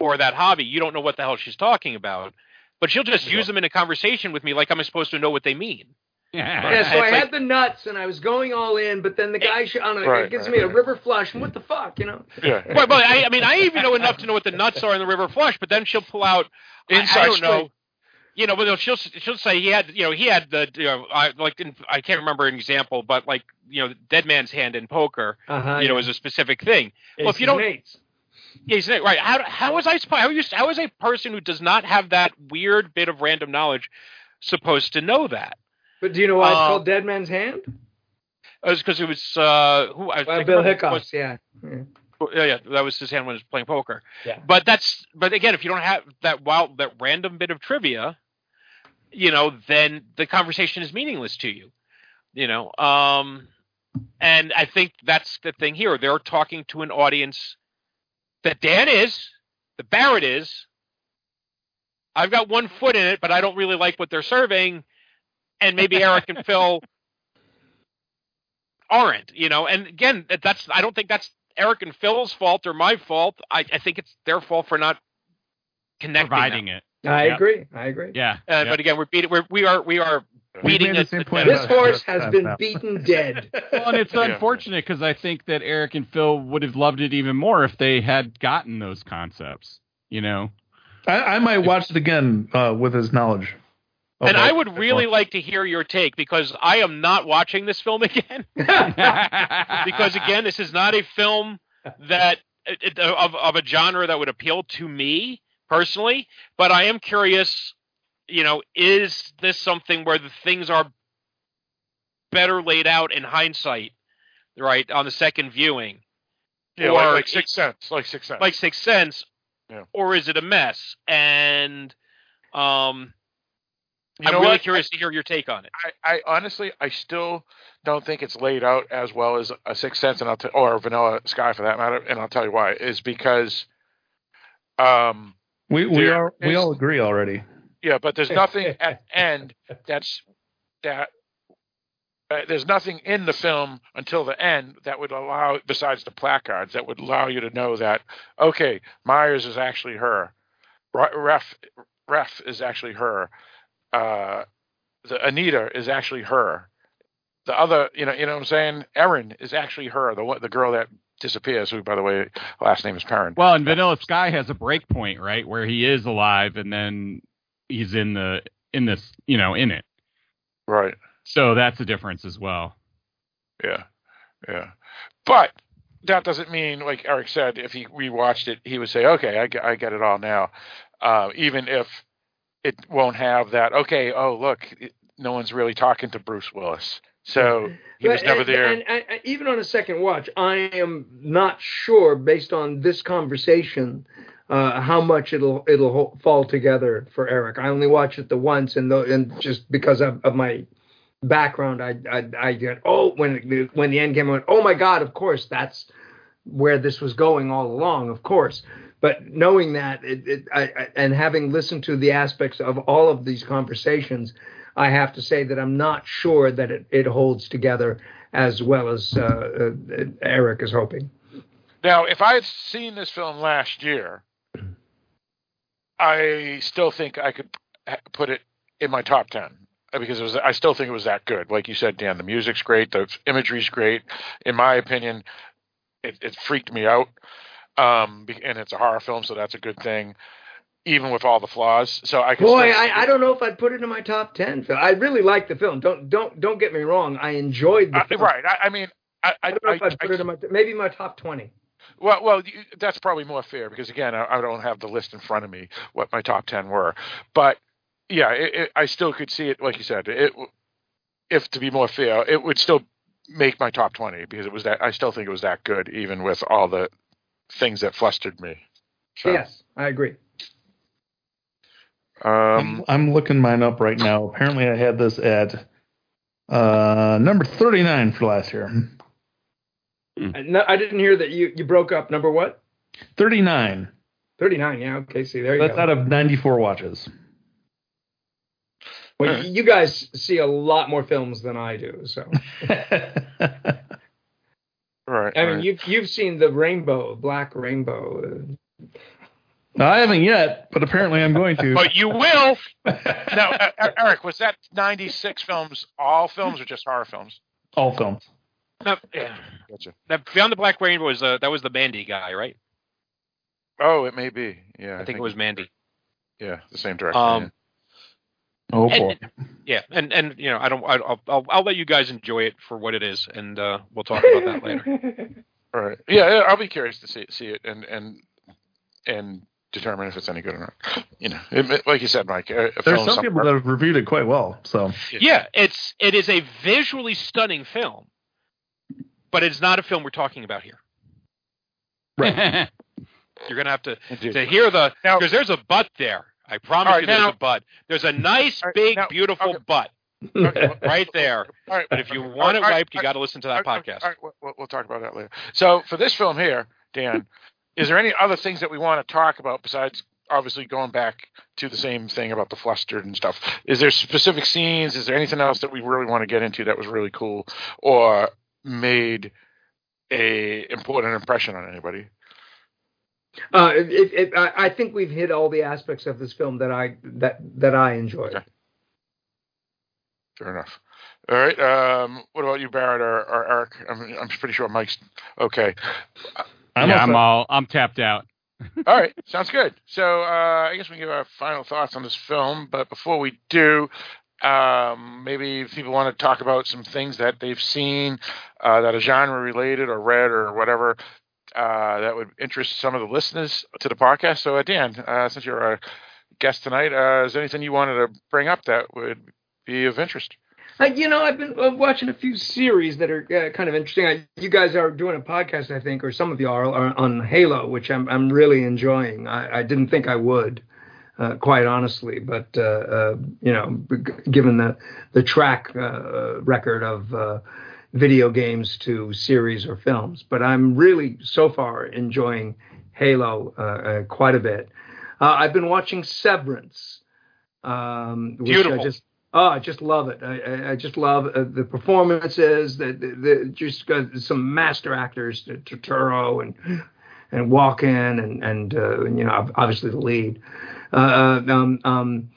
or that hobby you don't know what the hell she's talking about but she'll just use them in a conversation with me like i'm supposed to know what they mean Yeah, so I It's like- had the nuts and I was going all in, but then the guy sh- on a, Right, it gives right, me a river flush. And what the fuck, you know? Yeah. Well, but I, I mean, I even know enough to know what the nuts are in the river flush, but then she'll pull out. I- I, Inside don't know. straight. You know, but she'll she'll say he had, you know, he had the, you know, I like in, I can't remember an example, but like, you know, dead man's hand in poker, Uh-huh, you know, yeah. is a specific thing. well, if you don't, and eights. Yeah, he's right. How how was I supposed? How, you, how is a person who does not have that weird bit of random knowledge supposed to know that? But do you know why it's Uh, called Dead Man's Hand? It was because it was uh, who I Well, Bill Hickok, yeah. yeah. Yeah, yeah, that was his hand when he was playing poker. Yeah. But that's but again, if you don't have that wild that random bit of trivia, you know, then the conversation is meaningless to you. You know, um, and I think that's the thing here. They're talking to an audience that Dan is, that Barrett is. I've got one foot in it, but I don't really like what they're serving, and maybe Eric and Phil aren't. You know, and again, that- that's I don't think that's Eric and Phil's fault or my fault. I, I think it's their fault for not connecting. Providing them. it. I Yep. agree. I agree. Yeah. Uh, Yep. But again, we're beating. We're, we are we are We beating made the same the- point This about- horse That's has been now. beaten dead. [LAUGHS] Well, and it's Yeah. unfortunate because I think that Eric and Phil would have loved it even more if they had gotten those concepts. You know. I, I might watch it again uh, with his knowledge. of And what- I would really like to hear your take because I am not watching this film again. [LAUGHS] [LAUGHS] because again, this is not a film that it, of of a genre that would appeal to me personally. But I am curious. You know, is this something where the things are better laid out in hindsight, right, on the second viewing, Yeah, Or like, like it- Six Sense, like Six Sense. like Sixth Sense, Yeah. or is it a mess? And um, You I'm know really what? curious to hear your take on it. I, I honestly, I still don't think it's laid out as well as a Sixth Sense, and I'll t- or Vanilla Sky for that matter. And I'll tell you why is because, um, we we there are we all agree already. Yeah, but there's nothing [LAUGHS] at end that's that. Uh, there's nothing in the film until the end that would allow, besides the placards, that would allow you to know that okay, Myers is actually her, Ref Ref is actually her, uh, the Anita is actually her, the other, you know, you know what I'm saying? Erin is actually her, the the girl that disappears. Who, by the way, last name is Perrin. Well, and Vanilla Sky has a break point, right, where he is alive and then he's in the in this, you know, in it. Right. So that's a difference as well. Yeah, yeah. But that doesn't mean, like Eric said, if he rewatched it, he would say, "Okay, I get, I get it all now," uh, even if it won't have that. Okay, oh look, it, no one's really talking to Bruce Willis, so he was But- never and- there. And, and- and even on a second watch, I am not sure, based on this conversation, uh, how much it'll it'll fall together for Eric. I only watched it the once, and the, and just because of, of my background, I I, I get oh when the, when the end came, I went oh my god, of course that's where this was going all along, of course. But knowing that, it, it, I, I, and having listened to the aspects of all of these conversations, I have to say that I'm not sure that it, it holds together as well as uh, uh, Eric is hoping. Now, if I had seen this film last year, I still think I could put it in my top ten because it was. I still think it was that good. Like you said, Dan, the music's great, the imagery's great. In my opinion, it, it freaked me out. Um, and it's a horror film, so that's a good thing. Even with all the flaws, so I. Boy, I, I don't know if I'd put it in my top ten. I really like the film. Don't don't don't get me wrong. I enjoyed the uh, film. Right. I, I mean, I, I, don't know if I'd put it in my maybe my top twenty. Well, well, that's probably more fair because again, I, I, don't have the list in front of me what my top ten were, but yeah, it, it, I still could see it. Like you said, it if to be more fair, it would still make my top twenty because it was that. I still think it was that good, even with all the things that flustered me. So. Yes, I agree. Um, I'm, I'm, looking mine up right now. Apparently, I had this at uh, number 39 for last year. No, I didn't hear that you, you broke up. Number what? 39. 39, yeah. Okay, see, there you That's go. out of 94 watches. Well, you guys see a lot more films than I do, so. [LAUGHS] right. I mean, right. you've you've seen the Rainbow, Black Rainbow. No, I haven't yet, but apparently I'm going to. but you will. [LAUGHS] now, uh, Eric, was that 96 films all films or just horror films? All films. Now, yeah. Gotcha. Now, Beyond the Black Rainbow was uh, that was the Mandy guy, right? Oh, it may be. Yeah, I, I think, it was Mandy. Yeah, the same direction. Um, yeah. Oh boy. And, yeah, and and you know, I don't. I, I'll, I'll I'll let you guys enjoy it for what it is, and uh, we'll talk about that later. [LAUGHS] All right. Yeah, I'll be curious to see see it and and and determine if it's any good or not. You know, it, like you said, Mike. There's some people that have reviewed it quite well. So yeah, it's it is a visually stunning film, but it's not a film we're talking about here. Right. [LAUGHS] You're gonna have to to hear the because there's a butt there. I promise right, you, there's now, a butt. There's a nice, right, big, now, beautiful okay. butt Okay. right there. All right. But if you want it all right, wiped, you got to listen to that right, podcast. All right, we'll, we'll talk about that later. So for this film here, Dan, [LAUGHS] is there any other things that we want to talk about besides obviously going back to the same thing about the flustered and stuff? Is there specific scenes? Is there anything else that we really want to get into that was really cool or made a important impression on anybody? Uh, it, it, I, I think we've hit all the aspects of this film that I that that I enjoyed. Okay. Fair enough. All right. Um, what about you, Barrett or, or Eric? I'm, I'm pretty sure Mike's okay. I'm yeah, I'm all I'm tapped out. [LAUGHS] all right, sounds good. So uh, I guess we can give our final thoughts on this film, but before we do, um, maybe people want to talk about some things that they've seen uh, that are genre related or read or whatever uh, that would interest some of the listeners to the podcast. So, uh, Dan, uh, since you're a guest tonight, uh, is there anything you wanted to bring up that would be of interest? Uh, you know, I've been watching a few series that are kind of interesting. I, you guys are doing a podcast, I think, or some of you are, are on Halo, which I'm I'm really enjoying. I, I didn't think I would, uh, quite honestly, but uh, uh, you know, given the the track record of video games to series or films, but I'm really so far enjoying Halo quite a bit. I've been watching Severance, um, which Beautiful. I just Oh, I just love it. I, I just love uh, the performances. The, the, the just got some master actors, Turturro and and Walken and and uh, you know obviously the lead. Uh, um, um,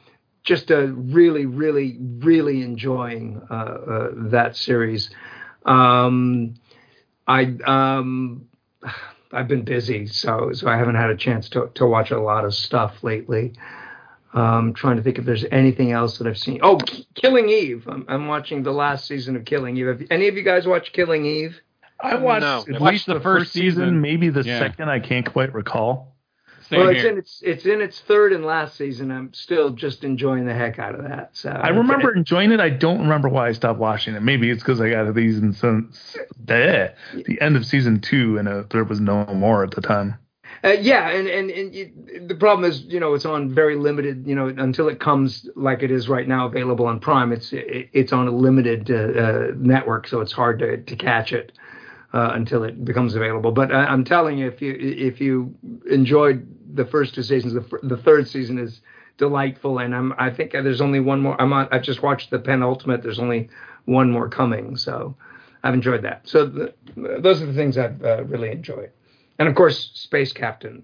just uh, really, really, really enjoying uh, uh, that series. Um, I um, I've been busy, so so I haven't had a chance to to watch a lot of stuff lately. Um, trying to think if there's anything else that I've seen. Oh, Killing Eve. I'm, I'm, watching the last season of Killing Eve. Have any of you guys watched Killing Eve? I watched no. at Watched least the the, first first season, season. maybe the Yeah. second. I can't quite recall. Same well, it's here. in its it's in its third and last season. I'm still just enjoying the heck out of that. So I remember enjoying it. I don't remember why I stopped watching it. Maybe it's because I got these in some, the, the end of season two, and uh, there was no more at the time. Uh, yeah, and and, and you, the problem is, you know, it's on very limited, you know, until it comes like it is right now, available on Prime. It's it, it's on a limited uh, uh, network, so it's hard to to catch it. Uh, until it becomes available. But I, I'm telling you, if you if you enjoyed the first two seasons, the, the third season is delightful, and I'm I think there's only one more. I'm on, I've just watched the penultimate. There's only one more coming, so I've enjoyed that. So the, those are the things I've uh, really enjoyed, and of course, Space Captain.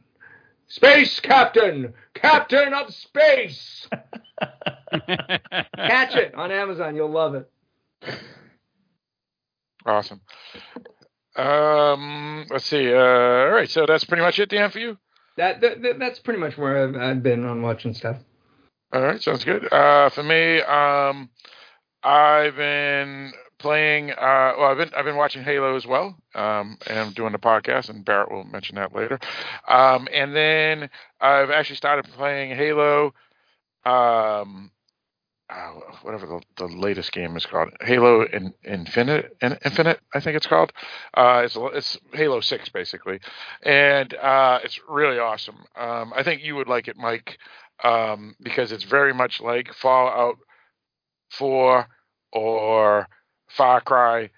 Space Captain, Captain of Space. [LAUGHS] Catch it on Amazon. You'll love it. Awesome. Um, let's see. Uh, all right, so that's pretty much it, Dan, for you. That, that that's pretty much where I've, I've been on watching stuff. All right, sounds good. Uh, for me, um, I've been playing. Uh, well, I've been I've been watching Halo as well, um, and I'm doing the podcast, and Barrett will mention that later. Um, and then I've actually started playing Halo. Um, uh, whatever the, the latest game is called, Halo in, Infinite, in, Infinite, I think it's called. Uh, it's it's Halo Six basically, and uh, it's really awesome. Um, I think you would like it, Mike, um, because it's very much like Fallout Four or Far Cry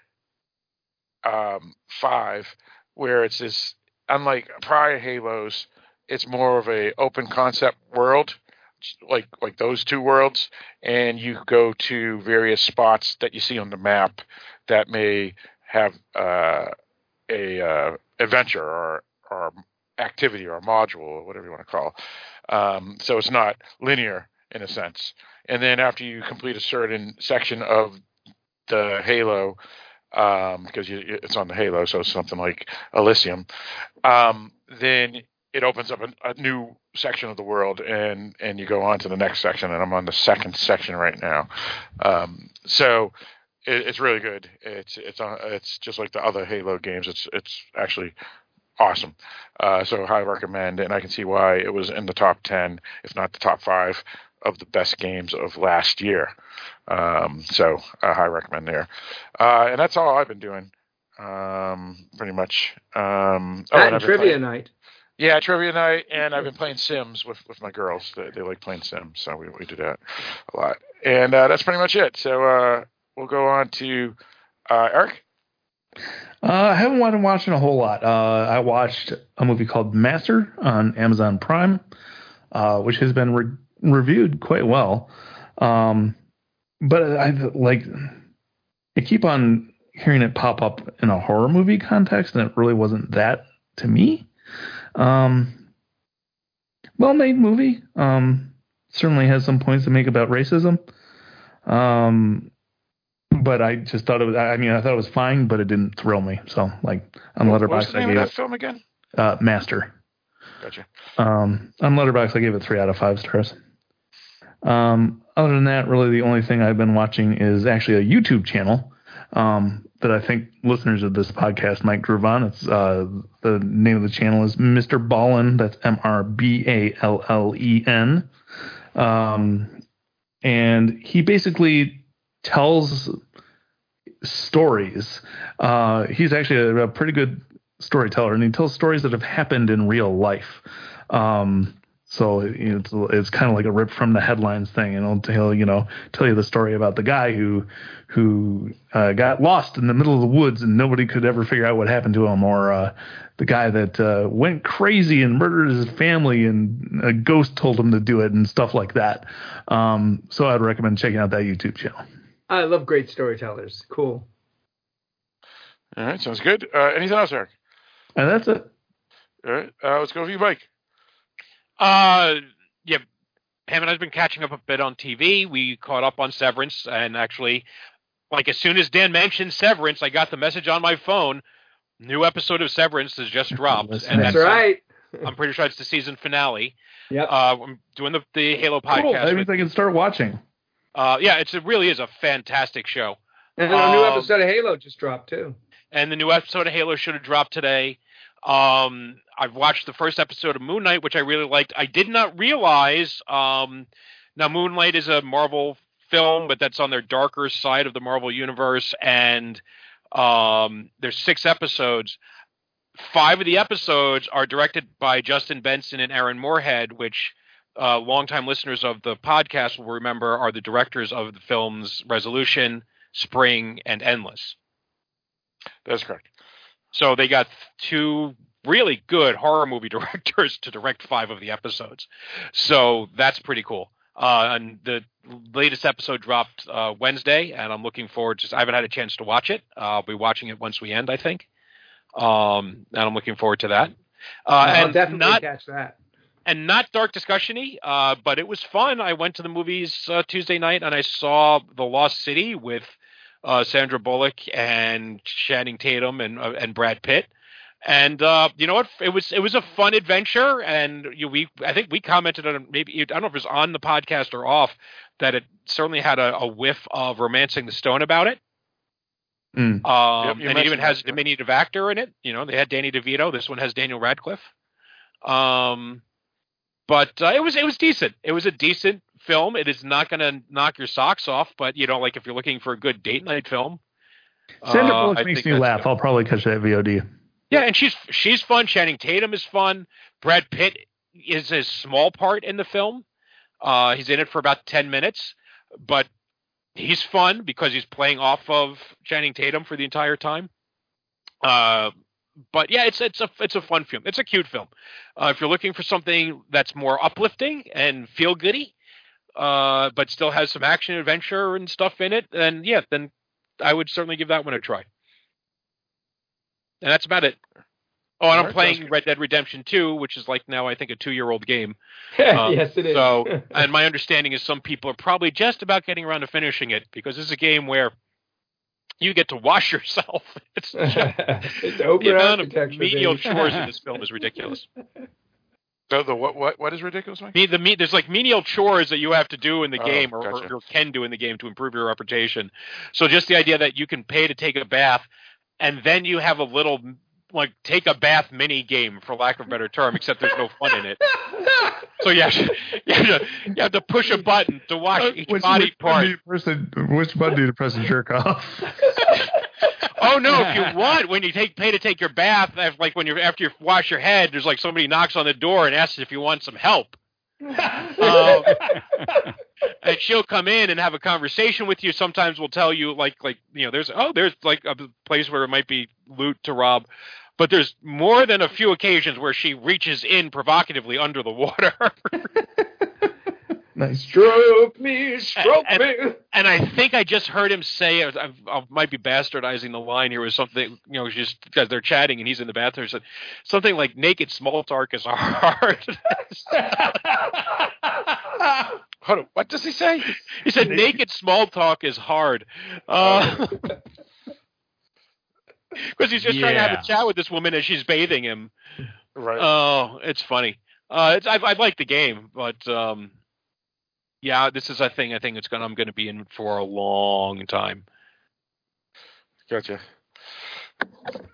um, Five, where it's this. Unlike prior Halos, it's more of a open concept world like like those two worlds, and you go to various spots that you see on the map that may have uh, a uh, adventure or or activity or a module or whatever you want to call. Um, so it's not linear in a sense. And then after you complete a certain section of the Halo, um, because you, it's on the Halo, so it's something like Elysium, um, then it opens up a, a, new section of the world and and you go on to the next section and i'm on the second section right now. Um, so it, it's really good. It's it's uh, it's just like the other halo games. It's it's actually awesome. Uh, so highly recommend and i can see why it was in the top 10 if not the top 5 of the best games of last year. Um, so i highly recommend there. Uh, and that's all i've been doing um, pretty much. Um, oh, and trivia night yeah, trivia night, and I've been playing Sims with, with my girls. They, they like playing Sims, so we, we do that a lot. And uh, that's pretty much it. So uh, we'll go on to uh, Eric. Uh, I haven't been watching a whole lot. Uh, I watched a movie called Master on Amazon Prime, uh, which has been re- reviewed quite well. Um, but I like I keep on hearing it pop up in a horror movie context, and it really wasn't that to me. Um, well made movie. Um, certainly has some points to make about racism. Um, but I just thought it was. I mean, I thought it was fine, but it didn't thrill me. So, like on what, Letterboxd, what's the name I gave of that it film again? uh, Master. Gotcha. Um, on Letterboxd, I gave it three out of five stars. Um, other than that, really the only thing I've been watching is actually a YouTube channel um, that I think listeners of this podcast might groove on. It's uh, the name of the channel is Mr. Ballen. That's M R B A L L E N. Um, and he basically tells stories. Uh, he's actually a, a, pretty good storyteller, and he tells stories that have happened in real life. Um, so it's it's kind of like a rip from the headlines thing, and he'll tell you know tell you the story about the guy who who uh, got lost in the middle of the woods and nobody could ever figure out what happened to him, or uh, the guy that uh, went crazy and murdered his family and a ghost told him to do it and stuff like that. Um, so I'd recommend checking out that YouTube channel. I love great storytellers. Cool. All right, sounds good. Uh, anything else, Eric? And that's it. All right, uh, let's go for you, Mike. Uh, yeah, Pam and I've been catching up a bit on TV. We caught up on Severance, and actually, like as soon as Dan mentioned Severance, I got the message on my phone. New episode of Severance has just [LAUGHS] dropped, that's and that's right. I'm pretty sure it's the season finale. Yeah, uh, I'm doing the the Halo podcast. Cool. That means I can start watching. Uh, yeah, it's, it really is a fantastic show. And then a new episode of Halo just dropped too. And the new episode of Halo should have dropped today. Um, I've watched the first episode of Moon Knight, which I really liked. I did not realize. Um, now, Moon Knight is a Marvel film, but that's on their darker side of the Marvel universe, and um, there's six episodes. Five of the episodes are directed by Justin Benson and Aaron Moorhead, which uh, longtime listeners of the podcast will remember are the directors of the films Resolution, Spring, and Endless. That's correct. So they got two really good horror movie [LAUGHS] directors to direct five of the episodes. So that's pretty cool. Uh, and the latest episode dropped uh, Wednesday, and I'm looking forward to. I haven't had a chance to watch it. Uh, I'll be watching it once we end, I think. Um, and I'm looking forward to that. Uh, I'll and definitely not catch that. and not dark discussiony, uh, but it was fun. I went to the movies uh, Tuesday night and I saw The Lost City with uh, Sandra Bullock and Channing Tatum and uh, and Brad Pitt. And uh, you know what? It was it was a fun adventure, and you, we I think we commented on it maybe I don't know if it was on the podcast or off that it certainly had a, a whiff of romancing the stone about it. Mm. Um, Yep, and it even has that, a diminutive actor in it. You know, they had Danny DeVito. This one has Daniel Radcliffe. Um, but uh, it was it was decent. It was a decent film. It is not going to knock your socks off, but you know, like if you're looking for a good date night film, Sandra uh, Bullock I makes me laugh. good. I'll probably catch that VOD. Yeah, and she's she's fun. Channing Tatum is fun. Brad Pitt is a small part in the film. Uh, he's in it for about ten minutes, but he's fun because he's playing off of Channing Tatum for the entire time. Uh, but yeah, it's it's a it's a fun film. It's a cute film. Uh, if you're looking for something that's more uplifting and feel goody, uh, but still has some action, adventure, and stuff in it, then yeah, then I would certainly give that one a try. And that's about it. Oh, and I'm playing Red Dead Redemption 2, which is like now I think a two year old game. [LAUGHS] Um, yes, it is. So, [LAUGHS] and my understanding is some people are probably just about getting around to finishing it because this is a game where you get to wash [LAUGHS] yourself. It's just, it's the amount of menial chores in this film is ridiculous. So the what what what is ridiculous, Mike? The me, there's like menial chores that you have to do in the Oh, game or, gotcha. or, or can do in the game to improve your reputation. So just the idea that you can pay to take a bath, and then you have a little like take a bath mini game, for lack of a better term, except there's no fun in it. So you have to, you have to, you have to push a button to wash each Uh, Which, body which part. you to- which button do you press to jerk off? [LAUGHS] Oh no! If you want, when you take pay to take your bath, like when you're after you wash your head, there's like somebody knocks on the door and asks if you want some help. Um, [LAUGHS] and she'll come in and have a conversation with you. Sometimes we'll tell you like like you know there's oh there's like a place where it might be loot to rob, but there's more than a few occasions where she reaches in provocatively under the water. [LAUGHS] nice. Stroke me, stroke and, me. and I think I just heard him say, I, I, I might be bastardizing the line here, was something, you know, just because they're chatting and he's in the bathroom, said something like naked small talk is [LAUGHS] hard. [LAUGHS] Hold on, what does he say? he said naked small talk is hard. Uh, because he's just trying to have a chat with this woman as she's bathing him. Right. Oh, it's funny. Uh, it's, I, I like the game, but um, yeah, this is a thing. I think it's gonna I'm gonna be in for a long time. Gotcha.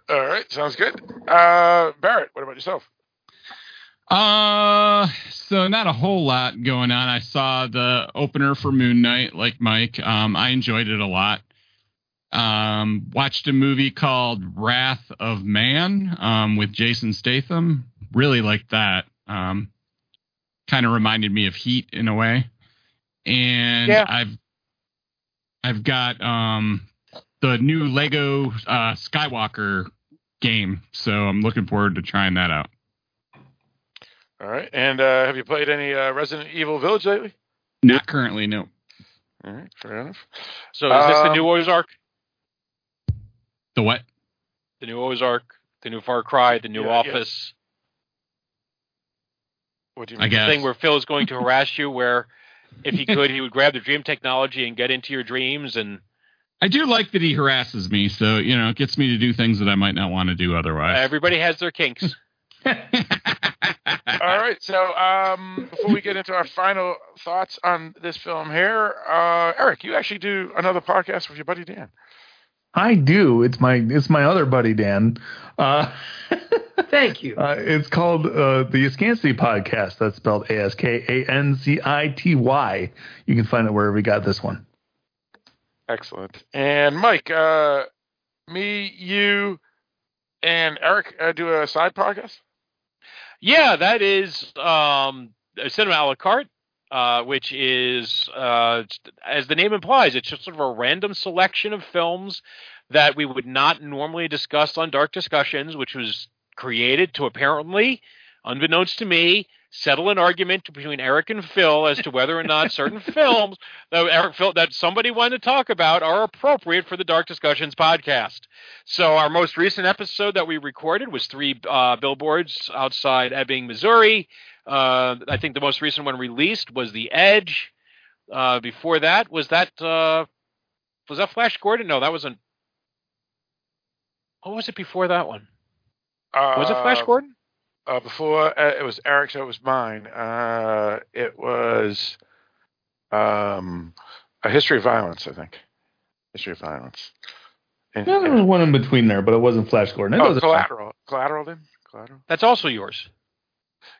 All right, sounds good. Uh, Barrett, what about yourself? Uh, so not a whole lot going on. I saw the opener for Moon Knight, like Mike. Um, I enjoyed it a lot. Um, watched a movie called Wrath of Man, um, with Jason Statham. Really liked that. Um, kind of reminded me of Heat in a way. And Yeah. I've, I've got, um, the new Lego, uh, Skywalker game. So I'm looking forward to trying that out. All right, and uh, have you played any uh, Resident Evil Village lately? Not currently, no. All right, fair enough. So is this the Um, new Ozark? The what? The new Ozark, the new Far Cry, the new Yeah, yeah. Office. What do you I mean? guess. thing where Phil is going to harass you, where if he could, he would grab the dream technology and get into your dreams. And I do like that he harasses me, so you know, it gets me to do things that I might not want to do otherwise. everybody has their kinks. [LAUGHS] All right, so um, before we get into our final thoughts on this film here, uh, Eric, you actually do another podcast with your buddy Dan. I do. It's my it's my other buddy Dan. Uh, [LAUGHS] Thank you. uh, it's called uh, the Askancity Podcast. That's spelled A S K A N C I T Y. You can find it wherever we got this one. Excellent. And Mike, uh, me, you, and Eric uh, do a side podcast. Yeah, that is um, a cinema a la carte, uh, which is, uh, as the name implies, it's just sort of a random selection of films that we would not normally discuss on Dark Discussions, which was created to apparently, unbeknownst to me, settle an argument between Eric and Phil as to whether or not certain [LAUGHS] films that Eric Phil that somebody wanted to talk about are appropriate for the Dark Discussions podcast. So our most recent episode that we recorded was three uh, billboards outside Ebbing, Missouri. Uh, I think the most recent one released was The Edge. Uh, before that was that uh, was that Flash Gordon? No, that wasn't. What was it before that one? was it Flash Uh, Gordon? Uh, before uh, it was Eric's, it was mine. Uh, it was um, a history of violence, I think. History of violence. And, Yeah, there was one in between there, but it wasn't Flash Gordon. It oh, was collateral. Collateral then? Collateral? That's also yours.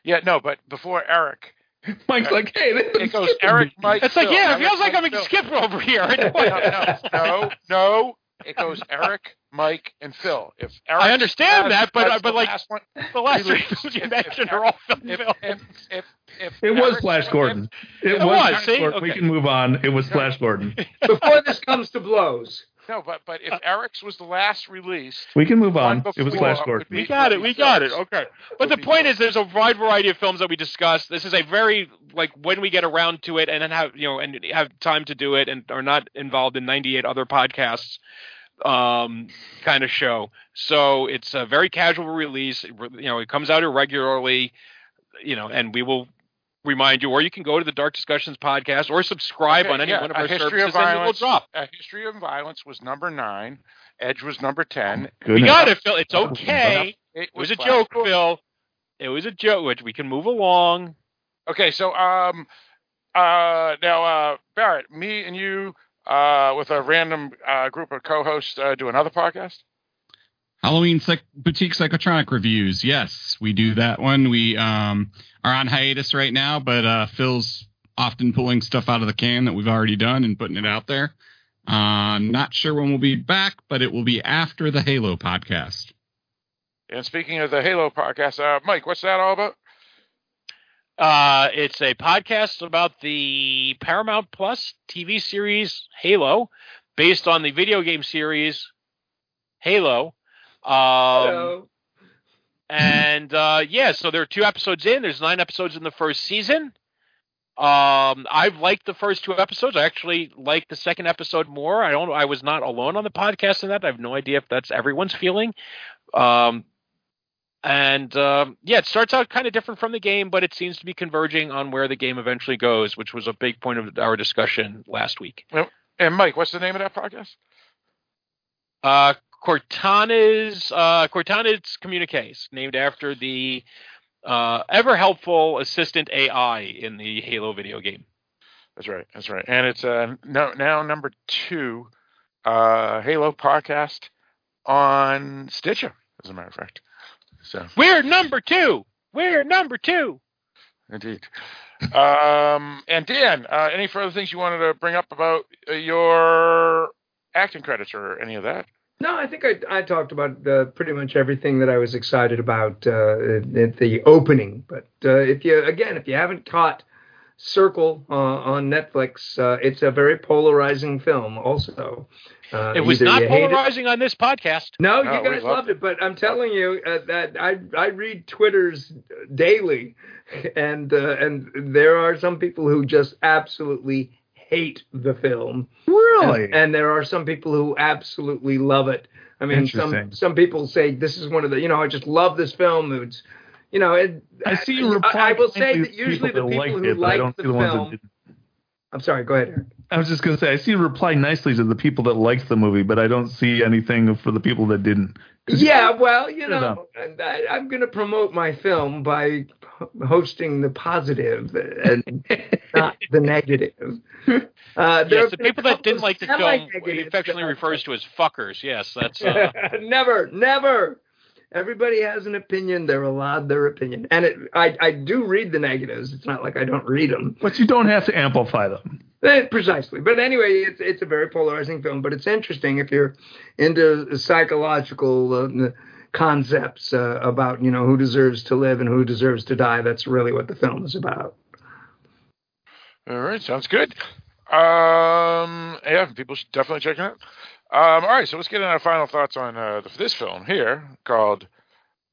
Yeah, no, but before Eric. [LAUGHS] Mike's like, hey, it goes Eric, Mike. It's like, Phil. yeah, it feels like I'm Mike, being Phil. skipped over here. [LAUGHS] no, no, no, no. It goes Eric, Mike, and Phil. If Eric I understand that, but that's but the like last one, [LAUGHS] the last three released. films you mentioned if are all film if, films. if, if, if It was Flash Gordon. It, It was, was, Flash see? Gordon. We can move on. It was Flash Gordon. [LAUGHS] Before this comes to blows. No, but but if uh, Eric's was the last released, We can move one on. It was Flash Gordon. We got it. We got it. Okay. But the point is, there's a wide variety of films that we discuss. This is a very like when we get around to it, and then have you know, and have time to do it, and are not involved in 98 other podcasts um kind of show. So it's a very casual release. You know, it comes out irregularly. You know, and we will remind you, or you can go to the Dark Discussions podcast or subscribe Okay, on any yeah, one of our history services, of and it will violence. drop. A history of violence was number nine. Edge was number ten. We got it, Phil. It's Oh, okay. It It was a Flash joke, Phil. It was a joke. Which we can move along. Okay, so um, uh, now uh, Barrett, me and you, uh, with a random uh, group of co-hosts, uh, do another podcast. Halloween psych- boutique psychotronic reviews. Yes, we do that one. We um, are on hiatus right now, but uh, Phil's often pulling stuff out of the can that we've already done and putting it out there. Uh, not sure when we'll be back, but it will be after the Halo podcast. And speaking of the Halo podcast, uh, Mike, what's that all about? Uh, it's a podcast about the Paramount Plus TV series Halo, based on the video game series Halo. Um, And uh, yeah, so there are two episodes in. There's nine episodes in the first season. Um, I've liked the first two episodes. I actually like the second episode more. I don't. I was not alone on the podcast in that. I have no idea if that's everyone's feeling. Um, and um, yeah, it starts out kind of different from the game, but it seems to be converging on where the game eventually goes, which was a big point of our discussion last week. And Mike, what's the name of that podcast? Uh, Cortana's uh, Cortana's communiques, named after the uh, ever helpful assistant AI in the Halo video game. That's right. That's right. And it's uh, no, now number two uh, Halo podcast on Stitcher, as a matter of fact. So We're number two. We're number two. indeed. Um, and Dan, uh, any further things you wanted to bring up about uh, your acting credits or any of that? No, I think I, I talked about uh, pretty much everything that I was excited about uh, at the opening. But uh, if you again, if you haven't caught Circle uh, on Netflix, uh, it's a very polarizing film. Also, uh, it was not you it- polarizing on this podcast. No, No, you guys loved loved it, but I'm telling you uh, that I I read Twitters daily, and uh, and there are some people who just absolutely hate the film. Really? And, and there are some people who absolutely love it. I mean, some some people say this is one of the you know I just love this film. It's you know it, I see you reply. I, I will say that to usually the people liked who it, but like the the film. I'm sorry. Go ahead, Eric. I was just gonna say I see you reply nicely to the people that liked the movie, but I don't see anything for the people that didn't. Yeah, well, you know, I, I'm going to promote my film by hosting the positive and [LAUGHS] not the negative. Uh, Yes, the people that didn't like the film, he affectionately refers to as fuckers. Yes, that's. Uh, [LAUGHS] never, never. Everybody has an opinion. They're allowed their opinion, and it, I, I do read the negatives. It's not like I don't read them. But you don't have to amplify them. Eh, Precisely. But anyway, it's it's a very polarizing film, but it's interesting if you're into psychological uh, concepts uh, about you know who deserves to live and who deserves to die. That's really what the film is about. All right, sounds good. Um, yeah, people should definitely check it out. Um, all right, so let's get into our final thoughts on uh, this film here called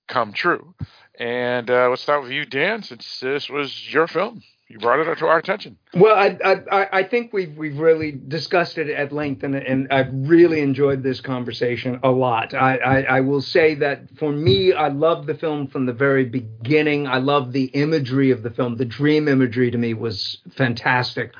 "Come True," and uh, let's start with you, Dan, since this was your film. You brought it to our attention. Well, I, I, I think we've we've really discussed it at length, and and I've really enjoyed this conversation a lot. I, I, I will say that for me, I loved the film from the very beginning. I love the imagery of the film. The dream imagery to me was fantastic.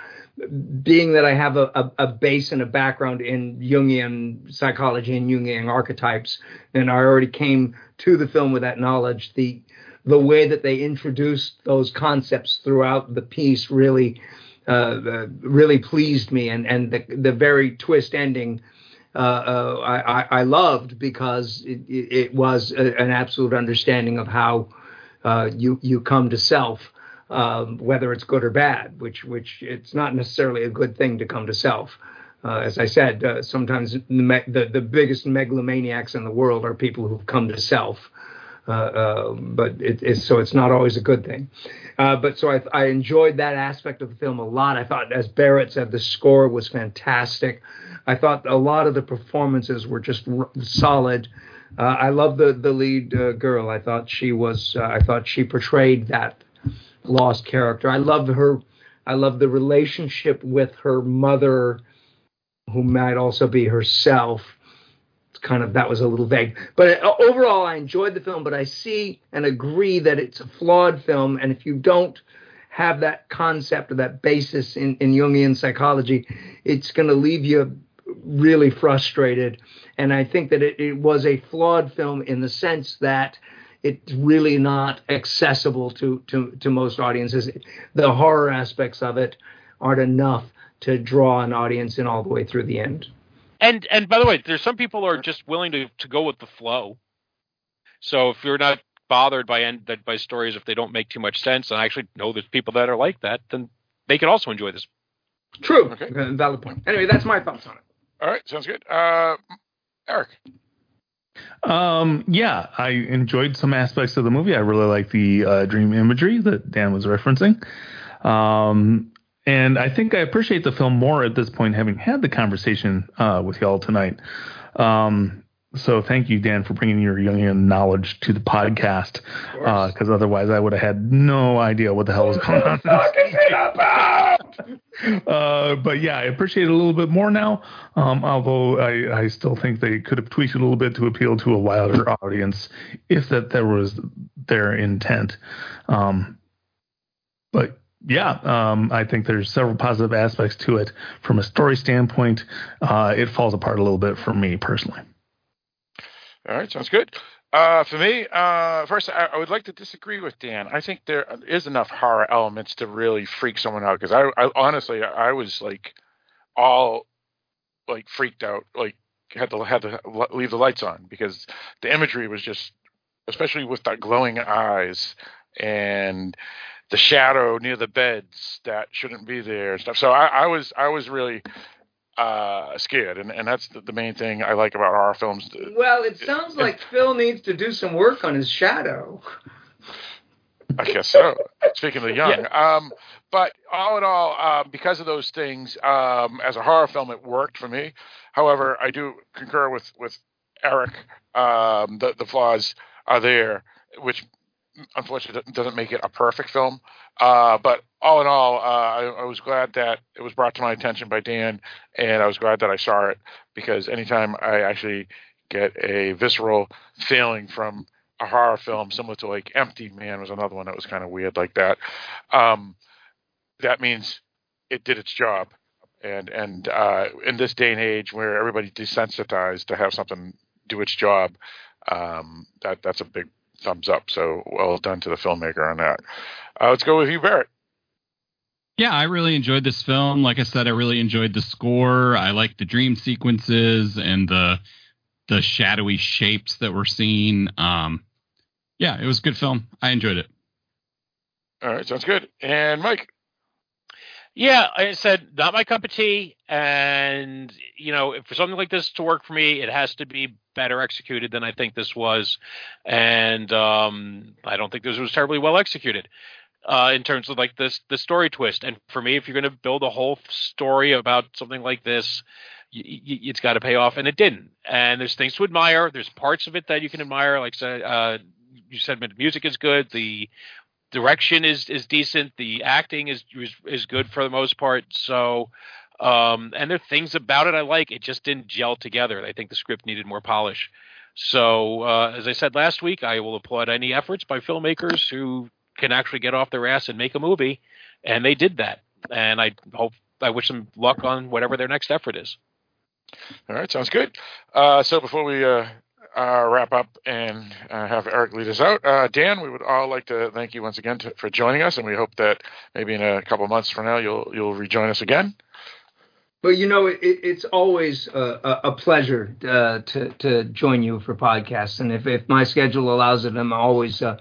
Being that I have a, a, a base and a background in Jungian psychology and Jungian archetypes, and I already came to the film with that knowledge. The the way that they introduced those concepts throughout the piece really uh, uh, really pleased me, and and the the very twist ending. Uh, uh I, I, loved because it, it was a, an absolute understanding of how uh, you you come to self, um, whether it's good or bad. Which which it's not necessarily a good thing to come to self. Uh, as I said, uh, sometimes the, the, the biggest megalomaniacs in the world are people who've come to self. Uh, uh, but it, it's so it's not always a good thing. Uh, but so I, I enjoyed that aspect of the film a lot. I thought, as Barrett said, the score was fantastic. I thought a lot of the performances were just r- solid. Uh, I love the the lead uh, girl. I thought she was. I thought she portrayed that lost character. I love her. I love the relationship with her mother, who might also be herself It's kind of that was a little vague. But uh, overall, I enjoyed the film. But I see and agree that it's a flawed film, and if you don't have that concept or that basis in, in Jungian psychology, it's going to leave you really frustrated. And I think that it, it was a flawed film in the sense that it's really not accessible to, to, to most audiences. The horror aspects of it aren't enough to draw an audience in all the way through the end and and by the way, there's some people who are just willing to to go with the flow. So if you're not bothered by end by stories if they don't make too much sense, and I actually know there's people that are like that, then they can also enjoy this. True. Okay. Valid point. Anyway, that's my thoughts on it. All right, sounds good. Uh, Eric. Um, yeah, I enjoyed some aspects of the movie. I really like the uh, dream imagery that Dan was referencing. Um, and I think I appreciate the film more at this point, having had the conversation uh, with y'all tonight. Um, so thank you, Dan, for bringing your Jungian knowledge to the podcast. Because uh, otherwise, I would have had no idea what the hell was going on. [LAUGHS] uh, but yeah, I appreciate it a little bit more now. Um, although I, I still think they could have tweaked it a little bit to appeal to a wider [LAUGHS] audience, if that there was their intent. Um, but yeah, um, I think there's several positive aspects to it. From a story standpoint, uh, it falls apart a little bit for me personally. All right, sounds good. Uh, for me, uh, first, I, I, would like to disagree with Dan. I think there is enough horror elements to really freak someone out. Because I, I, honestly, I was like all like freaked out, like had to had to leave the lights on because the imagery was just, especially with that glowing eyes and the shadow near the beds that shouldn't be there and stuff. So I, I was I was really uh, scared, and, and that's the, the, main thing I like about horror films. Well, it sounds like it, Phil needs to do some work on his shadow. I guess so. Speaking of the [LAUGHS] Jung, yeah. um, but all in all, uh, because of those things, um, as a horror film, it worked for me. However, I do concur with with Eric. Um, the the flaws are there, which unfortunately doesn't make it a perfect film. Uh, but all in all, uh, I, I, was glad that it was brought to my attention by Dan, and I was glad that I saw it because anytime I actually get a visceral feeling from a horror film, similar to like Empty Man was another one that was kind of weird like that. Um, that means it did its job. And and uh, in this day and age where everybody's desensitized to have something do its job, um, that that's a big thumbs up. So well done to the filmmaker on that. Uh, let's go with you, Barrett. Yeah, I really enjoyed this film. Like I said, I really enjoyed the score. I like the dream sequences and the the shadowy shapes that we're seeing. Um, yeah, it was a good film. I enjoyed it. All right, sounds good. And Mike. Yeah, I said not my cup of tea, and you know, for something like this to work for me, it has to be better executed than I think this was, and um, I don't think this was terribly well executed uh, in terms of like this the story twist. And for me, if you're going to build a whole story about something like this, y- y- it's got to pay off, and it didn't. And there's things to admire. There's parts of it that you can admire, like uh, you said, music is good. The direction is is decent. The acting is is, is good for the most part. So. Um, and there are things about it I like. It just didn't gel together. I think the script needed more polish. So, uh, as I said last week, I will applaud any efforts by filmmakers who can actually get off their ass and make a movie, and they did that. And I hope I wish them luck on whatever their next effort is. All right, sounds good. Uh, so before we uh, uh, wrap up and uh, have Eric lead us out, uh, Dan, we would all like to thank you once again to, for joining us, and we hope that maybe in a couple months from now you'll you'll rejoin us again. But you know, it, it's always a, a pleasure uh, to to join you for podcasts, and if, if my schedule allows it, I'm always uh,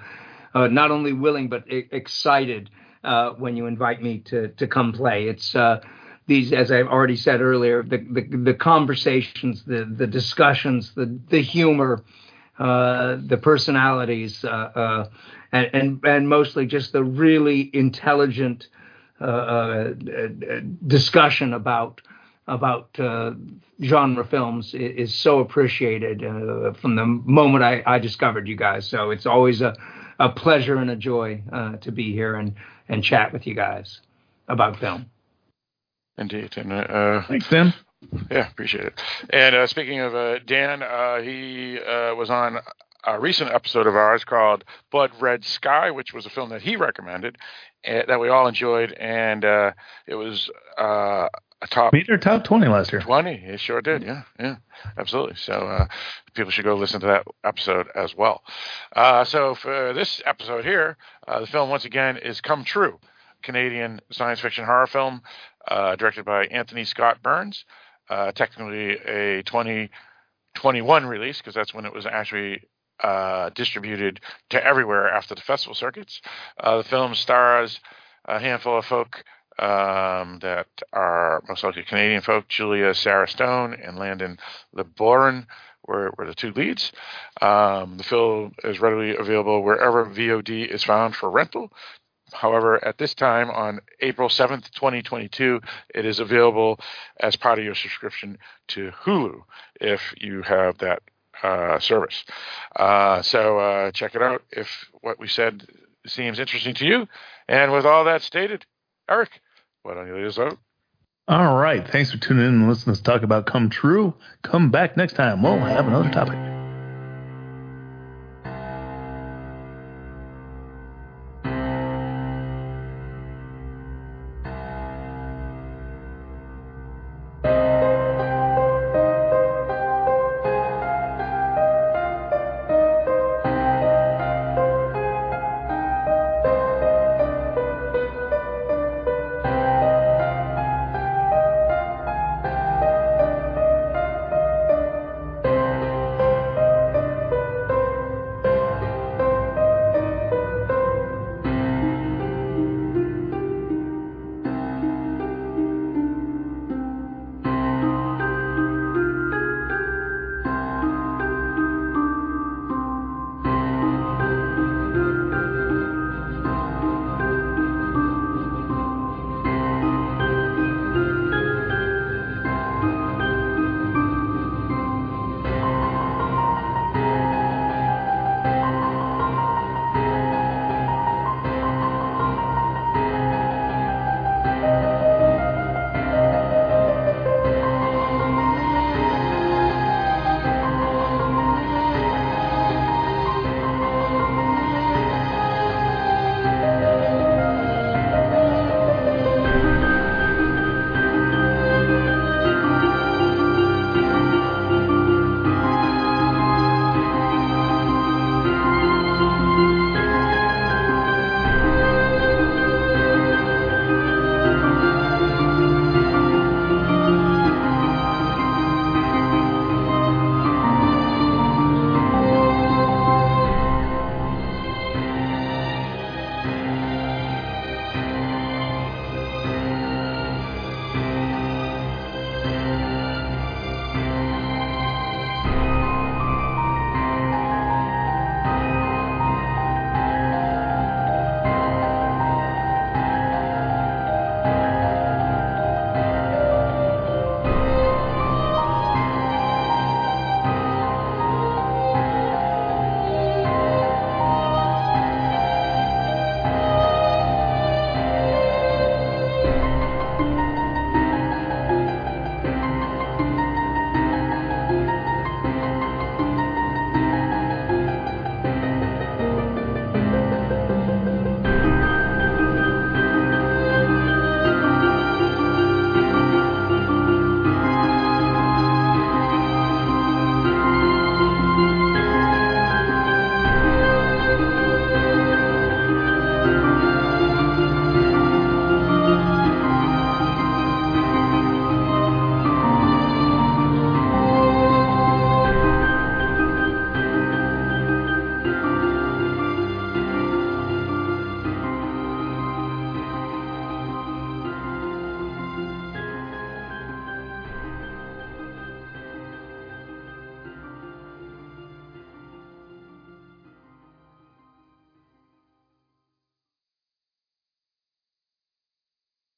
uh, not only willing but excited when you invite me to to come play. It's uh, these, as I've already said earlier, the the, the conversations, the the discussions, the the humor, uh, the personalities, and, and and mostly just the really intelligent. Uh, discussion about about uh, genre films is, is, so appreciated uh, from the moment I, I, discovered you guys. So it's always a, a pleasure and a joy uh, to be here and, and chat with you guys about film. Indeed. And, uh, Thanks, Dan. Yeah, appreciate it. And uh, speaking of uh, Dan, he was on a recent episode of ours called Blood Red Sky, which was a film that he recommended uh, that we all enjoyed, and uh, it was uh, a top made our top twenty last year. Twenty, it sure did. Yeah, yeah, absolutely. So uh, people should go listen to that episode as well. Uh, so for this episode here, uh, the film once again is Come True, Canadian science fiction horror film uh, directed by Anthony Scott Burns. Uh, technically a 2021 release because that's when it was actually uh, distributed to everywhere after the festival circuits. the film stars a handful of folk um, that are most likely Canadian folk. Julia Sarah Stone and Landon Liboiron were, were the two leads. Um, the film is readily available wherever VOD is found for rental. However, at this time on April 7th, 2022, it is available as part of your subscription to Hulu if you have that uh, service. Uh, so uh, check it out if what we said seems interesting to you. And with all that stated, Eric, why don't you lead us out? All right. Thanks for tuning in and listening to us talk about Come True. Come back next time. We'll have another topic.